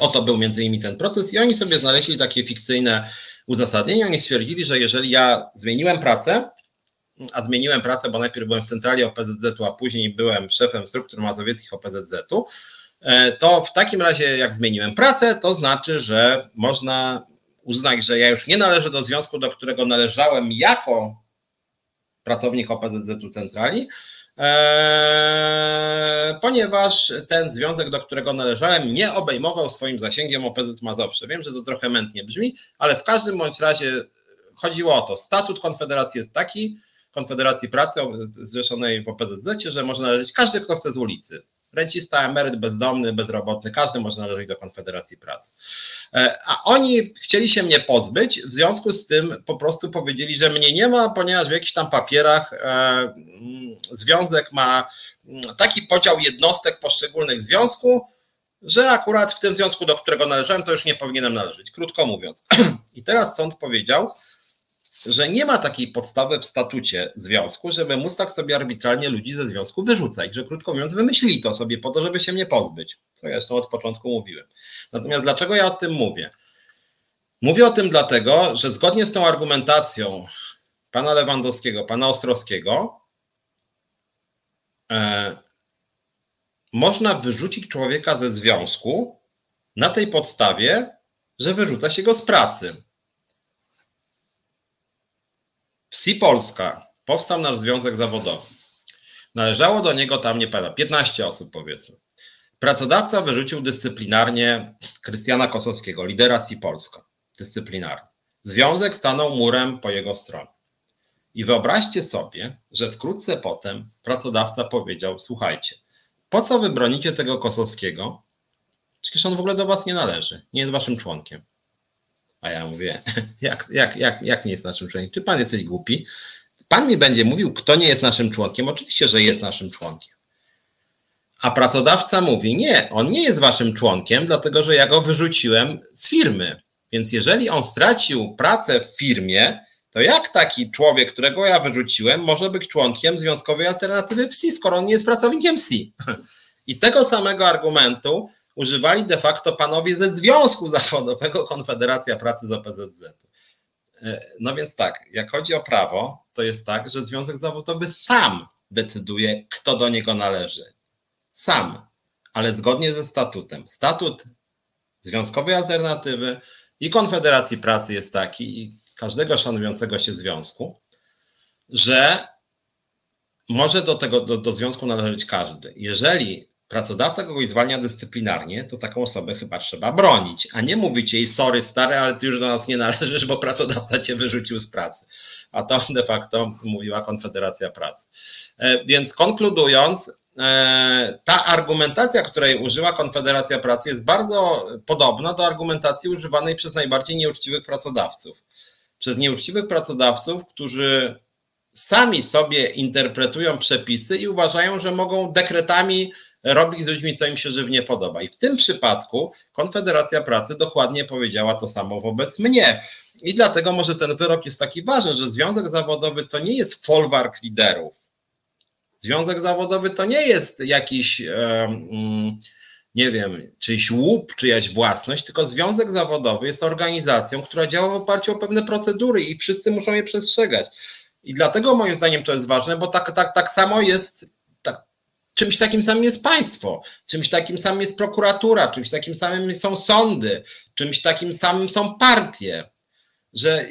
[SPEAKER 1] Oto był między innymi ten proces i oni sobie znaleźli takie fikcyjne uzasadnienie. Oni stwierdzili, że jeżeli ja zmieniłem pracę, a zmieniłem pracę, bo najpierw byłem w centrali OPZZ-u, a później byłem szefem struktur mazowieckich OPZZ-u, E, to w takim razie, jak zmieniłem pracę, to znaczy, że można uznać, że ja już nie należę do związku, do którego należałem jako pracownik OPZZ-u Centrali, ponieważ ten związek, do którego należałem, nie obejmował swoim zasięgiem OPZ Mazowsze. Wiem, że to trochę mętnie brzmi, ale w każdym bądź razie chodziło o to. Statut Konfederacji jest taki, Konfederacji Pracy zrzeszonej w OPZZ, że może należeć każdy, kto chce z ulicy rencista, emeryt, bezdomny, bezrobotny, każdy może należeć do Konfederacji Pracy. E, a oni chcieli się mnie pozbyć, w związku z tym po prostu powiedzieli, że mnie nie ma, ponieważ w jakichś tam papierach e, mm, związek ma mm, taki podział jednostek poszczególnych związku, że akurat w tym związku, do którego należałem, to już nie powinienem należeć, krótko mówiąc. I teraz sąd powiedział, że nie ma takiej podstawy w statucie związku, żeby móc tak sobie arbitralnie ludzi ze związku wyrzucać, że krótko mówiąc wymyślili to sobie po to, żeby się mnie pozbyć, co ja zresztą od początku mówiłem. Natomiast dlaczego ja o tym mówię? Mówię o tym dlatego, że zgodnie z tą argumentacją pana Lewandowskiego, pana Ostrowskiego, e, można wyrzucić człowieka ze związku na tej podstawie, że wyrzuca się go z pracy. W SI Polska powstał nasz związek zawodowy. Należało do niego tam, nie pamiętam, 15 osób powiedzmy. Pracodawca wyrzucił dyscyplinarnie Krystiana Kosowskiego, lidera SI Polska. Dyscyplinarnie. Związek stanął murem po jego stronie. I wyobraźcie sobie, że wkrótce potem pracodawca powiedział: Słuchajcie, po co wy bronicie tego Kosowskiego? Przecież on w ogóle do was nie należy, nie jest waszym członkiem. A ja mówię, jak, jak, jak, jak nie jest naszym członkiem? Czy pan jesteś głupi? Pan mi będzie mówił, kto nie jest naszym członkiem. Oczywiście, że jest naszym członkiem. A pracodawca mówi, nie, on nie jest waszym członkiem, dlatego że ja go wyrzuciłem z firmy. Więc jeżeli on stracił pracę w firmie, to jak taki człowiek, którego ja wyrzuciłem, może być członkiem Związkowej Alternatywy WSI, skoro on nie jest pracownikiem WSI? I tego samego argumentu używali de facto panowie ze Związku Zawodowego Konfederacja Pracy z OPZZ. No więc tak, jak chodzi o prawo, to jest tak, że Związek Zawodowy sam decyduje, kto do niego należy. Sam, ale zgodnie ze statutem. Statut Związkowej Alternatywy i Konfederacji Pracy jest taki, i każdego szanującego się związku, że może do tego do, do związku należeć każdy. Jeżeli pracodawca kogoś zwalnia dyscyplinarnie, to taką osobę chyba trzeba bronić, a nie mówić jej sorry stary, ale ty już do nas nie należysz, bo pracodawca cię wyrzucił z pracy. A to de facto mówiła Konfederacja Pracy. E, więc konkludując, e, ta argumentacja, której użyła Konfederacja Pracy jest bardzo podobna do argumentacji używanej przez najbardziej nieuczciwych pracodawców. Przez nieuczciwych pracodawców, którzy sami sobie interpretują przepisy i uważają, że mogą dekretami robić z ludźmi, co im się żywnie podoba. I w tym przypadku Konfederacja Pracy dokładnie powiedziała to samo wobec mnie. I dlatego może ten wyrok jest taki ważny, że związek zawodowy to nie jest folwark liderów. Związek zawodowy to nie jest jakiś, nie wiem, czyjś łup, czyjaś własność, tylko związek zawodowy jest organizacją, która działa w oparciu o pewne procedury i wszyscy muszą je przestrzegać. I dlatego moim zdaniem to jest ważne, bo tak, tak, tak samo jest Czymś takim samym jest państwo, czymś takim samym jest prokuratura, czymś takim samym są sądy, czymś takim samym są partie. Że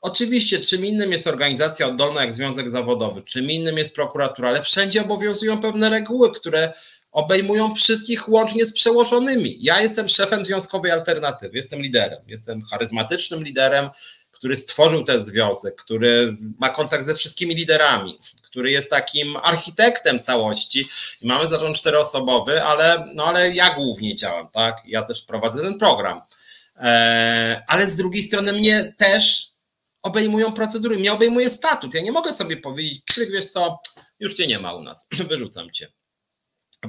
[SPEAKER 1] oczywiście, czym innym jest organizacja oddolna jak związek zawodowy, czym innym jest prokuratura, ale wszędzie obowiązują pewne reguły, które obejmują wszystkich łącznie z przełożonymi. Ja jestem szefem związkowej alternatywy, jestem liderem, jestem charyzmatycznym liderem, który stworzył ten związek, który ma kontakt ze wszystkimi liderami, który jest takim architektem całości. I mamy zarząd czteroosobowy, ale, no ale ja głównie działam, tak? Ja też prowadzę ten program. E, ale z drugiej strony mnie też obejmują procedury, mnie obejmuje statut. Ja nie mogę sobie powiedzieć, wiesz co, już cię nie ma u nas, wyrzucam cię.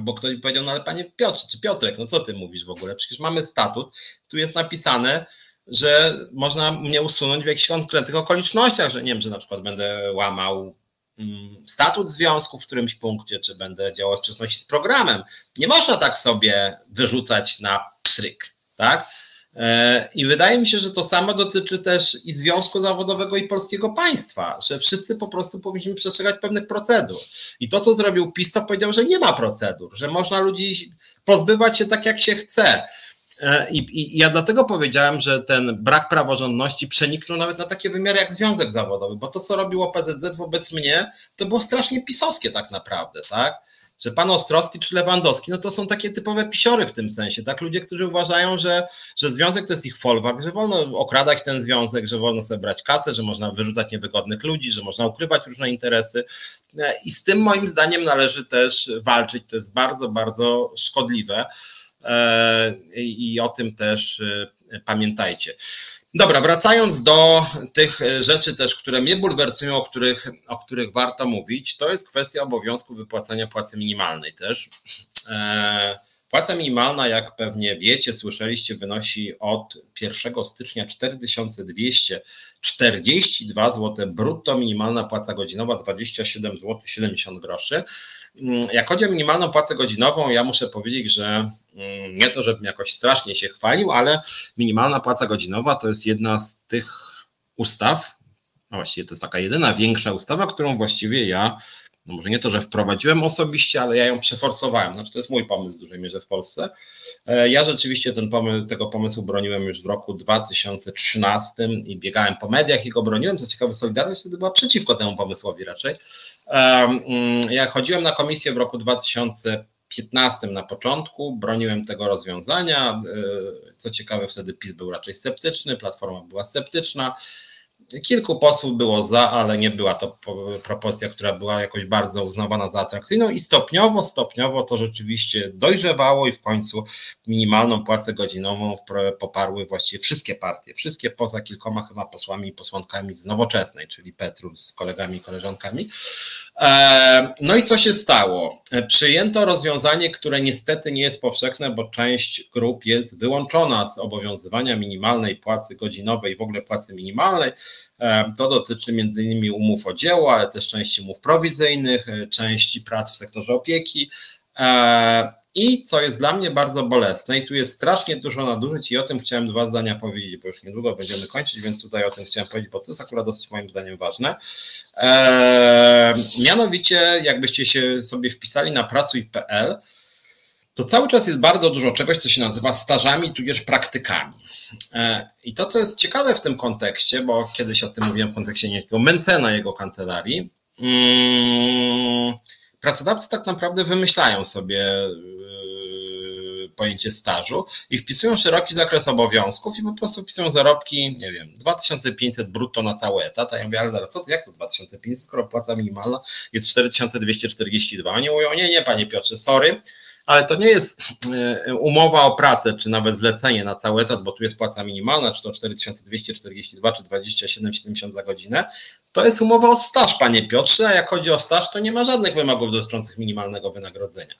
[SPEAKER 1] Bo ktoś powiedział, no ale panie Piotrze, czy Piotrek, no co ty mówisz w ogóle? Przecież mamy statut, tu jest napisane, że można mnie usunąć w jakichś konkretnych okolicznościach, że nie wiem, że na przykład będę łamał statut związku w którymś punkcie, czy będę działał w sprzeczności z programem. Nie można tak sobie wyrzucać na pstryk, tak? E, I wydaje mi się, że to samo dotyczy też i Związku Zawodowego i Polskiego Państwa, że wszyscy po prostu powinniśmy przestrzegać pewnych procedur. I to, co zrobił PiS, to powiedział, że nie ma procedur, że można ludzi pozbywać się tak, jak się chce. E, I, I, ja dlatego powiedziałem, że ten brak praworządności przeniknął nawet na takie wymiary jak związek zawodowy, bo to, co robiło PZZ wobec mnie, to było strasznie pisowskie tak naprawdę, tak? Że pan Ostrowski czy Lewandowski, no to są takie typowe pisiory w tym sensie, tak? Ludzie, którzy uważają, że, że związek to jest ich folwark, że wolno okradać ten związek, że wolno sobie brać kasę, że można wyrzucać niewygodnych ludzi, że można ukrywać różne interesy. E, I z tym moim zdaniem należy też walczyć. To jest bardzo, bardzo szkodliwe. E, i o tym też e, pamiętajcie. Dobra, wracając do tych rzeczy też, które mnie bulwersują, o których, o których warto mówić, to jest kwestia obowiązku wypłacania płacy minimalnej też. E, płaca minimalna, jak pewnie wiecie, słyszeliście, wynosi od 1 stycznia 4242 zł brutto, minimalna płaca godzinowa 27 zł 70 groszy. Mm, jak chodzi o minimalną płacę godzinową, ja muszę powiedzieć, że mm, nie to, żebym jakoś strasznie się chwalił, ale minimalna płaca godzinowa to jest jedna z tych ustaw, a właściwie to jest taka jedyna większa ustawa, którą właściwie ja no może nie to, że wprowadziłem osobiście, ale ja ją przeforsowałem. Znaczy, to jest mój pomysł w dużej mierze w Polsce. E, ja rzeczywiście ten pomysł, tego pomysłu broniłem już w roku 2013 i biegałem po mediach i go broniłem. Co ciekawe, Solidarność wtedy była przeciwko temu pomysłowi raczej. Mm, ja chodziłem na komisję w roku 2015 na początku, broniłem tego rozwiązania. E, co ciekawe, wtedy PiS był raczej sceptyczny, Platforma była sceptyczna. Kilku posłów było za, ale nie była to propozycja, która była jakoś bardzo uznawana za atrakcyjną i stopniowo, stopniowo to rzeczywiście dojrzewało i w końcu minimalną płacę godzinową poparły właściwie wszystkie partie, wszystkie poza kilkoma chyba posłami i posłankami z nowoczesnej, czyli Petru z kolegami i koleżankami. E, no i co się stało? Przyjęto rozwiązanie, które niestety nie jest powszechne, bo część grup jest wyłączona z obowiązywania minimalnej płacy godzinowej, w ogóle płacy minimalnej. E, to dotyczy innymi umów o dzieło, ale też części umów prowizyjnych, e, części prac w sektorze opieki. I co jest dla mnie bardzo bolesne, i tu jest strasznie dużo nadużyć, i o tym chciałem dwa zdania powiedzieć, bo już niedługo będziemy kończyć, więc tutaj o tym chciałem powiedzieć, bo to jest akurat dosyć moim zdaniem ważne. Eee, mianowicie, jakbyście się sobie wpisali na pracuj.pl, to cały czas jest bardzo dużo czegoś, co się nazywa stażami, tudzież praktykami. Eee, I to, co jest ciekawe w tym kontekście, bo kiedyś o tym mówiłem w kontekście niejakiego Mencena jego kancelarii, mm, pracodawcy tak naprawdę wymyślają sobie pojęcie stażu i wpisują szeroki zakres obowiązków i po prostu wpisują zarobki, nie wiem, 2500 brutto na cały etat, a ja mówię, ale zaraz, co to, jak to 2500, skoro płaca minimalna jest 4242, oni mówią, nie, nie, panie Piotrze, sorry, ale to nie jest e, umowa o pracę, czy nawet zlecenie na cały etat, bo tu jest płaca minimalna, czy to 4242, czy 27,70 za godzinę. To jest umowa o staż, panie Piotrze, a jak chodzi o staż, to nie ma żadnych wymogów dotyczących minimalnego wynagrodzenia.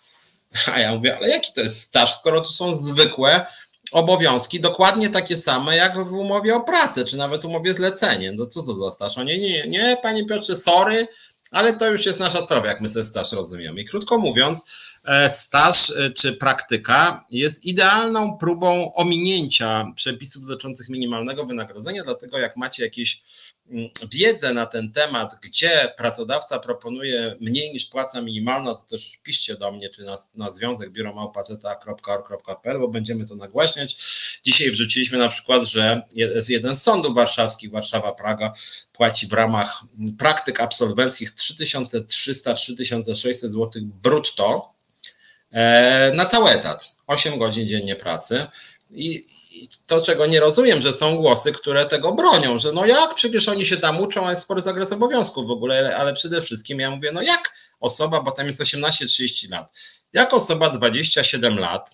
[SPEAKER 1] A ja mówię, ale jaki to jest staż, skoro tu są zwykłe obowiązki, dokładnie takie same jak w umowie o pracę, czy nawet umowie zlecenie. No co to za staż? O nie, nie, nie, panie Piotrze, sorry, ale to już jest nasza sprawa, jak my sobie staż rozumiemy. I krótko mówiąc, staż e, czy praktyka jest idealną próbą ominięcia przepisów dotyczących minimalnego wynagrodzenia, dlatego jak macie jakieś wiedzę na ten temat, gdzie pracodawca proponuje mniej niż płaca minimalna, to też piszcie do mnie, czy na, na związek biuromałpaceta.org.pl, bo będziemy to nagłaśniać. Dzisiaj wrzuciliśmy na przykład, że jeden z sądów warszawskich, Warszawa-Praga, płaci w ramach praktyk absolwenckich 3300-3600 zł brutto e, na cały etat, 8 godzin dziennie pracy. I, to, czego nie rozumiem, że są głosy, które tego bronią, że no jak, przecież oni się tam uczą, a jest spory zakres obowiązków w ogóle, ale przede wszystkim ja mówię, no jak osoba, bo tam jest 18-30 lat, jak osoba 27 lat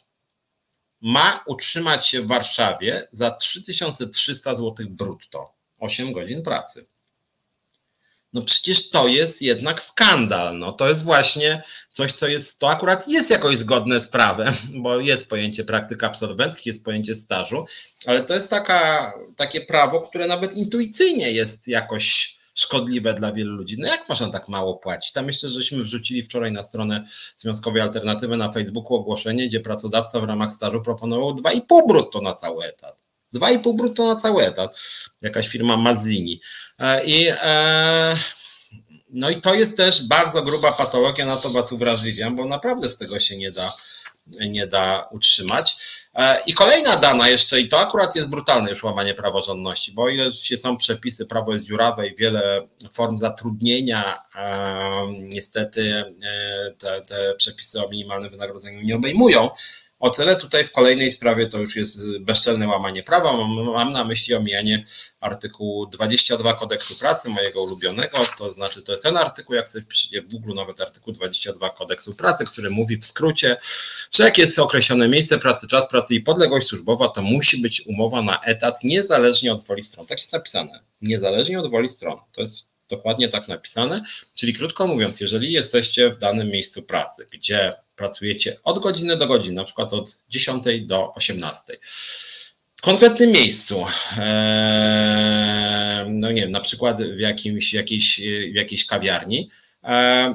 [SPEAKER 1] ma utrzymać się w Warszawie za 3300 zł brutto, 8 godzin pracy. No przecież to jest jednak skandal. No to jest właśnie coś, co jest, to akurat jest jakoś zgodne z prawem, bo jest pojęcie praktyk absolwenckich, jest pojęcie stażu, ale to jest taka, takie prawo, które nawet intuicyjnie jest jakoś szkodliwe dla wielu ludzi. No jak można tak mało płacić? Tam jeszcze żeśmy wrzucili wczoraj na stronę Związkowej Alternatywy na Facebooku ogłoszenie, gdzie pracodawca w ramach stażu proponował 2,5 brutto na cały etat. 2,5 brutto na cały etat. Jakaś firma Mazzini. E, I, e, no i to jest też bardzo gruba patologia, na to Was uwrażliwiam, bo naprawdę z tego się nie da, nie da utrzymać. E, I kolejna dana jeszcze, i to akurat jest brutalne już łamanie praworządności, bo o ile się są przepisy, prawo jest dziurawe i wiele form zatrudnienia, niestety te, te przepisy o minimalnym wynagrodzeniu nie obejmują, o tyle tutaj w kolejnej sprawie to już jest bezczelne łamanie prawa. Mam, na myśli omijanie artykułu 22 kodeksu pracy, mojego ulubionego. To znaczy, to jest ten artykuł, jak sobie wpiszecie w Google nawet artykuł 22 kodeksu pracy, który mówi w skrócie, że jak jest określone miejsce pracy, czas pracy i podległość służbowa, to musi być umowa na etat niezależnie od woli stron. Tak jest napisane. Niezależnie od woli stron. To jest dokładnie tak napisane. Czyli krótko mówiąc, jeżeli jesteście w danym miejscu pracy, gdzie pracujecie od godziny do godziny, na przykład od 10 do 18. W konkretnym miejscu, e, no nie wiem, na przykład w, jakimś, jakiejś, w jakiejś kawiarni, e,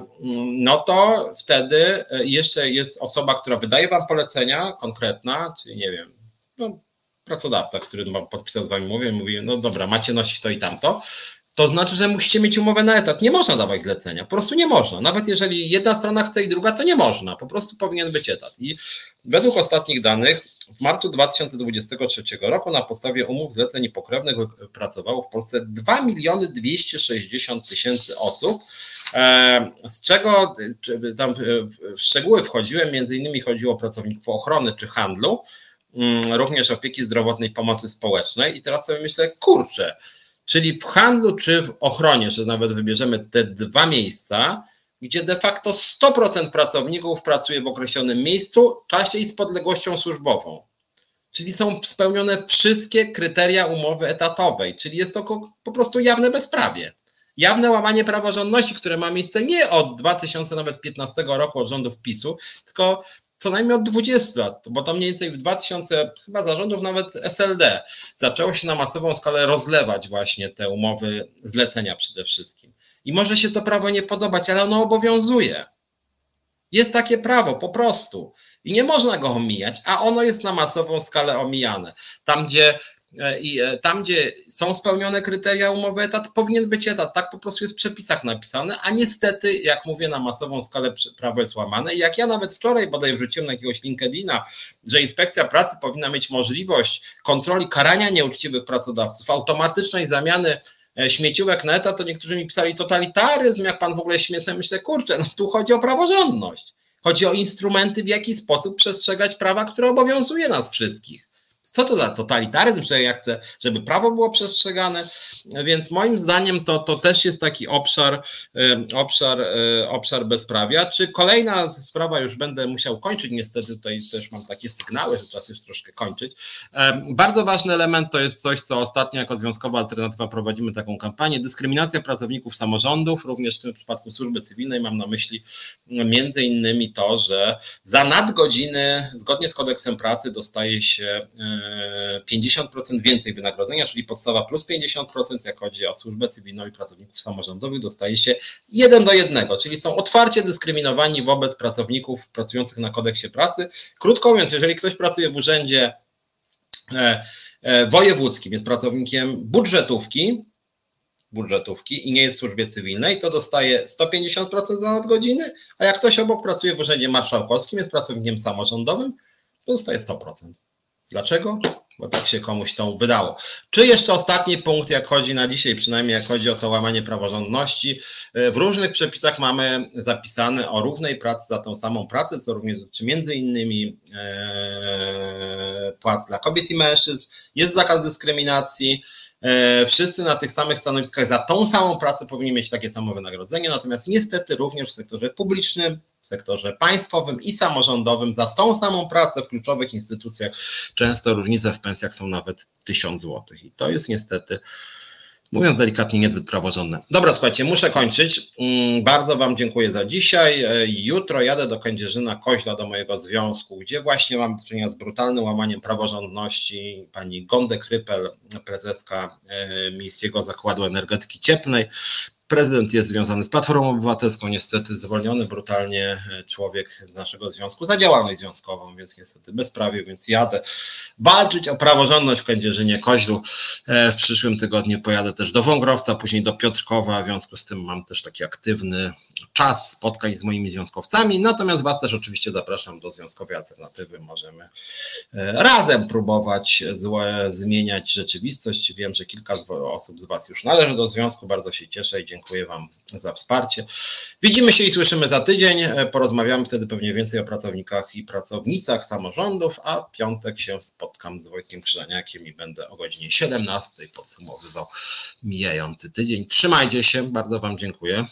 [SPEAKER 1] no to wtedy jeszcze jest osoba, która wydaje Wam polecenia konkretna, czyli nie wiem, no, pracodawca, który podpisał z Wami umowę, mówi, no dobra, macie nosić to i tamto. To znaczy, że musicie mieć umowę na etat. Nie można dawać zlecenia, po prostu nie można. Nawet jeżeli jedna strona chce i druga, to nie można. Po prostu powinien być etat. I według ostatnich danych w marcu 2023 roku na podstawie umów zleceń pokrewnych pracowało w Polsce 2 miliony 260 tysięcy osób, e, z czego tam w szczegóły wchodziłem, między innymi chodziło o pracowników ochrony czy handlu, mm, również opieki zdrowotnej, pomocy społecznej i teraz sobie myślę, kurczę, czyli w handlu czy w ochronie, że nawet wybierzemy te dwa miejsca, gdzie de facto 100% pracowników pracuje w określonym miejscu, czasie i z podległością służbową. Czyli są spełnione wszystkie kryteria umowy etatowej, czyli jest to po prostu jawne bezprawie. Jawne łamanie praworządności, które ma miejsce nie od 2015 roku od rządów PiSu, tylko co najmniej od 20 lat, bo to mniej więcej w 2000, chyba zarządów nawet SLD, zaczęło się na masową skalę rozlewać właśnie te umowy zlecenia przede wszystkim. I może się to prawo nie podobać, ale ono obowiązuje. Jest takie prawo po prostu i nie można go omijać, a ono jest na masową skalę omijane. Tam, gdzie i e, tam, gdzie są spełnione kryteria umowy etat, powinien być etat. Tak po prostu jest w przepisach napisane, a niestety, jak mówię, na masową skalę prawo jest łamane. I jak ja nawet wczoraj bodaj wrzuciłem na jakiegoś LinkedIna, że inspekcja pracy powinna mieć możliwość kontroli karania nieuczciwych pracodawców, automatycznej zamiany E, śmieciówek neta, to niektórzy mi pisali totalitaryzm, jak pan w ogóle śmiecę. Myślę, kurczę, no tu chodzi o praworządność. Chodzi o instrumenty, w jaki sposób przestrzegać prawa, które obowiązuje nas wszystkich. Co to za totalitaryzm, że ja chcę, żeby prawo było przestrzegane? Więc moim zdaniem to, to też jest taki obszar, obszar, e, obszar bezprawia. Czy kolejna sprawa, już będę musiał kończyć, niestety tutaj też mam takie sygnały, że czas już troszkę kończyć. Bardzo ważny element to jest coś, co ostatnio jako Związkowa Alternatywa prowadzimy taką kampanię, dyskryminacja pracowników samorządów, również w tym przypadku służby cywilnej mam na myśli między innymi to, że za nadgodziny zgodnie z kodeksem pracy dostaje się e, 50% więcej wynagrodzenia, czyli podstawa plus 50%, jak chodzi o służbę cywilną i pracowników samorządowych, dostaje się 1 do 1, czyli są otwarcie dyskryminowani wobec pracowników pracujących na kodeksie pracy. Krótko mówiąc, jeżeli ktoś pracuje w urzędzie e, e, wojewódzkim, jest pracownikiem budżetówki, budżetówki i nie jest w służbie cywilnej, to dostaje 150% za nadgodziny, a jak ktoś obok pracuje w urzędzie marszałkowskim, jest pracownikiem samorządowym, to dostaje 100%. Dlaczego? Bo tak się komuś to wydało. Czy jeszcze ostatni punkt, jak chodzi na dzisiaj, przynajmniej jak chodzi o to łamanie praworządności. W różnych przepisach mamy zapisane o równej pracy za tą samą pracę, co również dotyczy między innymi e, płac dla kobiet i mężczyzn. Jest zakaz dyskryminacji. E, wszyscy na tych samych stanowiskach za tą samą pracę powinni mieć takie samo wynagrodzenie, natomiast niestety również w sektorze publicznym, sektorze państwowym i samorządowym za tą samą pracę w kluczowych instytucjach często różnice w pensjach są nawet 1000 zł. I to jest niestety mówiąc delikatnie, niezbyt praworządne. Dobra, słuchajcie, muszę kończyć. Mm, bardzo Wam dziękuję za dzisiaj. E, jutro jadę do Kędzierzyna Koźla, do mojego związku, gdzie właśnie mam do czynienia z brutalnym łamaniem praworządności. Pani Gondek Rypel, prezeska e, Miejskiego Zakładu Energetyki Cieplnej, Prezydent jest związany z Platformą Obywatelską, niestety zwolniony brutalnie e, człowiek naszego związku za działalność związkową, więc niestety bezprawie, więc jadę walczyć o praworządność w Kędzierzynie Koźlu. E, w przyszłym tygodniu pojadę też do Wągrowca, później do Piotrkowa, w związku z tym mam też taki aktywny czas spotkań z moimi związkowcami, natomiast Was też oczywiście zapraszam do Związkowej Alternatywy, możemy e, razem próbować zmieniać rzeczywistość. Wiem, że kilka osób z Was już należy do związku, bardzo się cieszę i dziękuję Dziękuję Wam za wsparcie. Widzimy się i słyszymy za tydzień. Porozmawiamy wtedy pewnie więcej o pracownikach i pracownicach samorządów, a w piątek się spotkam z Wojtkiem Krzyżaniakiem i będę o godzinie 17 podsumowywał mijający tydzień. Trzymajcie się, bardzo Wam dziękuję.